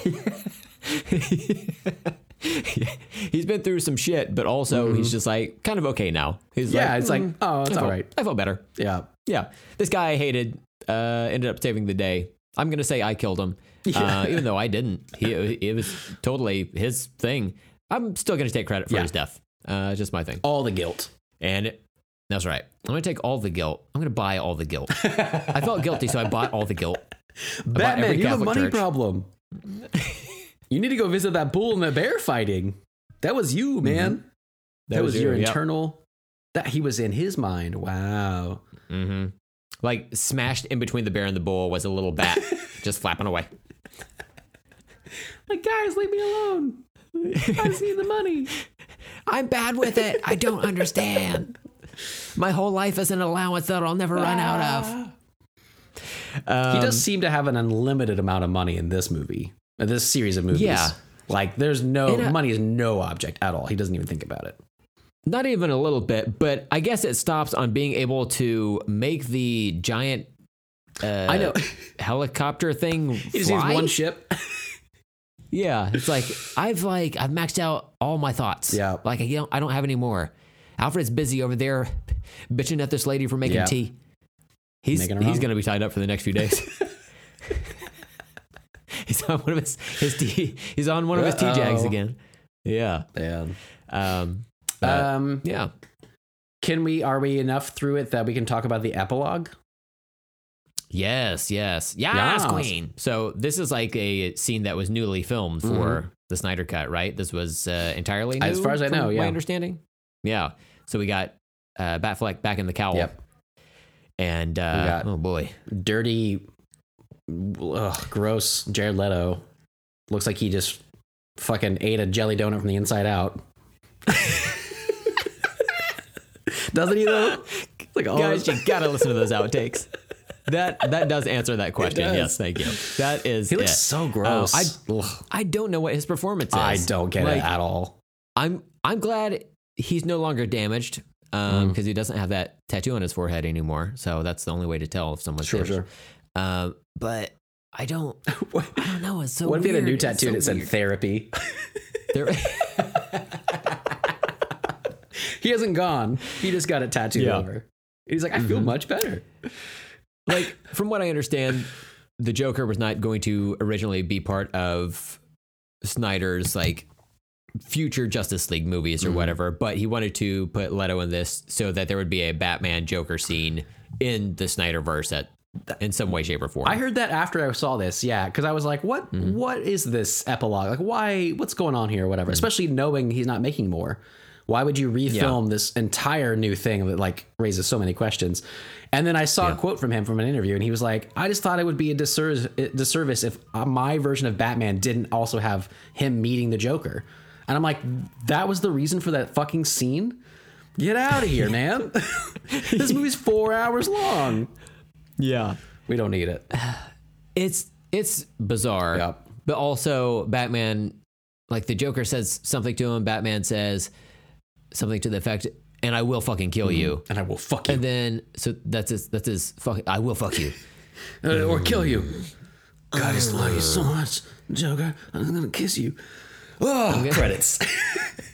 <laughs> <laughs> he's been through some shit, but also he's just like kind of okay now. He's Mm-hmm. Yeah, like, it's like, "Mm, oh, I it's all right. I felt better. Yeah. Yeah, this guy I hated uh, ended up saving the day. I'm gonna say I killed him, <laughs> uh, even though I didn't. He it was totally his thing. I'm still gonna take credit for Yeah. his death. Uh, just my thing. All the guilt. And it, that's right. I'm gonna take all the guilt. I'm gonna buy all the guilt. I felt guilty, so I bought all the guilt. <laughs> Batman, you have a money church. problem. You need to go visit that bull and the bear fighting. That was you, mm-hmm. man. That, was, you, your yep. internal. That he was in his mind. Wow. Mm-hmm. Like smashed in between the bear and the bull was a little bat <laughs> just flapping away. Like, guys, leave me alone. I just need the money. <laughs> I'm bad with it. I don't understand. My whole life is an allowance that I'll never run out of. Ah. he does um, seem to have an unlimited amount of money in this movie, this series of movies. Yeah. Like, there's no money is no object at all. He doesn't even think about it. Not even a little bit, but I guess it stops on being able to make the giant uh, I know. <laughs> helicopter thing <laughs> He just fly. one ship. <laughs> Yeah, it's like I've like I've maxed out all my thoughts. Yeah. like I don't I don't have any more. Alfred's busy over there bitching at this lady for making Yeah. tea. He's Making he's gonna be tied up for the next few days. <laughs> he's on one of his his. He's on one of his Uh-oh. again. Yeah. Man. Um. Um, yeah. can we? Are we enough through it that we can talk about the epilogue? Yes. Yes. Yes, Yes. Queen. So this is like a scene that was newly filmed for the Snyder Cut, right? This was uh, entirely new, As far as I know, My yeah. understanding. Yeah. So we got uh, Batfleck back in the cowl. Yep. And uh, oh boy, Dirty, ugh, gross. Jared Leto looks like he just fucking ate a jelly donut from the inside out. <laughs> Doesn't he though? <laughs> Like all guys, you gotta listen to those outtakes. That that does answer that question. Yes, thank you. That is. he looks it. so gross. I- Ugh. I don't know what his performance is. I don't get Like, it at all. I'm I'm glad he's no longer damaged because Mm. he doesn't have that tattoo on his forehead anymore. So that's the only way to tell if someone's Sure, damaged. sure. Um, but I don't. <laughs> I don't know. It's so. what if he had a new weird. It's tattoo and so it said weird. therapy? There- <laughs> he hasn't gone. He just got a tattoo Yeah. over. He's like, I feel Mhm. much better. <laughs> like from what I understand, the Joker was not going to originally be part of Snyder's like future Justice League movies or Mhm. whatever, but he wanted to put Leto in this so that there would be a Batman Joker scene in the Snyderverse at in some way, shape, or form. I heard that after I saw this, yeah, because I was like, "What? what is this epilogue? Like, why? What's going on here? Or whatever." Especially knowing he's not making more. Why would you refilm this entire new thing that like raises so many questions? And then I saw a quote from him from an interview, and he was like, "I just thought it would be a disservice, disservice if uh, my version of Batman didn't also have him meeting the Joker." And I'm like, "That was the reason for that fucking scene." Get out of here, <laughs> man. <laughs> this movie's four hours long. Yeah. We don't need it. <sighs> It's it's bizarre. Yep. But also Batman like the Joker says something to him, Batman says something to the effect and I will fucking kill mm-hmm. you. And I will fuck you. And then so that's his that's his fuck I will fuck you. <laughs> Uh, or kill you. Mm. God, I just love you so uh. much, Joker. I'm gonna kiss you. Oh, credits. <laughs>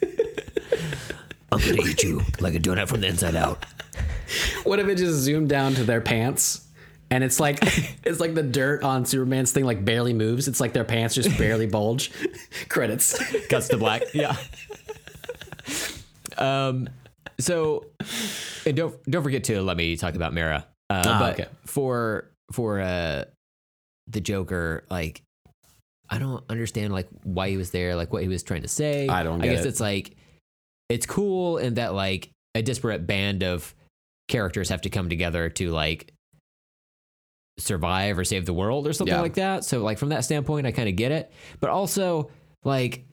<laughs> I'm gonna eat you like a donut from the inside out. what if it just zoomed down to their pants? And it's like <laughs> it's like the dirt on Superman's thing like barely moves. It's like their pants just barely <laughs> bulge. Credits. Cuts to black. <laughs> Yeah. um. So, and don't don't forget to let me talk about Mara. Uh, Ah, but okay. for for uh the Joker, like I don't understand like why he was there, like what he was trying to say. I don't I guess it. it's like it's cool in that like a disparate band of characters have to come together to like survive or save the world or something Yeah. like that. So like from that standpoint, I kind of get it. But also like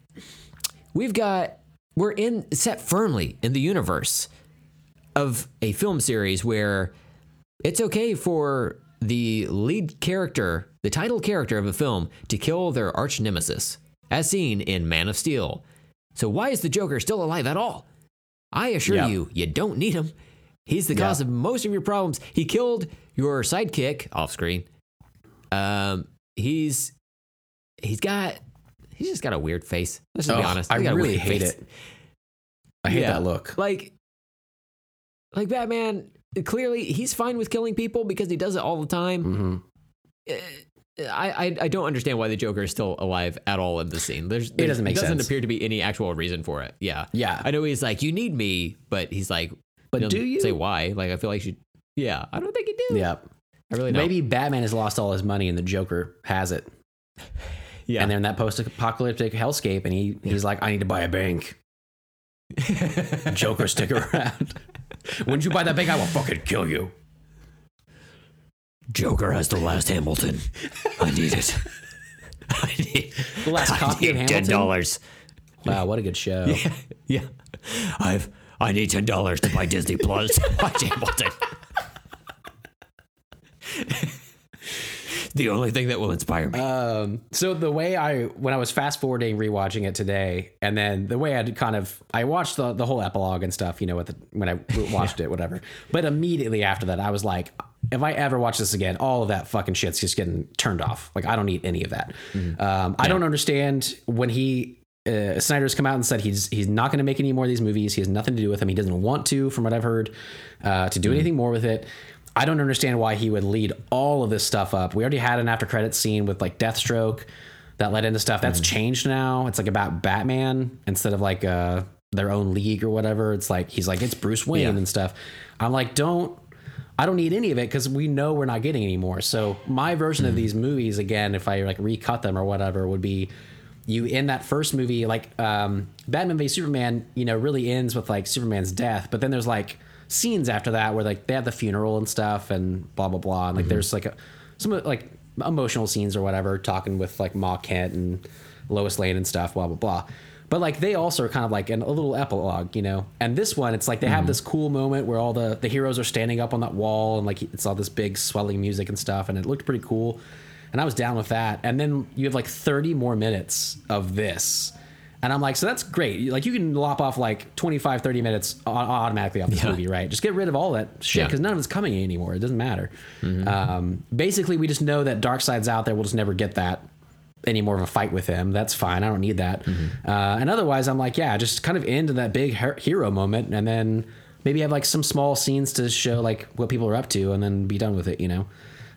we've got we're in set firmly in the universe of a film series where it's okay for the lead character, the title character of a film, to kill their arch nemesis, as seen in Man of Steel. So why is the Joker still alive at all? I assure Yeah. you, you don't need him. He's the cause Yeah. of most of your problems. He killed your sidekick off screen. Um, he's he's got he's just got a weird face. Let's just be Ugh, honest. I He's a really hate face. it. I hate Yeah. that look. Like, like Batman. Clearly, he's fine with killing people because he does it all the time. hmm I, I I don't understand why the Joker is still alive at all in the scene. There's, It doesn't make doesn't sense. appear to be any actual reason for it. Yeah, Yeah. I know he's like, you need me, but he's like, But do you? say why? Like, I feel like you. Yeah, I don't think you do. Yeah. I really don't. Maybe Batman has lost all his money and the Joker has it. <laughs> Yeah. And they're in that post-apocalyptic hellscape, and he he's like, "I need to buy a bank." <laughs> Joker, stick around. <laughs> when you buy that bank, I will fucking kill you. Joker has the last Hamilton. I need it. I need The last copy of Hamilton. ten dollars. Wow, what a good show. Yeah, I've I need ten dollars to buy Disney Plus. <laughs> Watch Hamilton. the only thing that will inspire me. Um, so the way I when I was fast forwarding rewatching it today, and then the way I kind of I watched the the whole epilogue and stuff, you know, with the, when I <laughs> watched it, whatever. But immediately after that, I was like, if I ever watch this again, all of that fucking shit's just getting turned off. Like I don't need any of that. Um, I don't understand when he. Uh, Snyder's come out and said he's he's not going to make any more of these movies. He has nothing to do with them. He doesn't want to, from what I've heard, uh, to do anything more with it. I don't understand why he would lead all of this stuff up. We already had an after credit scene with like Deathstroke that led into stuff that's changed now. It's like about Batman instead of like uh, their own league or whatever. It's like he's like it's Bruce Wayne Yeah. and stuff. I'm like, don't. I don't need any of it because we know we're not getting any more. So my version of these movies, again, if I like recut them or whatever, would be you in that first movie, like um, Batman v Superman, you know, really ends with like Superman's death, but then there's like scenes after that where like they have the funeral and stuff and blah blah blah, and like there's like a some like emotional scenes or whatever, talking with like Ma Kent and Lois Lane and stuff, blah blah blah. But like they also are kind of like an, a little epilogue, you know. And this one, it's like they have this cool moment where all the the heroes are standing up on that wall and like it's all this big swelling music and stuff, and it looked pretty cool. And I was down with that. And then you have like 30 more minutes of this. And I'm like, so that's great. Like you can lop off like 25, 30 minutes automatically off this Yeah. movie, right? Just get rid of all that shit Yeah. because none of it's coming anymore. It doesn't matter. Um, basically, we just know that Darkseid's out there. We'll just never get that any more of a fight with him. That's fine. I don't need that. Uh, and otherwise, I'm like, yeah, just kind of end that big her- hero moment, and then maybe have like some small scenes to show like what people are up to, and then be done with it. You know,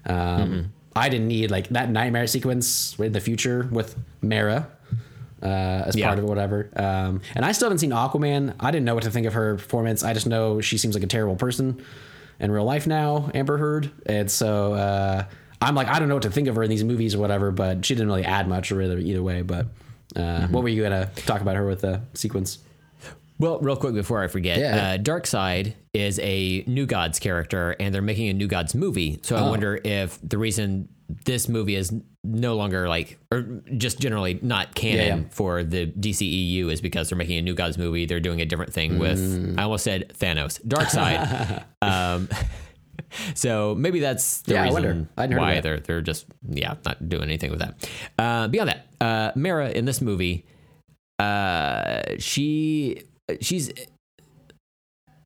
um, I didn't need like that nightmare sequence in the future with Mera. Uh, as Yeah. part of it, whatever. Um, and I still haven't seen Aquaman. I didn't know what to think of her performance. I just know she seems like a terrible person in real life now, Amber Heard. And so uh, I'm like, I don't know what to think of her in these movies or whatever, but she didn't really add much or either, either way. But uh, what were you going to talk about her with the sequence? Well, real quick before I forget, Yeah. uh, Darkseid is a New Gods character, and they're making a New Gods movie. So I Oh. wonder if the reason this movie is no longer like, or just generally not canon Yeah, for the DCEU is because they're making a New Gods movie. They're doing a different thing with, Mm. I almost said Thanos, Darkseid. <laughs> um, <laughs> so maybe that's the Yeah, I reason wonder. I of why they're they're just yeah not doing anything with that. Uh, beyond that, uh, Mera in this movie, uh, she she's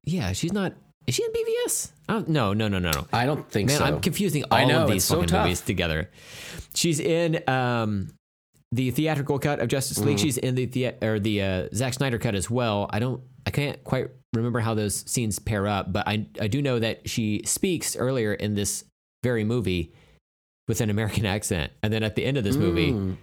yeah she's not is she in BVS? Oh, no no no no no. I don't think Man, so. I'm confusing all I know, of these it's so fucking movies together. She's in um, the theatrical cut of Justice League. Mm. She's in the, the or the uh, Zack Snyder cut as well. I don't, I can't quite remember how those scenes pair up, but I I do know that she speaks earlier in this very movie with an American <laughs> accent, and then at the end of this movie, Mm.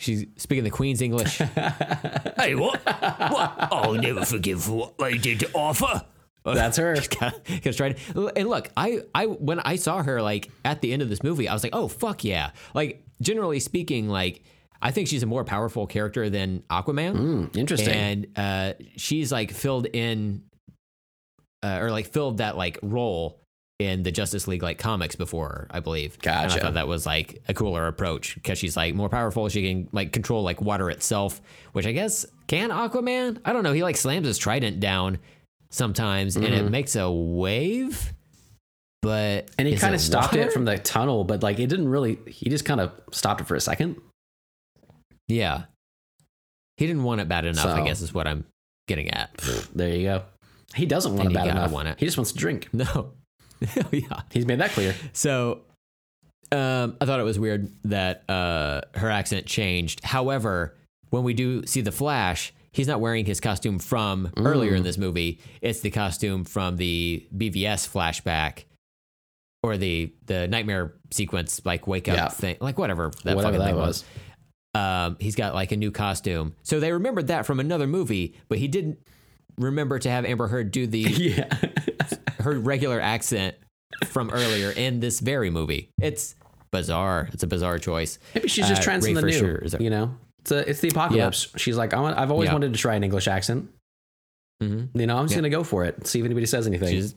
She's speaking the Queen's English. <laughs> hey, what? What? I'll never forgive what they did to Arthur. That's her. <laughs> Because trying and look, I I when I saw her like at the end of this movie, I was like, oh fuck yeah! Like generally speaking, like I think she's a more powerful character than Aquaman, Mm, interesting. and uh, she's like filled in uh, or like filled that like role in the Justice League like comics before, I believe. And I thought that was like a cooler approach because she's like more powerful. She can like control like water itself, which I guess can Aquaman. I don't know. He like slams his trident down sometimes, and it makes a wave. But Mm-hmm. and he kind of stopped water? it from the tunnel, but like it didn't really. He just kind of stopped it for a second. yeah. He didn't want it bad enough. I guess is what I'm getting at. There you go. He doesn't want And it bad enough. want it. He just wants to drink. <laughs> No. <laughs> yeah. He's made that clear. So um, I thought it was weird that uh, her accent changed. However, when we do see the Flash, he's not wearing his costume from earlier in this movie. It's the costume from the BVS flashback or the the nightmare sequence, like wake up Yeah. thing, like whatever that Whatever fucking that thing was. um, he's got like a new costume. So they remembered that from another movie, but he didn't remember to have Amber Heard do the <laughs> Yeah. her regular accent from earlier in this very movie. It's bizarre. It's a bizarre choice. Maybe she's just Uh, trying Ray something new. Is you know, it's a, it's the apocalypse. She's like, I I've always Yeah. wanted to try an English accent. Mhm. You know, I'm just Yeah. gonna go for it. See if anybody says anything.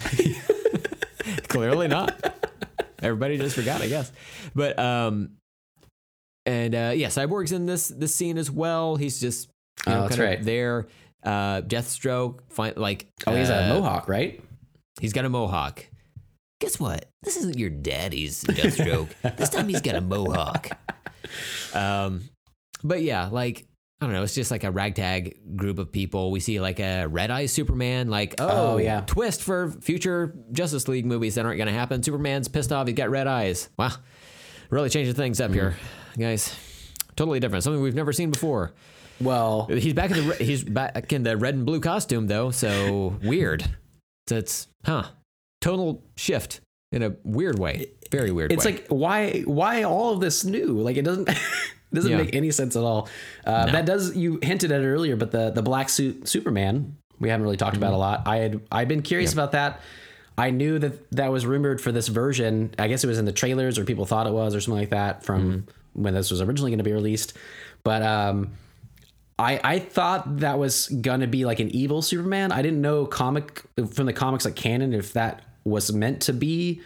<laughs> Clearly not. Everybody just forgot, I guess. But um, and uh, yeah, Cyborg's in this this scene as well. He's just you Oh, that's right. there. Uh, Deathstroke, find, like oh, he's a uh, mohawk, right? He's got a mohawk. Guess what? This isn't your daddy's <laughs> Deathstroke. this time he's got a mohawk. Um, but yeah, like I don't know. It's just like a ragtag group of people. We see like a Red Eye Superman. Like oh, Oh, yeah. twist for future Justice League movies that aren't going to happen. Superman's pissed off. He's got red eyes. Wow, really changing things up here, guys. Totally different. Something we've never seen before. Well, He's back in the he's back in the red and blue costume though, so weird. So it's huh, total shift in a weird way, very weird. it's way. like why why all of this new? Like it doesn't <laughs> it doesn't Yeah. make any sense at all. Uh, No. That does you hinted at it earlier, but the the black suit Superman we haven't really talked about Mm-hmm. a lot. I had I've been curious about that. I knew that that was rumored for this version. I guess it was in the trailers or people thought it was or something like that from Mm-hmm. when this was originally going to be released. But um, I I thought that was gonna be like an evil Superman. I didn't know comic from the comics like canon if that was meant to be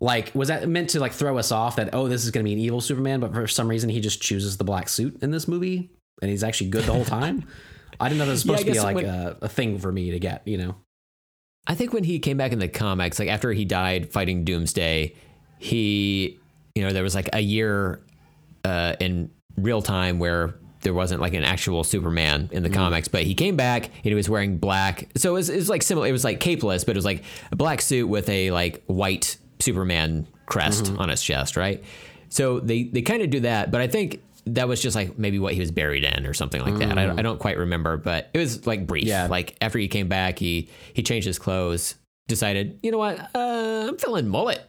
like was that meant to like throw us off that oh this is gonna be an evil Superman, but for some reason he just chooses the black suit in this movie and he's actually good the whole time. I didn't know that was <laughs> supposed I to be like when- a, a thing for me to get. You know, I think when he came back in the comics, like after he died fighting Doomsday, he, you know, there was like a year uh, in real time where there wasn't like an actual Superman in the comics, but he came back and he was wearing black. So it was, it was like similar. It was like capeless, but it was like a black suit with a like white Superman crest on his chest, right? So they they kind of do that, but I think that was just like maybe what he was buried in or something like that. I, don't- I don't quite remember, but it was like brief. Yeah. Like after he came back, he he changed his clothes, decided, you know what, uh, I'm feeling mullet.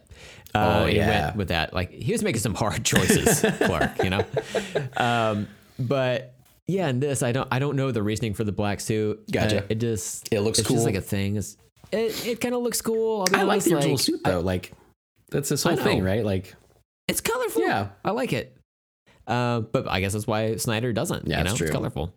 Uh, Oh, he yeah. went with that. Like he was making some hard <laughs> choices, Clark. You know, <laughs> um, but yeah, in this, I don't I don't know the reasoning for the black suit. Gotcha. Uh, it just It looks cool. it's cool. Just like a thing. It's, it it kind of looks cool. I'll be I like the original like, suit though. like that's this whole thing, right? Like It's colorful. Yeah. I like it. Uh, but I guess that's why Snyder doesn't. Yeah, you know, it's true. it's colorful.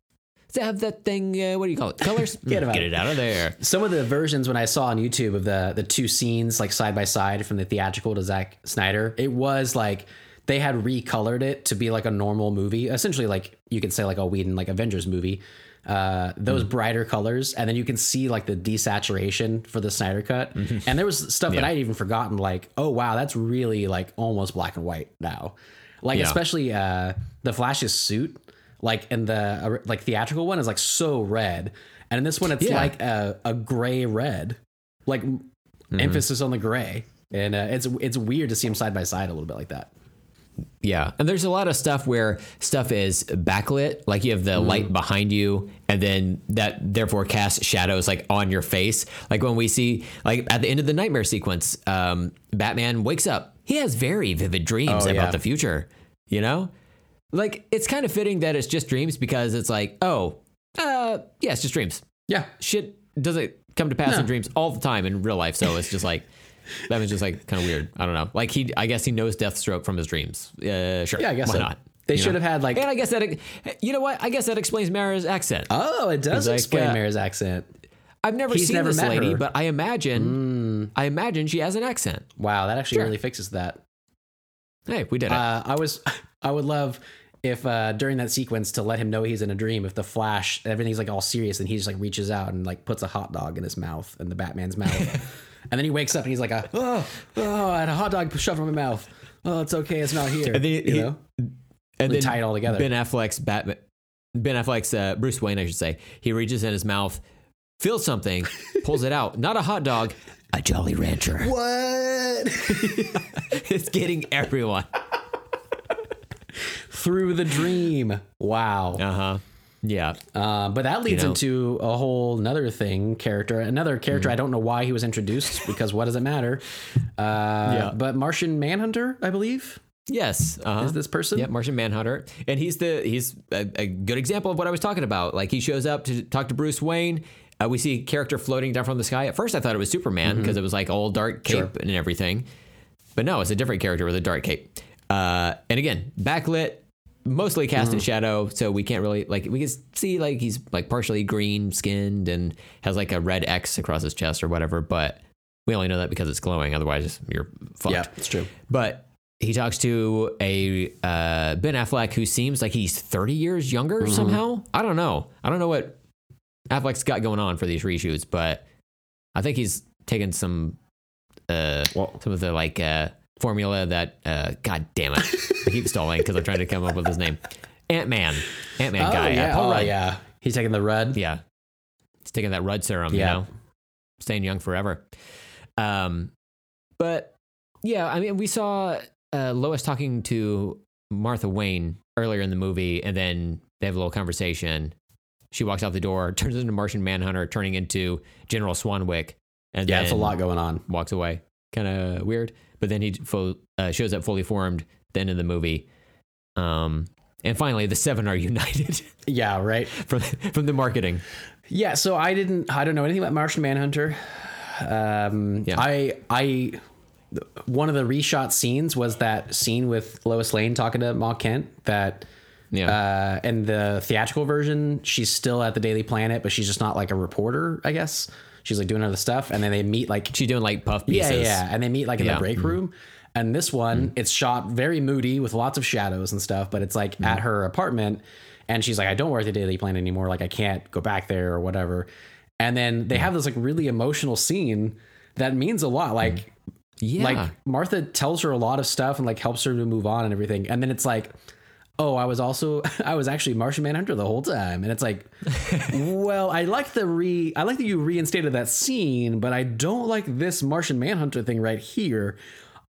It have that thing? Uh, what do you call it? Colors? <laughs> Get. Get it out of there. Some of the versions when I saw on YouTube of the the two scenes like side by side from the theatrical to Zack Snyder, it was like they had recolored it to be like a normal movie, essentially like you could say like a Whedon like Avengers movie. Uh, those brighter colors, and then you can see like the desaturation for the Snyder cut. <laughs> And there was stuff that I'd even forgotten, like, oh wow, that's really like almost black and white now. Like Yeah. especially uh, the Flash's suit, like in the uh, like theatrical one is like so red, and in this one it's Yeah. like a, a gray red, like emphasis on the gray, and uh, it's it's weird to see them side by side a little bit like that. Yeah. And there's a lot of stuff where stuff is backlit, like you have the light behind you, and then that therefore casts shadows like on your face. Like when we see, like at the end of the nightmare sequence, um, Batman wakes up. He has very vivid dreams Oh, about yeah. the future, you know? Like it's kind of fitting that it's just dreams because it's like, oh, uh, yeah, it's just dreams. Yeah, Shit doesn't come to pass in dreams all the time in real life. So it's just like, that was just like kind of weird. I don't know. Like he, I guess he knows Deathstroke from his dreams. Uh, sure. yeah, I guess Why so. not? They You should know? have had like, And I guess that, you know what? I guess that explains Mera's accent. oh, it does like, explain uh, Mera's accent. I've never he's seen never this lady, her. Mm. but I imagine, I imagine she has an accent. Wow, that actually Sure. really fixes that. Hey, we did it. Uh, I was, <laughs> I would love if uh, during that sequence to let him know he's in a dream. If the Flash, everything's like all serious, and he just like reaches out and like puts a hot dog in his mouth, in the Batman's mouth, <laughs> and then he wakes up and he's like, a, oh, oh, I had a hot dog shoved in my mouth. Oh, it's okay, it's not here. And then you he- know, and they tie it all together. Ben Affleck's Batman, Ben Affleck's uh, Bruce Wayne, I should say. He reaches in his mouth, feels something, <laughs> pulls it out. Not a hot dog, a Jolly Rancher. what? <laughs> it's getting everyone. Through the dream. Wow. Uh huh. Yeah. Uh, but that leads know- into a whole another thing character another character Mm-hmm. i don't know why he was introduced because what does it matter uh, Yeah. but martian manhunter i believe Yes. Uh-huh. is this person Yep, Martian Manhunter, and he's the he's a, a good example of what I was talking about. Like he shows up to talk to Bruce Wayne. Uh, we see a character floating down from the sky. At first, I thought it was Superman because it was like all dark cape Sure. and everything, but no, it's a different character with a dark cape. Uh, and again, backlit, mostly cast in shadow, so we can't really like we can see like he's like partially green skinned and has like a red X across his chest or whatever. But we only know that because it's glowing. Otherwise, you're fucked. yeah it's true But he talks to a uh, Ben Affleck who seems like he's 30 years younger Mm-hmm. somehow. I don't know. I don't know what Affleck's got going on for these reshoots, but I think he's taken some uh, Well- some of the like uh, formula that uh, God damn it, I keep stalling because I'm trying to come up with his name. Ant Man, Ant Man oh guy, yeah Paul oh, Rudd. yeah he's taking the red Yeah. He's taking that Rudd serum, Yeah. you know, staying young forever. Um, but yeah, I mean, we saw uh, Lois talking to Martha Wayne earlier in the movie, and then they have a little conversation. She walks out the door, <laughs> turns into Martian Manhunter, turning into General Swanwick, and yeah then it's a lot going on walks away. Kind of weird, but then he fo- uh, shows up fully formed. Then in the movie, um, and finally the seven are <laughs> united yeah right from from the marketing. yeah so i didn't i don't know anything about martian manhunter um Yeah. i i one of the reshot scenes was that scene with lois lane talking to ma kent that Yeah. Uh, in the theatrical version, she's still at the Daily Planet, but she's just not like a reporter, I guess. She's like doing other stuff, and then they meet like She's doing like puff pieces. yeah, yeah, and they meet like in Yeah. the break mm-hmm. room. And this one, it's shot very moody with lots of shadows and stuff, but it's like at mm-hmm. her apartment, and she's like, "I don't work at the Daily Planet anymore. Like I can't go back there or whatever." And then they have this like really emotional scene that means a lot. Like mm. Yeah. like Martha tells her a lot of stuff and like helps her to move on and everything. And then it's like, oh, I was also <laughs> I was actually Martian Manhunter the whole time. And it's like, <laughs> well, I like the re I like that you reinstated that scene, but I don't like this Martian Manhunter thing right here.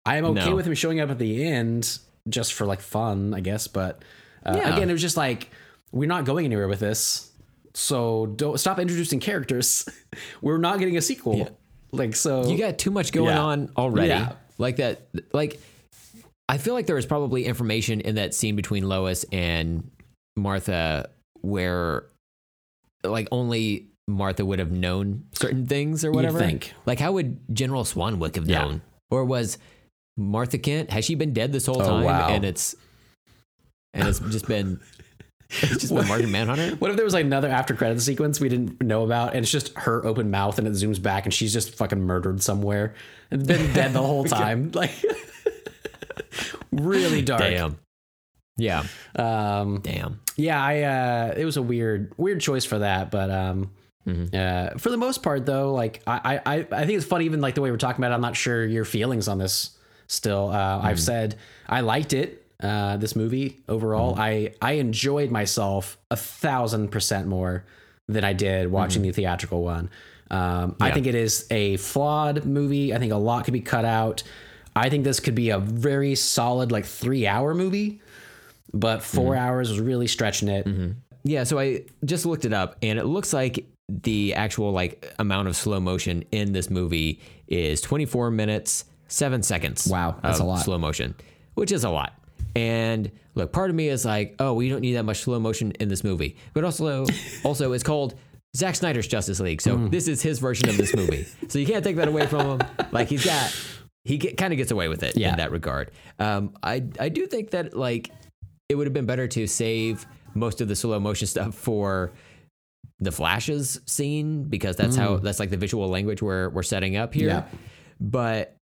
I am okay No. with him showing up at the end just for like fun, I guess. But uh, Yeah. again, it was just like we're not going anywhere with this. So don't stop introducing characters. <laughs> we're not getting a sequel. Like so you got too much going Yeah. on already. Yeah. Like that like I feel like there was probably information in that scene between Lois and Martha where like only Martha would have known certain things or whatever. think. Like how would General Swanwick have Yeah. known? Or was Martha Kent has she been dead this whole Oh, time wow. and it's and it's just been <laughs> It's just the Martian Manhunter. What if there was like another after credit sequence we didn't know about, and it's just her open mouth, and it zooms back, and she's just fucking murdered somewhere and been dead the whole <laughs> time, like <laughs> really dark. Damn. Yeah. Um, Damn. yeah, I uh, it was a weird weird choice for that, but um, uh, for the most part though, like I, I I think it's funny even like the way we're talking about. it, I'm not sure your feelings on this. Still, uh, I've said I liked it. Uh, this movie overall, I I enjoyed myself a thousand percent more than I did watching the theatrical one. Um, I think it is a flawed movie. I think a lot could be cut out. I think this could be a very solid like three hour movie, but 4 hours was really stretching it. Yeah, so I just looked it up and it looks like the actual like amount of slow motion in this movie is 24 minutes, 7 seconds. Wow, that's a lot. Slow motion, which is a lot. And look, part of me is like, "Oh, we don't need that much slow motion in this movie." But also <laughs> also it's called Zack Snyder's Justice League. So Mm. this is his version of this movie. so you can't take that away from him. Like he's got he get, kind of gets away with it Yeah. in that regard. Um, I I do think that like it would have been better to save most of the slow motion <laughs> stuff for the flashes scene because that's how that's like the visual language we're we're setting up here. Mm. Yeah. But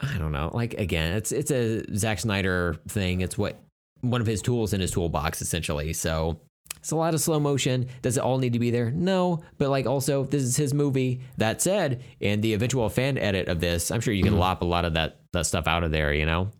I don't know. Like again, it's it's a Zack Snyder thing. It's what one of his tools in his toolbox essentially. So it's a lot of slow motion. Does it all need to be there? No. But like also, this is his movie. That said, in the eventual fan edit of this, I'm sure you can lop a lot of that that stuff out of there. You know.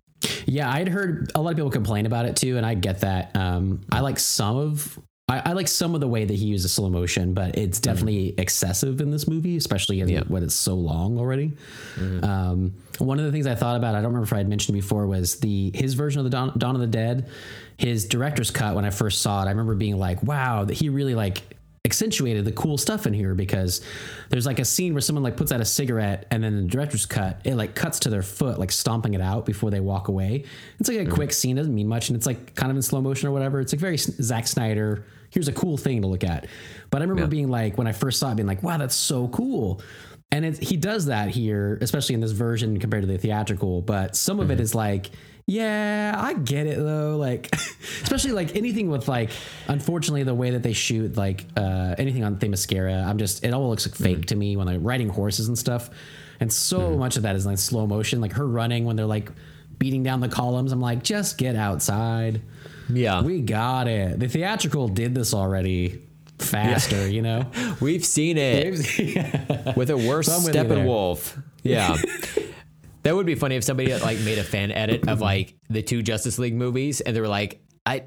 Yeah, I'd heard a lot of people complain about it too, and I get that. Um, I like some of I, I like some of the way that he uses slow motion, but it's mm-hmm. definitely excessive in this movie, especially in when it's so long already. Mm-hmm. Um, one of the things I thought about, I don't remember if I had mentioned before, was the his version of the Dawn, Dawn of the Dead, his director's cut. When I first saw it, I remember being like, "Wow, that he really like." accentuated the cool stuff in here because there's like a scene where someone like puts out a cigarette and then the director's cut it like cuts to their foot like stomping it out before they walk away it's like a mm-hmm. quick scene doesn't mean much and it's like kind of in slow motion or whatever it's like very Zack Snyder here's a cool thing to look at but I remember being like when I first saw it being like wow that's so cool and it, he does that here especially in this version compared to the theatrical but some of it mm-hmm. is like yeah, I get it though. Like, <laughs> especially like anything with like, unfortunately, the way that they shoot like uh, anything on Themyscira, I'm just it all looks like fake mm-hmm. to me when they're riding horses and stuff. And so mm-hmm. much of that is like slow motion, like her running when they're like beating down the columns. I'm like, just get outside. Yeah. We got it. The theatrical did this already faster, you know. <laughs> We've seen it with a worse. Steppenwolf. Yeah. <laughs> that would be funny if somebody like made a fan edit of like the two Justice League movies and they were like, I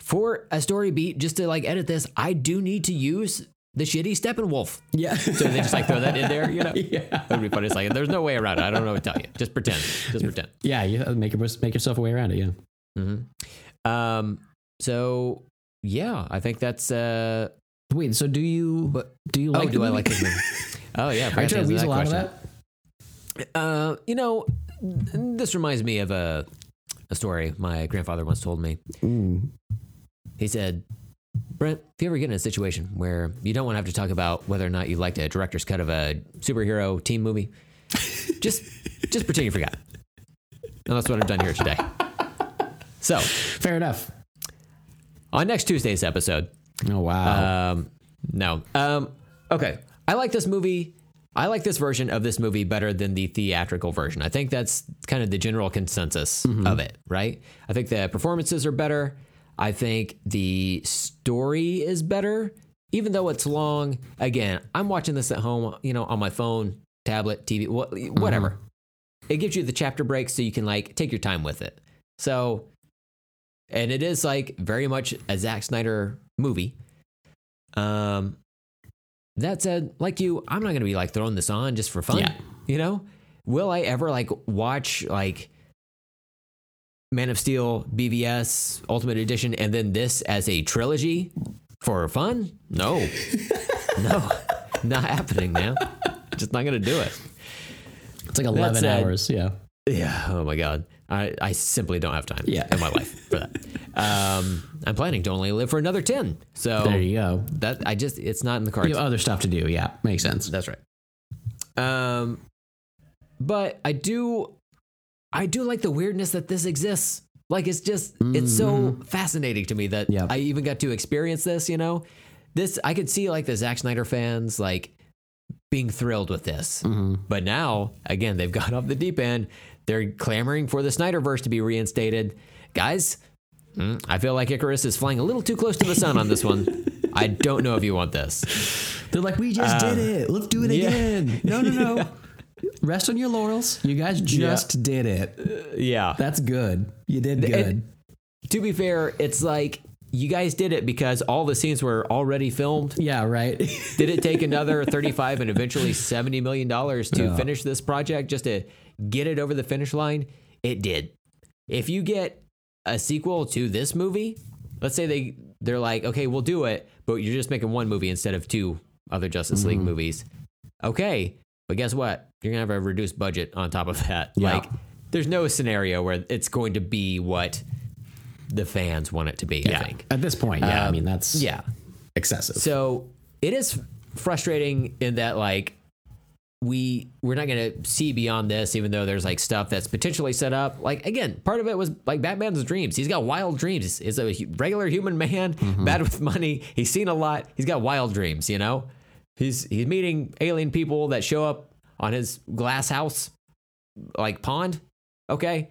for a story beat, just to like edit this, I do need to use the shitty Steppenwolf. yeah. So they just like throw that in there, you know? <laughs> Yeah. That would be funny. It's like there's no way around it. I don't know what to tell you. Just pretend. Just pretend. yeah, you make make yourself a way around it. Yeah. Mm-hmm. Um so yeah, I think that's uh Wait, so do you? But- do you oh, like? do the I movie? like this movie? <laughs> Oh yeah, I you to weasel out of that? Uh, you know, this reminds me of a a story my grandfather once told me. He said, "Brent, if you ever get in a situation where you don't want to have to talk about whether or not you liked a director's cut of a superhero team movie, just just pretend you forgot." And that's what I've done here today. So, Fair enough. on next Tuesday's episode, Oh wow. um, no. Um, okay. I like this movie. I like this version of this movie better than the theatrical version. I think that's kind of the general consensus of it, right? I think the performances are better. I think the story is better, even though it's long. Again, I'm watching this at home, you know, on my phone, tablet, TV, wha- whatever. It gives you the chapter breaks so you can like take your time with it. So, and it is like very much a Zack Snyder movie. Um, that said, like you, I'm not gonna be like throwing this on just for fun. Yeah. You know, will I ever like watch like Man of Steel, BVS, Ultimate Edition, and then this as a trilogy for fun? No, <laughs> no, not happening, man. Just not gonna do it. it's like 11 said- hours. Yeah. Yeah. Oh my god. I, I simply don't have time Yeah. in my life for that. Um, I'm planning to only live for another ten. So There you go. that I just it's not in the cards. You have other stuff to do. Yeah. Makes sense. That's right. Um, but I do, I do like the weirdness that this exists. Like it's just it's so fascinating to me that Yep. I even got to experience this. You know, this I could see like the Zack Snyder fans like being thrilled with this, but now again they've <laughs> gone off the deep end. They're clamoring for the Snyderverse to be reinstated, guys. mm, I feel like Icarus is flying a little too close to the sun on this one. <laughs> I don't know if you want this. They're like, we just did it. Let's do it yeah. again. No, no, no. <laughs> Rest on your laurels. You guys just did it. Yeah. That's good. You did good. To be fair, it's like you guys did it because all the scenes were already filmed. yeah, right. <laughs> Did it take another 35 and eventually 70 million dollars to Yeah. finish this project just to get it over the finish line? It did. If you get a sequel to this movie, let's say they they're like, "Okay, we'll do it, but you're just making one movie instead of two other Justice League mm-hmm. movies." Okay, but guess what? You're going to have a reduced budget on top of that. Yeah. Like there's no scenario where it's going to be what the fans want it to be, I think. At this point, yeah. I mean, that's um, Yeah. excessive. So it is frustrating in that like we we're not going to see beyond this, even though there's like stuff that's potentially set up. Like again, part of it was like Batman's dreams. He's got wild dreams. He's, a regular human man, mm-hmm. bad with money. He's seen a lot. He's got wild dreams. You know, he's he's meeting alien people that show up on his glass house, like pond. Okay.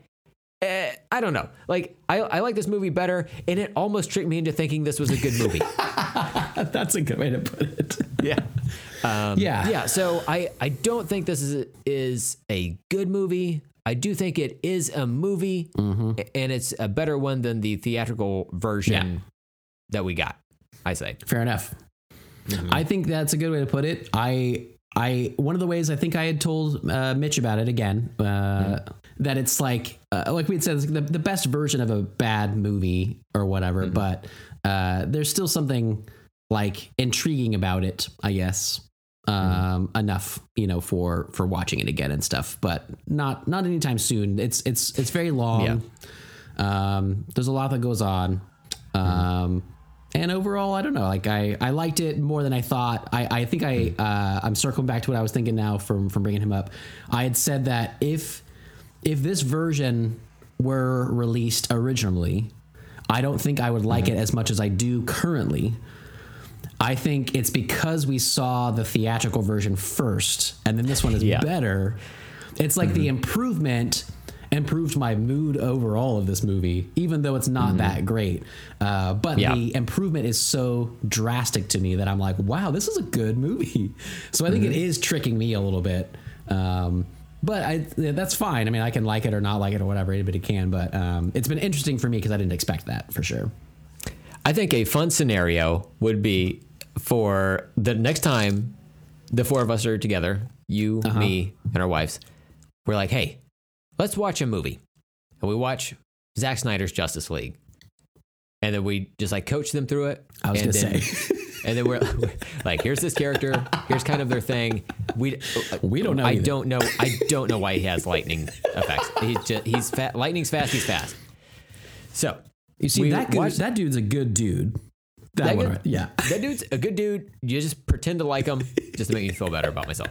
Eh, I don't know. Like I, I like this movie better, and it almost tricked me into thinking this was a good movie. <laughs> that's a good way to put it. <laughs> yeah. Um, Yeah. Yeah. So I, I don't think this is is a good movie. I do think it is a movie, a- and it's a better one than the theatrical version Yeah. that we got. I say. Fair enough. Mm-hmm. I think that's a good way to put it. I I one of the ways I think I had told uh, Mitch about it again uh, Mm-hmm. That it's like uh, like we had said it's the, the best version of a bad movie or whatever, Mm-hmm. but uh, there's still something like intriguing about it, I guess. Um, Mm-hmm. enough, you know, for for watching it again and stuff, but not not anytime soon. It's it's it's very long. Um, there's a lot that goes on. Um, and overall, I don't know. Like I, I liked it more than I thought. I, I think I, uh, I'm circling back to what I was thinking now from from bringing him up. I had said that if if this version were released originally, I don't think I would like it as much as I do currently. I think it's because we saw the theatrical version first, and then this one is Yeah. better. It's like the improvement improved my mood overall of this movie, even though it's not that great. Uh, but Yeah. the improvement is so drastic to me that I'm like, wow, this is a good movie. <laughs> So I think it is tricking me a little bit. Um, but I, yeah, that's fine. I mean, I can like it or not like it or whatever. Anybody can. But um, it's been interesting for me because I didn't expect that for sure. I think a fun scenario would be for the next time the four of us are together, you, me, and our wives. We're like, hey, let's watch a movie, and we watch Zack Snyder's Justice League, and then we just like coach them through it. I was and gonna then, say. <laughs> and then we're <laughs> like, here's this character, here's kind of their thing. We We don't know I either. don't know. I don't know why he has lightning effects. He's just, he's lightning's fast. He's fast. So You see, that, watched- that dude's a good dude. That, That one, good? yeah. that dude's a good dude. You just pretend to like him just to make me feel better about myself.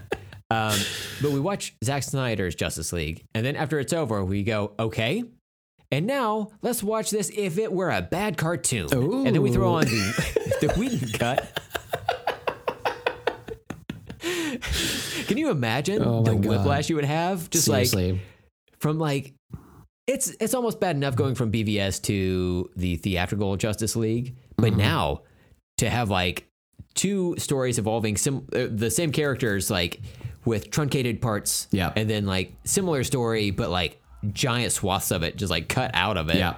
Um, but we watch Zack Snyder's Justice League, and then after it's over, we go, okay. And now let's watch this if it were a bad cartoon. And then we throw on the, <laughs> the Whedon cut. Can you imagine Oh the God. whiplash you would have? Just like from like it's it's almost bad enough going from BVS to the theatrical Justice League, but Mm-hmm. now to have like two stories involving sim- uh, the same characters like with truncated parts, Yeah. and then like similar story but like giant swaths of it just like cut out of it. yeah.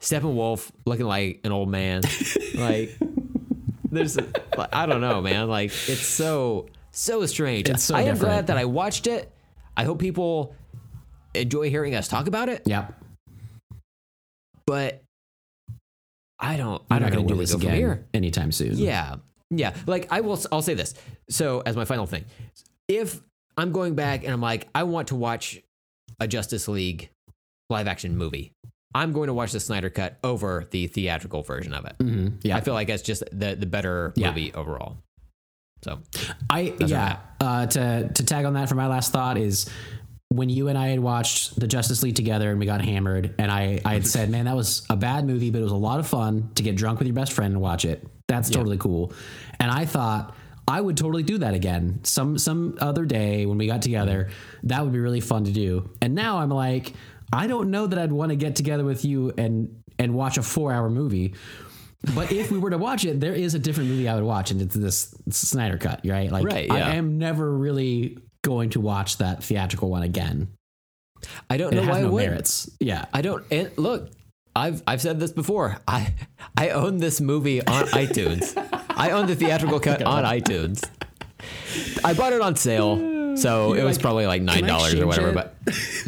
Steppenwolf looking like an old man, <laughs> like there's I don't know, man. Like it's so so strange. It's so I am different. glad that I watched it. I hope people enjoy hearing us talk about it. Yeah. But I don't. I'm I not going to do this again here. anytime soon. Yeah, yeah. Like I will. I'll say this. So as my final thing, if I'm going back and I'm like, I want to watch a Justice League live action movie, I'm going to watch the Snyder cut over the theatrical version of it. Mhm. Yeah. I feel like that's just the the better Yeah. movie overall. So I yeah. Uh, to to tag on that for my last thought is when you and I had watched the Justice League together and we got hammered, and I, I had said, man, that was a bad movie, but it was a lot of fun to get drunk with your best friend and watch it. That's totally cool. And I thought I would totally do that again. Some some other day when we got together, that would be really fun to do. And now I'm like, I don't know that I'd want to get together with you and and watch a four hour movie. But if we were to watch it, there is a different movie I would watch, and it's this Snyder cut, right? Like, Right, I am never really going to watch that theatrical one again. I don't It know has why no I would. merits. Yeah, I don't. And look, I've I've said this before. I I own this movie on <laughs> iTunes. I own the theatrical cut on <laughs> iTunes. I bought it on sale, so it was like, probably like nine dollars or whatever. it? But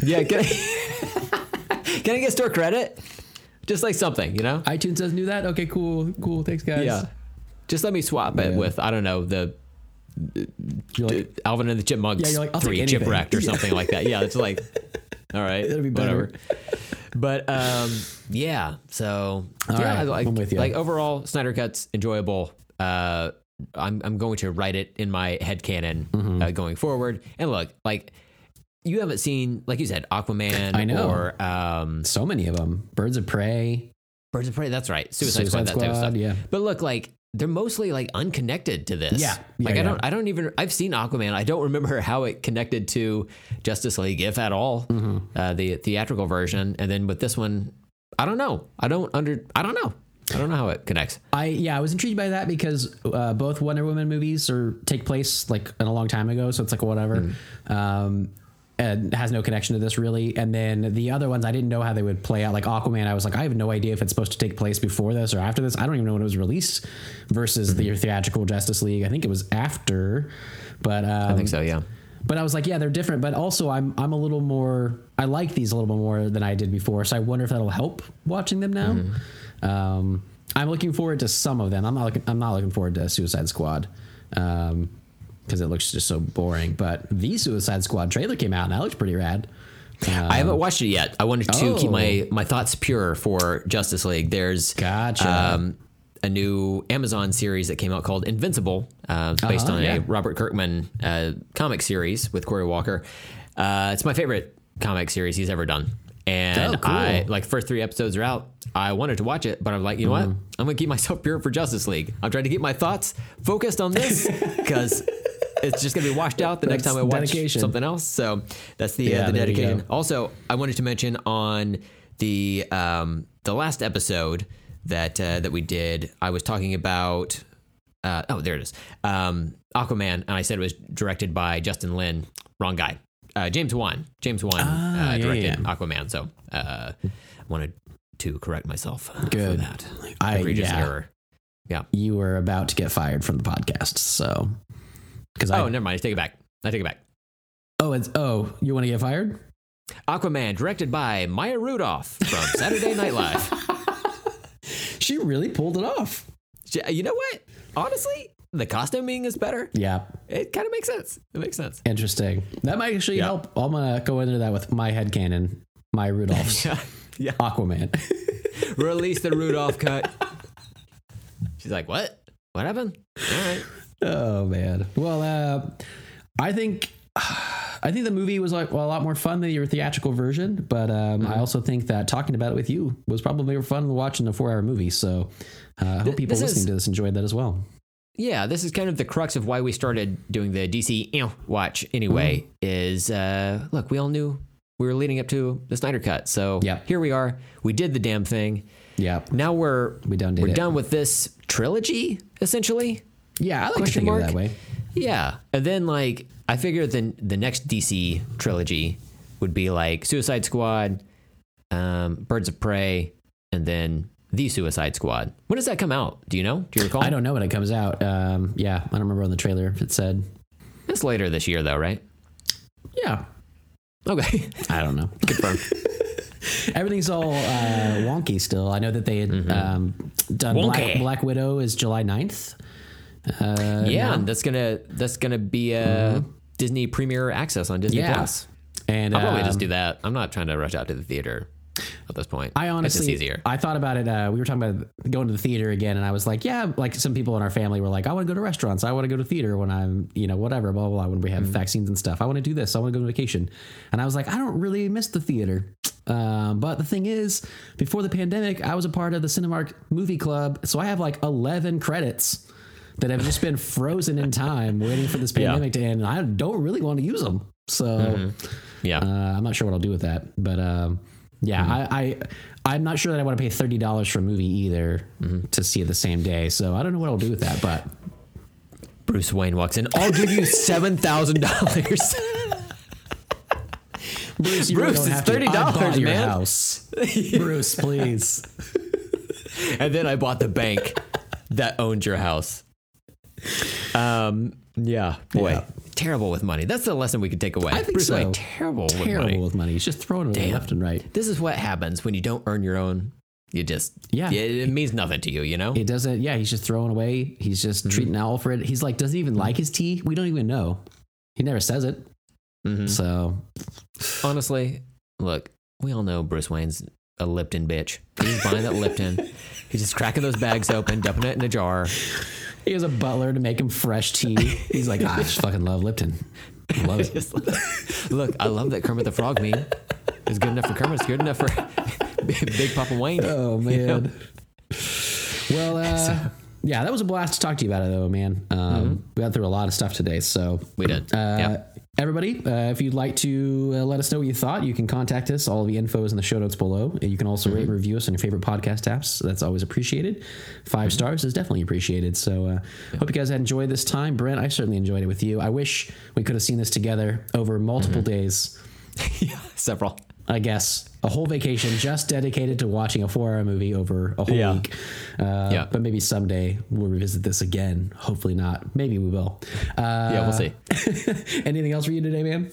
yeah, can I, <laughs> can I get store credit? Just like something, you know? iTunes doesn't do that. Okay, cool, cool. Thanks, guys. Yeah. Just let me swap it Yeah. with I don't know the You're like, Alvin and the Chipmunks Yeah, like, three chipwrecked or Yeah. something like that. Yeah, it's like, <laughs> all right, That'd be better. whatever. But um, yeah, so All yeah, right, like, I'm with you. like overall, Snyder Cut's enjoyable. Uh, I'm I'm going to write it in my head canon Mm-hmm. uh, going forward. And look, like you haven't seen, like you said, Aquaman I know. or um, so many of them. Birds of Prey. Birds of Prey. That's right, Suicide, Suicide Squad, that type of Squad, stuff. yeah. But look, like they're mostly like unconnected to this. Yeah. Yeah, like I yeah. don't I don't even I've seen Aquaman. I don't remember <laughs> how it connected to Justice League, if at all. Mm-hmm. Uh, the theatrical version, and then with this one, I don't know. I don't under. I don't know. I don't know how it connects. I yeah, I was intrigued by that because uh, both Wonder Woman movies are take place like in a long time ago, so it's like whatever. Um, and has no connection to this really. And then the other ones, I didn't know how they would play out. Like Aquaman, I was like, I have no idea if it's supposed to take place before this or after this. I don't even know when it was released. Versus the theatrical Justice League, I think it was after. But um, I think so. Yeah. but I was like, yeah, they're different. But also, I'm I'm a little more. I like these a little bit more than I did before. So I wonder if that'll help watching them now. Um, I'm looking forward to some of them. I'm not looking. I'm not looking forward to Suicide Squad. Um, because it looks just so boring. But the Suicide Squad trailer came out and that looks pretty rad. I haven't watched it yet. I wanted to keep Oh. my my thoughts pure for Justice League. There's Gotcha. um, a new Amazon series that came out called Invincible. Uh, based Uh-huh, on yeah. a Robert Kirkman uh, comic series with Cory Walker. Uh, it's my favorite comic series he's ever done. And Oh, cool. I like first three episodes are out. I wanted to watch it, but I'm like, you know Mm-hmm. what? I'm gonna keep myself pure for Justice League. I'm trying to keep my thoughts focused on this <laughs> because it's just gonna be washed out the next time I watch dedication. something else. So that's the Yeah, uh, the dedication. Also, I wanted to mention on the um, the last episode that uh, that we did, I was talking about. Uh, oh, there it is. Um, Aquaman, and I said it was directed by Justin Lin. Wrong guy. Uh, James Wan. James Wan Ah, uh, yeah, directed yeah. Aquaman. So uh, I wanted to correct myself uh, for Good. that. I Egregious yeah, error. Yeah. You were about to get fired from the podcast, so because I Oh, never mind. I take it back. I take it back. oh it's oh you want to get fired? Aquaman, directed by Maya Rudolph from Saturday Night Live. <laughs> She really pulled it off. You know what? Honestly, the costuming is better. Yeah, It kind of makes sense. It makes sense. Interesting. That might actually Yeah. help. I'm gonna go into that with my head headcanon, my Rudolph's Yeah. <laughs> yeah. Aquaman. <laughs> Release the Rudolph cut. She's like, what? What happened? All right. oh man. Well, uh, I think <sighs> I think the movie was like well, a lot more fun than your theatrical version, but um, I also think that talking about it with you was probably more fun than watching a four-hour movie. So uh, I hope people listening is- to this enjoyed that as well. Yeah, this is kind of the crux of why we started doing the DC you know, watch anyway. Is uh, look, we all knew we were leading up to the Snyder Cut, so Yep. here we are. We did the damn thing. Yeah. Now we're We done did we're it. done with this trilogy essentially. Yeah, I like to Question think of it that way. Yeah, and then like I figured the the next DC trilogy would be like Suicide Squad, um, Birds of Prey, and then the Suicide Squad. When does that come out? Do you know? Do you recall? I don't know when it comes out. Um, yeah, I don't remember on the trailer if it said. It's later this year though, right? Yeah, Okay, I don't know. confirmed. <laughs> Everything's all uh, wonky still. I know that they had um, done Black, Black Widow is July 9th. Uh, yeah, now. that's gonna that's gonna be a Disney Premier access on Disney Yeah. Plus. and I'll probably um, just do that. I'm not trying to rush out to the theater. At this point. I honestly, just easier. I thought about it. Uh, we were talking about going to the theater again, and I was like, yeah, like some people in our family were like, I want to go to restaurants. I want to go to theater when I'm, you know, whatever, blah, blah, blah, when we have vaccines and stuff. I want to do this. I want to go on vacation. And I was like, I don't really miss the theater. Um, but the thing is, before the pandemic, I was a part of the Cinemark movie club. So I have like 11 credits that have just been frozen in time waiting for this <laughs> Yeah. pandemic to end. And I don't really want to use them. So. yeah. Uh, I'm not sure what I'll do with that, but um, yeah, I, I I'm not sure that I want to pay thirty dollars for a movie either to see it the same day. So I don't know what I'll do with that, but Bruce Wayne walks in. I'll give you seven thousand dollars. <laughs> Bruce, you Bruce, don't it's have to. I $30, bought your man. house. <laughs> Bruce, please. and then I bought the bank that owned your house. Um. Yeah. Boy. Yeah. Terrible with money. That's the lesson we could take away. I think Bruce so. Wayne, terrible with money. with money. He's just throwing it Damn. left and right. This is what happens when you don't earn your own. You just Yeah. It, it means nothing to you. You know. It doesn't. Yeah, he's just throwing away. He's just treating Alfred. He's like, doesn't even like his tea. We don't even know. He never says it. Mhm. So Honestly, look, we all know Bruce Wayne's a Lipton bitch. He's buying that Lipton. <laughs> He's just cracking those bags open, dumping it in a jar. He has a butler to make him fresh tea. He's like, "Ah, I just fucking love Lipton. Love it. Look, I love that Kermit the Frog meme. It's good enough for Kermit. It's good enough for <laughs> Big Papa Wayne. Oh You know? man. Well, uh, yeah, that was a blast to talk to you about it, though, man. Um, We got through a lot of stuff today, so We did. Uh, Yeah. Everybody, uh, if you'd like to uh, let us know what you thought, you can contact us. All the info is in the show notes below. You can also rate and review us on your favorite podcast apps. That's always appreciated. 5 stars is definitely appreciated. So, uh, hope you guys had enjoyed this time. Brent, I certainly enjoyed it with you. I wish we could have seen this together over multiple days. <laughs> yeah, several. I guess a whole vacation just dedicated to watching a four-hour movie over a whole Yeah. week. Uh, Yeah. But maybe someday we'll revisit this again. Hopefully not. Maybe we will. Uh, Yeah, we'll see. <laughs> anything else for you today, man?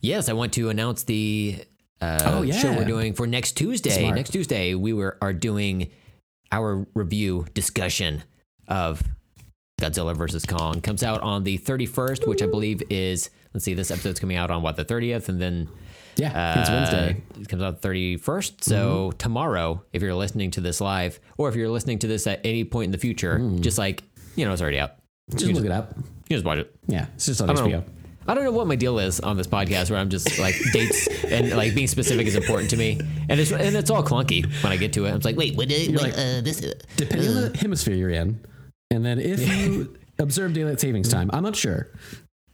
Yes, I want to announce the uh, Oh, yeah. show we're doing for next Tuesday. Smart. Next Tuesday, we were are doing our review discussion of Godzilla versus Kong. Comes out on the 31st, which I believe is let's see, this episode's coming out on what the 30th, and then Yeah, it's uh, Wednesday. It comes out 31st. So tomorrow, if you're listening to this live, or if you're listening to this at any point in the future, just like you know, it's already out. Just look it up. You just watch it. Yeah, it's just on I HBO. know. I don't know what my deal is on this podcast where I'm just like <laughs> dates and like being specific is important to me, and it's and it's all clunky when I get to it. I'm just like, wait, what? Wait, like- uh, this. Uh, Depending on the hemisphere you're in, and then if you observe daylight savings time, I'm not sure.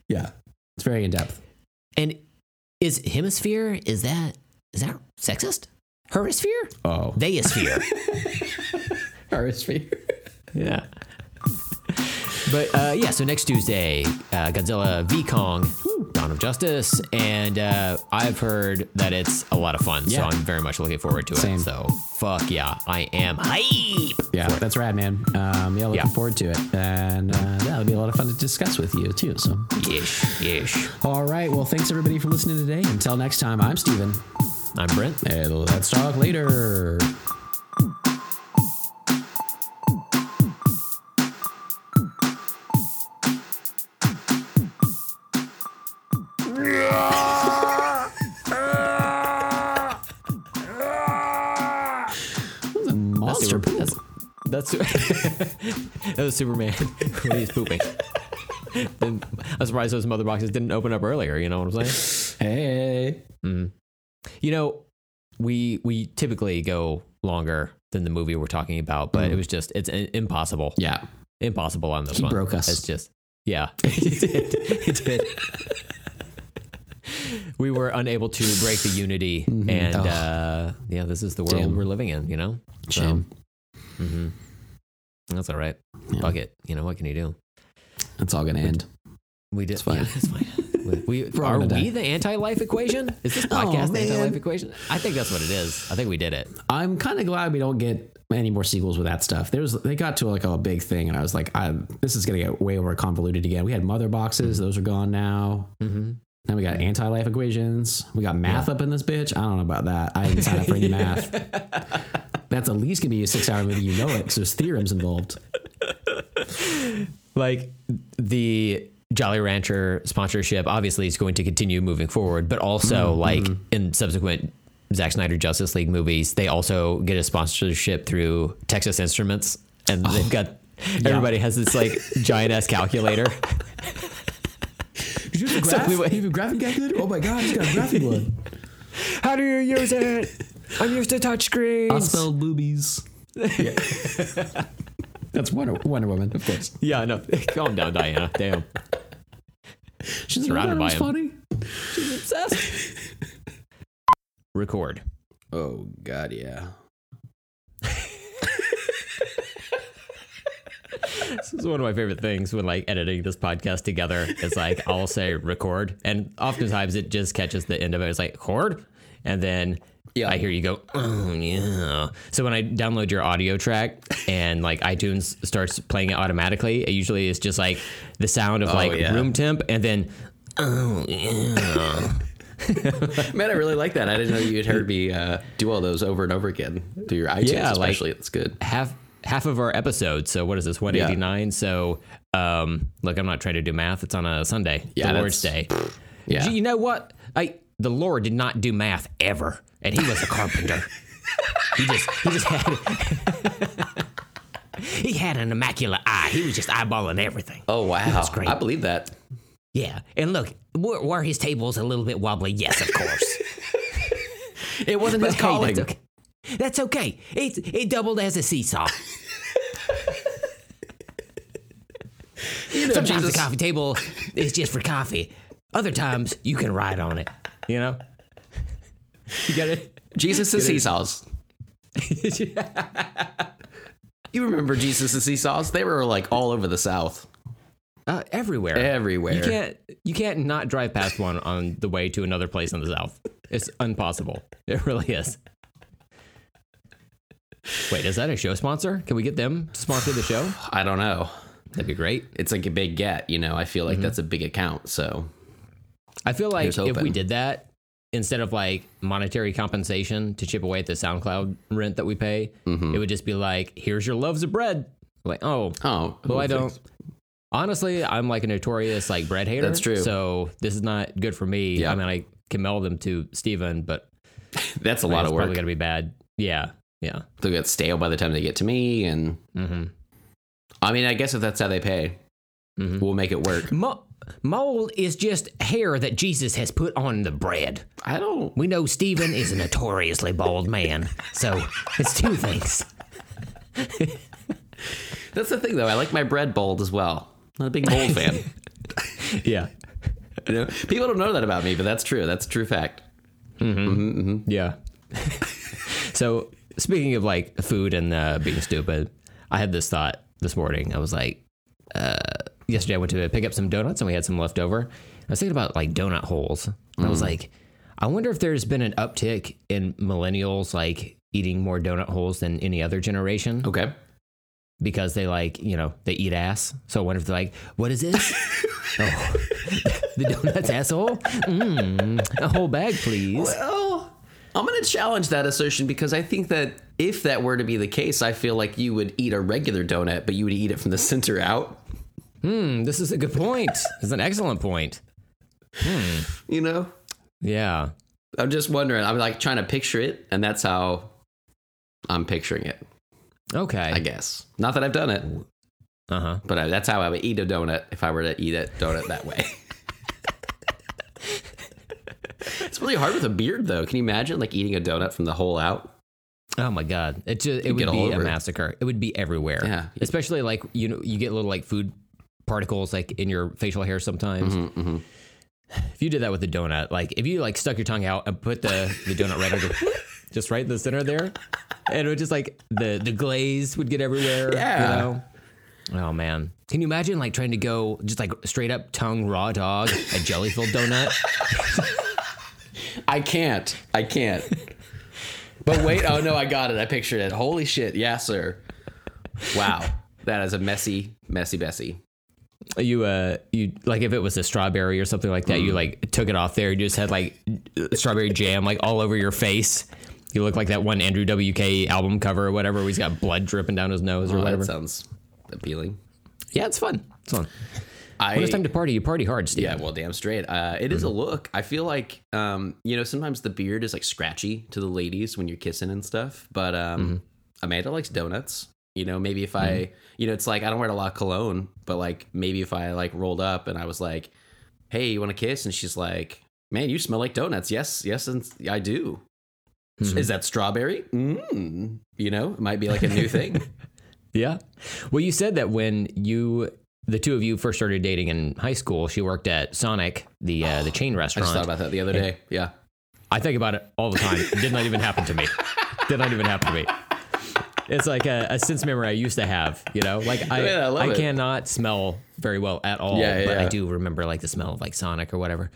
Yeah, it's very in depth. and is hemisphere is that is that sexist? Hemisphere? Oh, Theosphere. <laughs> hemisphere. yeah. But uh, yeah, so next Tuesday, uh, Godzilla v Kong, Dawn of Justice, and uh, I've heard that it's a lot of fun. So I'm very much looking forward to Same. it. So fuck yeah, I am hype. Yeah, that's rad, man. Um, yeah, looking Yeah. forward to it, and uh, that'll be a lot of fun to discuss with you too. So, Yesh, yesh. all right. Well, thanks everybody for listening today. Until next time, I'm Steven. I'm Brent. And let's talk later. <laughs> that was Superman when <laughs> he's pooping. Then I'm surprised those mother boxes didn't open up earlier. You know what I'm saying? Hey. Mm-hmm. You know, we we typically go longer than the movie we're talking about, but mm-hmm. it was just it's i- impossible, Yeah. impossible on this He one. broke us. It's just yeah, <laughs> it did. It did. We were unable to break the unity, mm-hmm. and Oh. uh, yeah, this is the world Damn. we're living in. You know, So, Shame. That's all right. Yeah. Fuck it. You know what can you do? It's all gonna end. We did. It's fine. Yeah, it's fine. <laughs> We, all are we die. the anti-life equation? Is this <laughs> Oh, podcast the anti-life equation? I think that's what it is. I think we did it. I'm kind of glad we don't get any more sequels with that stuff. There was they got to like a big thing, and I was like, I, this is gonna get way over convoluted again. We had mother boxes; those are gone now. Mm-hmm. Then we got anti-life equations. We got math up in this bitch. I don't know about that. I didn't sign up for any math. <laughs> That's at least gonna be a six-hour movie. You know it because there's theorems involved. Like the Jolly Rancher sponsorship obviously is going to continue moving forward, but also Mm-hmm. like in subsequent Zack Snyder Justice League movies, they also get a sponsorship through Texas Instruments, and they've got everybody has this like giant ass calculator. <laughs> Did you have a So graph? we you have a graphing calculator? Oh my god, he's got a graphing one. <laughs> How do you use it? I'm used to touch screens. I spelled boobies. <laughs> That's Wonder, Wonder Woman, of course. Yeah, no. <laughs> Calm down, Diana. Damn. She's surrounded by him. funny. She's obsessed. Record. Oh God, yeah. <laughs> This is one of my favorite things when like editing this podcast together. Is like I'll say record, and oftentimes it just catches the end of it. It's like record, and then Yeah. I hear you go, oh yeah. So when I download your audio track and like iTunes starts playing it automatically, it usually is just like the sound of like yeah. room temp, and then oh yeah. <laughs> Man, I really like that. I didn't know you had heard me uh, do all those over and over again through your iTunes, Yeah, like- especially. That's good. half half of our episodes. So what is this? One eighty nine. So um, look, I'm not trying to do math. It's on a Sunday, Yeah, the Lord's Day. Yeah. You know what? I the Lord did not do math ever, and he was a carpenter. <laughs> he just he just had <laughs> he had an immaculate eye. He was just eyeballing everything. Oh wow, That's great. I believe that. Yeah, and look, were, were his tables a little bit wobbly? Yes, of course. <laughs> It wasn't his Hey, calling. that's okay. That's okay. It it doubled as a seesaw. You know, Sometimes Jesus, the coffee table is just for coffee. Other times you can ride on it. You know. You got it. Jesus and seesaws. <laughs> You remember Jesus and seesaws? They were like all over the South, Uh, everywhere. everywhere. You can't you can't not drive past one on the way to another place in the south. It's impossible. It really is. Wait, is that a show sponsor? Can we get them to sponsor the show? <sighs> I don't know. That'd be great. It's like a big get. You know, I feel Mm-hmm. like that's a big account. So I feel like if we did that instead of like monetary compensation to chip away at the SoundCloud rent that we pay, Mm-hmm. it would just be like, "Here's your loaves of bread." Like, oh, oh, well, I don't. thinks- Honestly, I'm like a notorious like bread hater. That's true. So this is not good for me. Yeah. I mean, I can mail them to Steven, but <laughs> That's a lot of probably work. gonna be bad. Yeah, yeah. They'll get stale by the time they get to me, and Mm-hmm. I mean, I guess if that's how they pay, Mhm. we'll make it work. Mo- mold is just hair that Jesus has put on the bread. I don't. We know Stephen is a notoriously bald man, so it's two things. That's the thing, though. I like my bread bold as well. Not a big bold fan. <laughs> Yeah, You know, people don't know that about me, but that's true. That's a true fact. yeah. <laughs> so speaking of like food and uh, being stupid, I had this thought this morning. I was like, uh, yesterday I went to pick up some donuts and we had some left over. I was thinking about like donut holes. And I was like, I wonder if there's been an uptick in millennials like eating more donut holes than any other generation. Okay. because they like you know they eat ass. So I wonder if they're like, what is this? <laughs> oh, <laughs> the donuts asshole. Mm, a whole bag, please. Well, I'm going to challenge that assertion because I think that if that were to be the case, I feel like you would eat a regular donut, but you would eat it from the center out. Hmm, this is a good point. This is an excellent point. Hmm. You know, Yeah. I'm just wondering. I'm like trying to picture it, and that's how I'm picturing it. Okay. I guess. Not that I've done it, Uh huh. but I, that's how I would eat a donut if I were to eat a donut that way. <laughs> it's really hard with a beard, though. Can you imagine like eating a donut from the hole out? Oh my god. It just it You'd would get be a over it. massacre. It would be everywhere. Yeah. Especially like you know you get little like food particles like in your facial hair sometimes. Mm-hmm, If you did that with a donut, like if you like stuck your tongue out and put the the donut right under <laughs> just right in the center there, and it would just like the the glaze would get everywhere. Yeah. You know? Oh man. Can you imagine like trying to go just like straight up tongue raw dog a jelly filled donut? I can't. I can't. But wait, oh no, I got it. I pictured it. Holy shit, yeah, sir. Wow. That is a messy, messy Bessie. You uh you like if it was a strawberry or something like that Mm. you like took it off there you just had like strawberry jam like all over your face you look like that one Andrew W.K. album cover or whatever where he's got blood dripping down his nose or Oh, whatever that sounds appealing. yeah it's fun it's fun I, when it's time to party, you party hard, Steve. Yeah, well, damn straight. Uh, it is a look. I feel like, um, you know, sometimes the beard is like scratchy to the ladies when you're kissing and stuff. But um, Amanda likes donuts. You know, maybe if I, you know, it's like I don't wear a lot of cologne, but like maybe if I like rolled up and I was like, "Hey, you want to kiss?" and she's like, "Man, you smell like donuts." Yes, yes, and I do. Is that strawberry? Mm. You know, it might be like a new thing. <laughs> Yeah. Well, you said that when you, the two of you first started dating in high school, she worked at Sonic, the uh, the <gasps> chain I restaurant. just thought about that the other day. Yeah. I think about it all the time. It did not even happen to me. <laughs> Did not even happen to me. It's like a, a sense memory I used to have, you know. Like I, Yeah, I love I cannot smell very well at all, Yeah, yeah, but I do remember like the smell of like Sonic or whatever.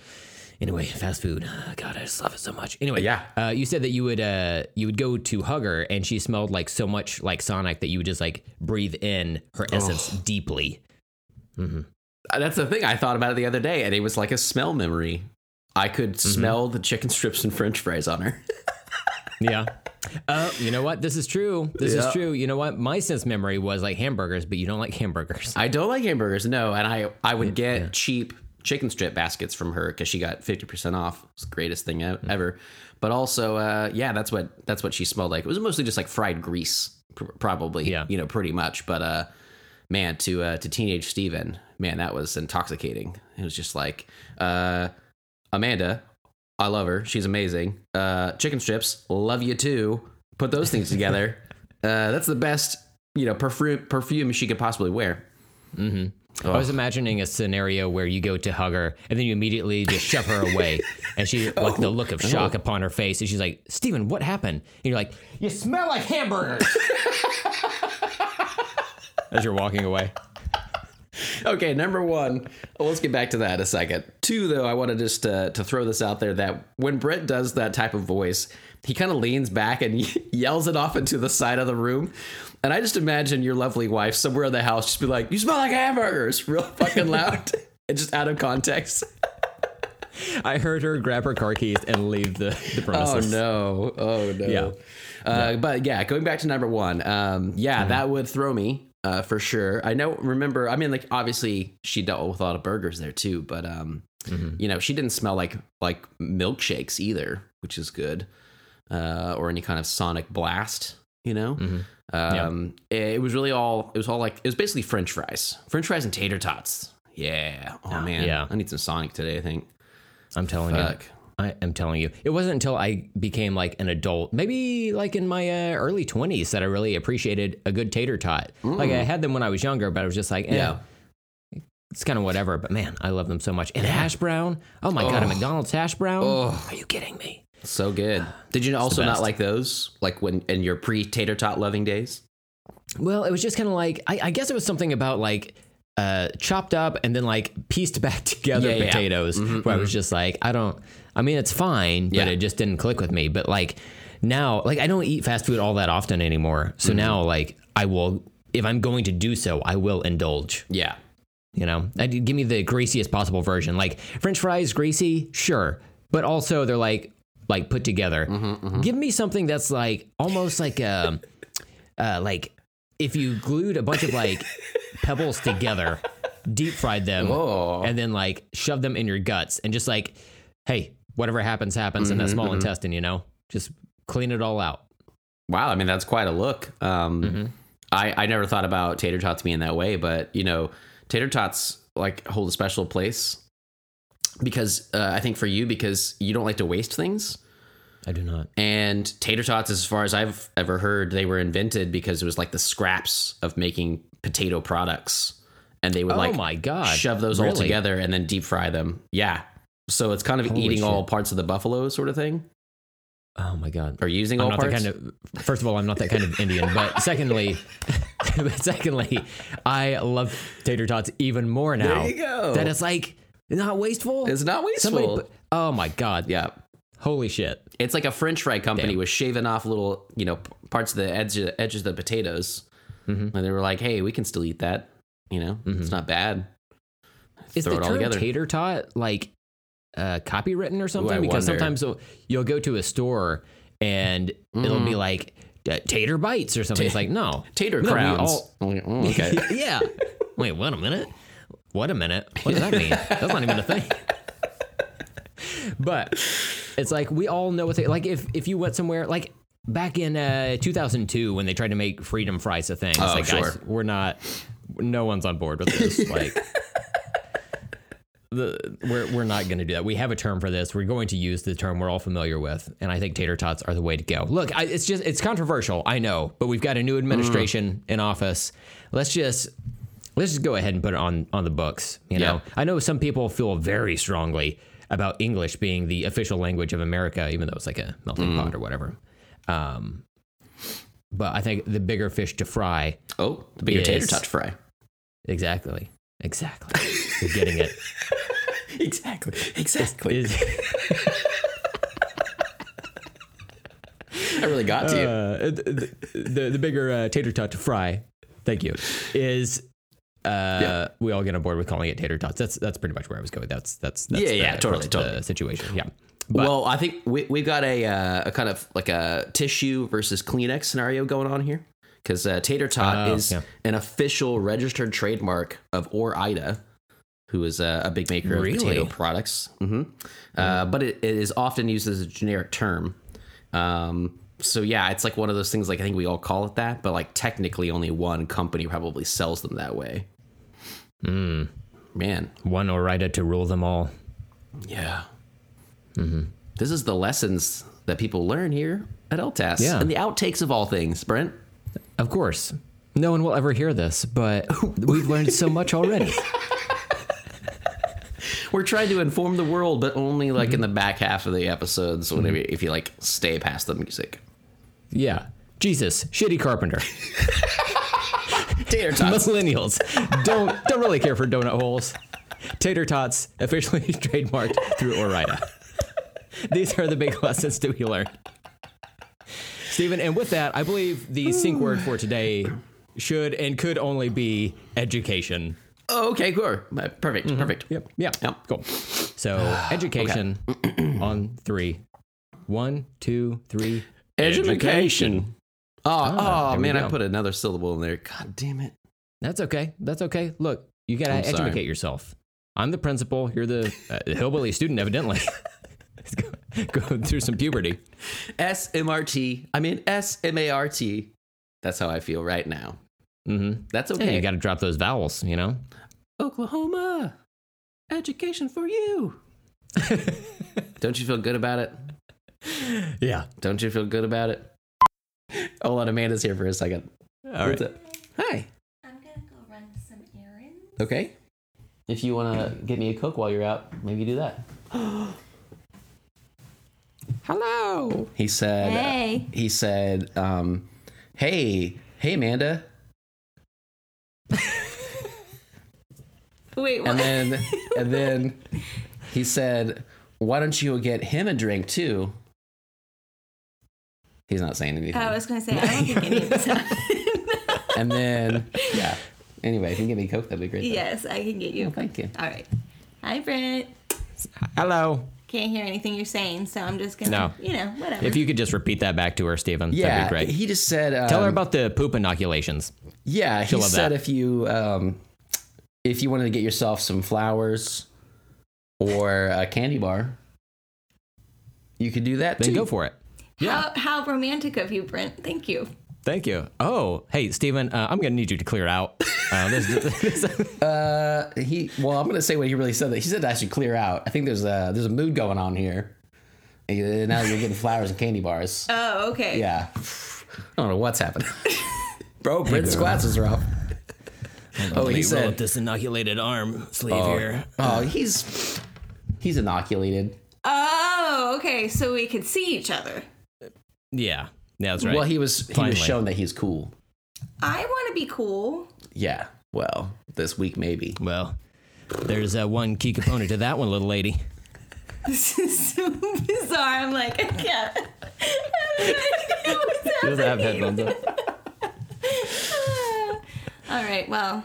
Anyway, fast food. <sighs> God, I just love it so much. Anyway, Yeah. Uh, you said that you would uh, you would go to hug her, and she smelled like so much like Sonic that you would just like breathe in her essence deeply. Uh, That's the thing. I thought about it the other day, and it was like a smell memory. I could Mm-hmm. smell the chicken strips and French fries on her. <laughs> Yeah. Uh, you know what? This is true. This Yeah. is true. You know what? My sense memory was like hamburgers, but you don't like hamburgers. I don't like hamburgers, no, and I I would get cheap chicken strip baskets from her because she got fifty percent off. It's the greatest thing e- ever. But also, uh, yeah, that's what that's what she smelled like. It was mostly just like fried grease, pr- probably. Yeah. you know, pretty much. But uh, man, to uh, to teenage Steven, man, that was intoxicating. It was just like uh, Amanda. I love her. She's amazing. Uh, chicken strips, love you too. Put those things together. <laughs> Uh, that's the best, you know, perfume perfume she could possibly wear. I was imagining a scenario where you go to hug her and then you immediately just shove her away. <laughs> And she, like, the look of shock upon her face. And she's like, Steven, what happened? And you're like, You smell like hamburgers. <laughs> As you're walking away. <laughs> Okay, number one. well, let's get back to that in a second. Two, though, I want to just uh, to throw this out there that when Brent does that type of voice, he kind of leans back and <laughs> yells it off into the side of the room. And I just imagine your lovely wife somewhere in the house just be like, "You smell like hamburgers," <laughs> real fucking loud, and just out of context. I heard her grab her car keys and leave the, the Oh premises. no! Oh no! Yeah. Uh, But yeah, going back to number one, um, yeah, that would throw me uh, for sure. I know. Remember, I mean, like obviously she dealt with a lot of burgers there too, but um, you know, she didn't smell like like milkshakes either, which is good, uh, or any kind of Sonic blast. You know, um, it was really all. It was all like it was basically French fries, French fries and tater tots. Yeah. Oh man. yeah. I need some Sonic today. I think. I'm telling Fuck. you. I am telling you. It wasn't until I became like an adult, maybe like in my uh, early 20s, that I really appreciated a good tater tot. Like I had them when I was younger, but I was just like, eh, Yeah. it's kind of whatever. But man, I love them so much. And a hash brown. Oh my God, a McDonald's hash brown. Are you kidding me? So good. Did you also not like those? Like when in your pre tater tot loving days? Well, it was just kind of like, I, I guess it was something about like, uh, chopped up and then like pieced <laughs> back together Yeah, yeah, yeah. potatoes where I was just like, I don't, I mean, it's fine, but Yeah. it just didn't click with me. But like now, like I don't eat fast food all that often anymore. So Mm-hmm. now, like, I will, if I'm going to do so, I will indulge. Yeah. You know, I, give me the greasiest possible version. Like French fries, greasy, sure, but also they're like, like put together. Mm-hmm, Give me something that's like almost like um, uh, like if you glued a bunch of like <laughs> pebbles together, deep fried them, Oh. and then like shove them in your guts, and just like, hey, whatever happens, happens in that Mm-hmm, small intestine. You know, just clean it all out. Wow. I mean, that's quite a look. Um, Mm-hmm. I, I never thought about tater tots being that way, but you know, tater tots like hold a special place because uh, I think for you, because you don't like to waste things. I do not. And tater tots, as far as I've ever heard, they were invented because it was like the scraps of making potato products. And they would Oh like my God. shove those all together and then deep fry them. Yeah. So it's kind of Holy eating all parts of the buffalo sort of thing, Oh my god. or using I'm all not parts. that kind of. First of all, I'm not that kind of Indian. But <laughs> secondly, <laughs> but secondly, I love tater tots even more now. There you go. That it's like not wasteful. it's not wasteful. Somebody. oh my god. yeah. Holy shit. It's like a French fry company Damn. was shaving off little, you know, parts of the edge edges of the potatoes, Mm-hmm. and they were like, "Hey, we can still eat that. You know, it's not bad." Is Throw the term together. tater tot like uh, copywritten or something? I because wonder. sometimes you'll, go to a store and it'll be like uh, tater bites or something. It's like no Mm. <laughs> Tater No, crowns. all- oh, okay. <laughs> yeah. Wait, wait a minute. what a minute. What does that mean? That's not even a thing. <laughs> but it's like we all know what they like. If if you went somewhere like back in uh, 2002 when they tried to make freedom fries a thing, it's Oh, like guys, we're not. No one's on board with this. <laughs> like. The, we're, we're not going to do that. We have a term for this. We're going to use the term we're all familiar with, and I think tater tots are the way to go. Look, I, it's just it's controversial, I know, but we've got a new administration in office. Let's just let's just go ahead and put it on on the books. You know, I know some people feel very strongly about English being the official language of America, even though it's like a melting pot or whatever. Um, but I think the bigger fish to fry, Oh, the bigger tater Yes. tot fry. exactly, exactly, you're getting it. <laughs> Exactly. Exactly. Is, I <laughs> really got to you. uh, the, the the bigger uh, tater tot to fry, thank you, is. Uh, we all get on board with calling it tater tots. That's that's pretty much where I was going. That's that's, that's Yeah, the yeah, totally, the totally. situation. Yeah, but well, I think we we've got a uh, a kind of like a tissue versus Kleenex scenario going on here because uh, tater tot Oh, is yeah. an official registered trademark of Ore-Ida, who is a, a big maker Really? of potato products. hmm Uh, but it, it is often used as a generic term. Um, so yeah, it's like one of those things. Like I think we all call it that, but like technically, only one company probably sells them that way. Hmm. Man, one Ore-Ida to rule them all. Yeah. Mm-hmm. This is the lessons that people learn here at LTAS. Yeah. And the outtakes of all things, Brent. Of course, no one will ever hear this, but <laughs> we've learned so much already. <laughs> We're trying to inform the world, but only like in the mm-hmm. back half of the episodes, whenever mm-hmm. if you like stay past the music. Yeah, Jesus, shitty carpenter. <laughs> Tater tots. Millennials don't don't really care for donut holes. Tater tots officially trademarked through Ore-Ida. <laughs> These are the big <laughs> lessons to be learned. Stephen, and with that, I believe the sync word for today should and could only be education. Oh, okay, cool. Uh, Perfect. Perfect. Yep. Yeah. Yep. Cool. So <sighs> education on three. One, two, three. Education. Oh, Ah, oh, man, I put another syllable in there. God damn it. That's okay. That's okay. Look, you gotta I'm sorry. educate yourself. I'm the principal. You're the uh, hillbilly student, evidently. <laughs> <laughs> Going through some puberty. <laughs> S M R T. I mean S M A R T. That's how I feel right now. Mm-hmm. That's Yeah, okay. you got to drop those vowels. You know. Oklahoma. Education for you. <laughs> Don't you feel good about it? Yeah. Don't you feel good about it? Hold on, Amanda's here for a second. All What's up? Hi. I'm gonna go run some errands. Okay. If you want to get me a Coke while you're out, maybe do that. <gasps> <gasps> <gasps> Hello. He said. Hey. he said, um, "Hey, hey, Amanda." <laughs> Wait, what? And then, <laughs> and then, he said, "Why don't you get him a drink too?" He's not saying anything. I was gonna say I don't think any of this <laughs> happened. and then, yeah. Anyway, if you can get me Coke, that'd be great. yes, I can get you. Oh, thank you. All right. Hi, Brent. Hello. Can't hear anything you're saying, so I'm just gonna, No. you know, whatever. If you could just repeat that back to her, Stephen, Yeah, that'd be great. he just said. Um, Tell her about the poop inoculations. Yeah, he She'll love said that. if you um, if you wanted to get yourself some flowers or a candy bar, you could do that Then too. go for it. how, how romantic of you, Brent. Thank you. Thank you. Oh, hey, Stephen, uh, I'm going to need you to clear out. Uh, this, <laughs> this, Uh, he well, I'm gonna say what he really said. That he said I should clear out. I think there's a there's a mood going on here. And now you're getting flowers and candy bars. <laughs> Oh, okay. Yeah, I don't know what's happening. <laughs> Bro, Brent's glasses are off. Oh, he said. this inoculated arm sleeve Oh, oh, he's he's inoculated. Oh, okay. So we could see each other. Yeah. Yeah, that's right. Well, he was he Finally. was shown that he's cool. I want to be cool. Yeah. Well, this week maybe. well, there's uh, one key component to that one, little lady. <laughs> This is so bizarre. I'm like, I can't. I don't know what's She doesn't have happening. headphones up. <laughs> All right. Well,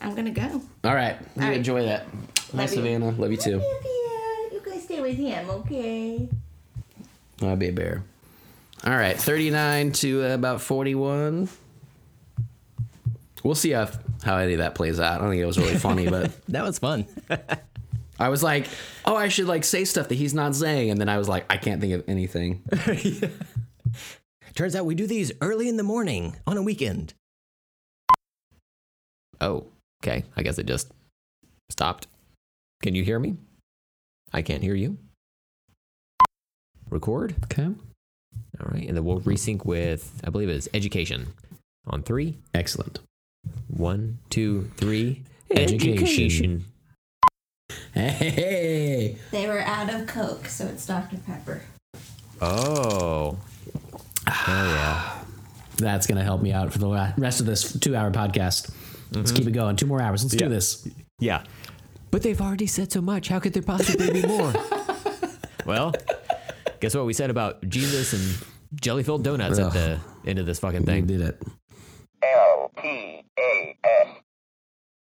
I'm gonna go. All right. You All right. enjoy that. Hi, Love you. Savannah. Love you too. You guys stay with him, okay? I'll be a bear. All right. 39 to about 41. We'll see how how any of that plays out. I don't think it was really funny, but <laughs> That was fun. <laughs> I was like, oh, I should like say stuff that he's not saying, and then I was like, I can't think of anything. <laughs> Turns out we do these early in the morning on a weekend. Oh, okay. I guess it just stopped. Can you hear me? I can't hear you. Record. Okay. All right. And then we'll resync with, I believe it's education. On three. Excellent. One, two, three. Education. Hey. They were out of Coke, so it's Dr. Pepper. Oh. Oh, yeah. <sighs> That's going to help me out for the rest of this two hour podcast. Let's keep mm-hmm. it going. Two more hours. Let's do this. Yeah. But they've already said so much. How could there possibly be more? <laughs> well, Guess what we said about Jesus and jelly filled donuts Ugh. at the end of this fucking thing? We did it. L P A S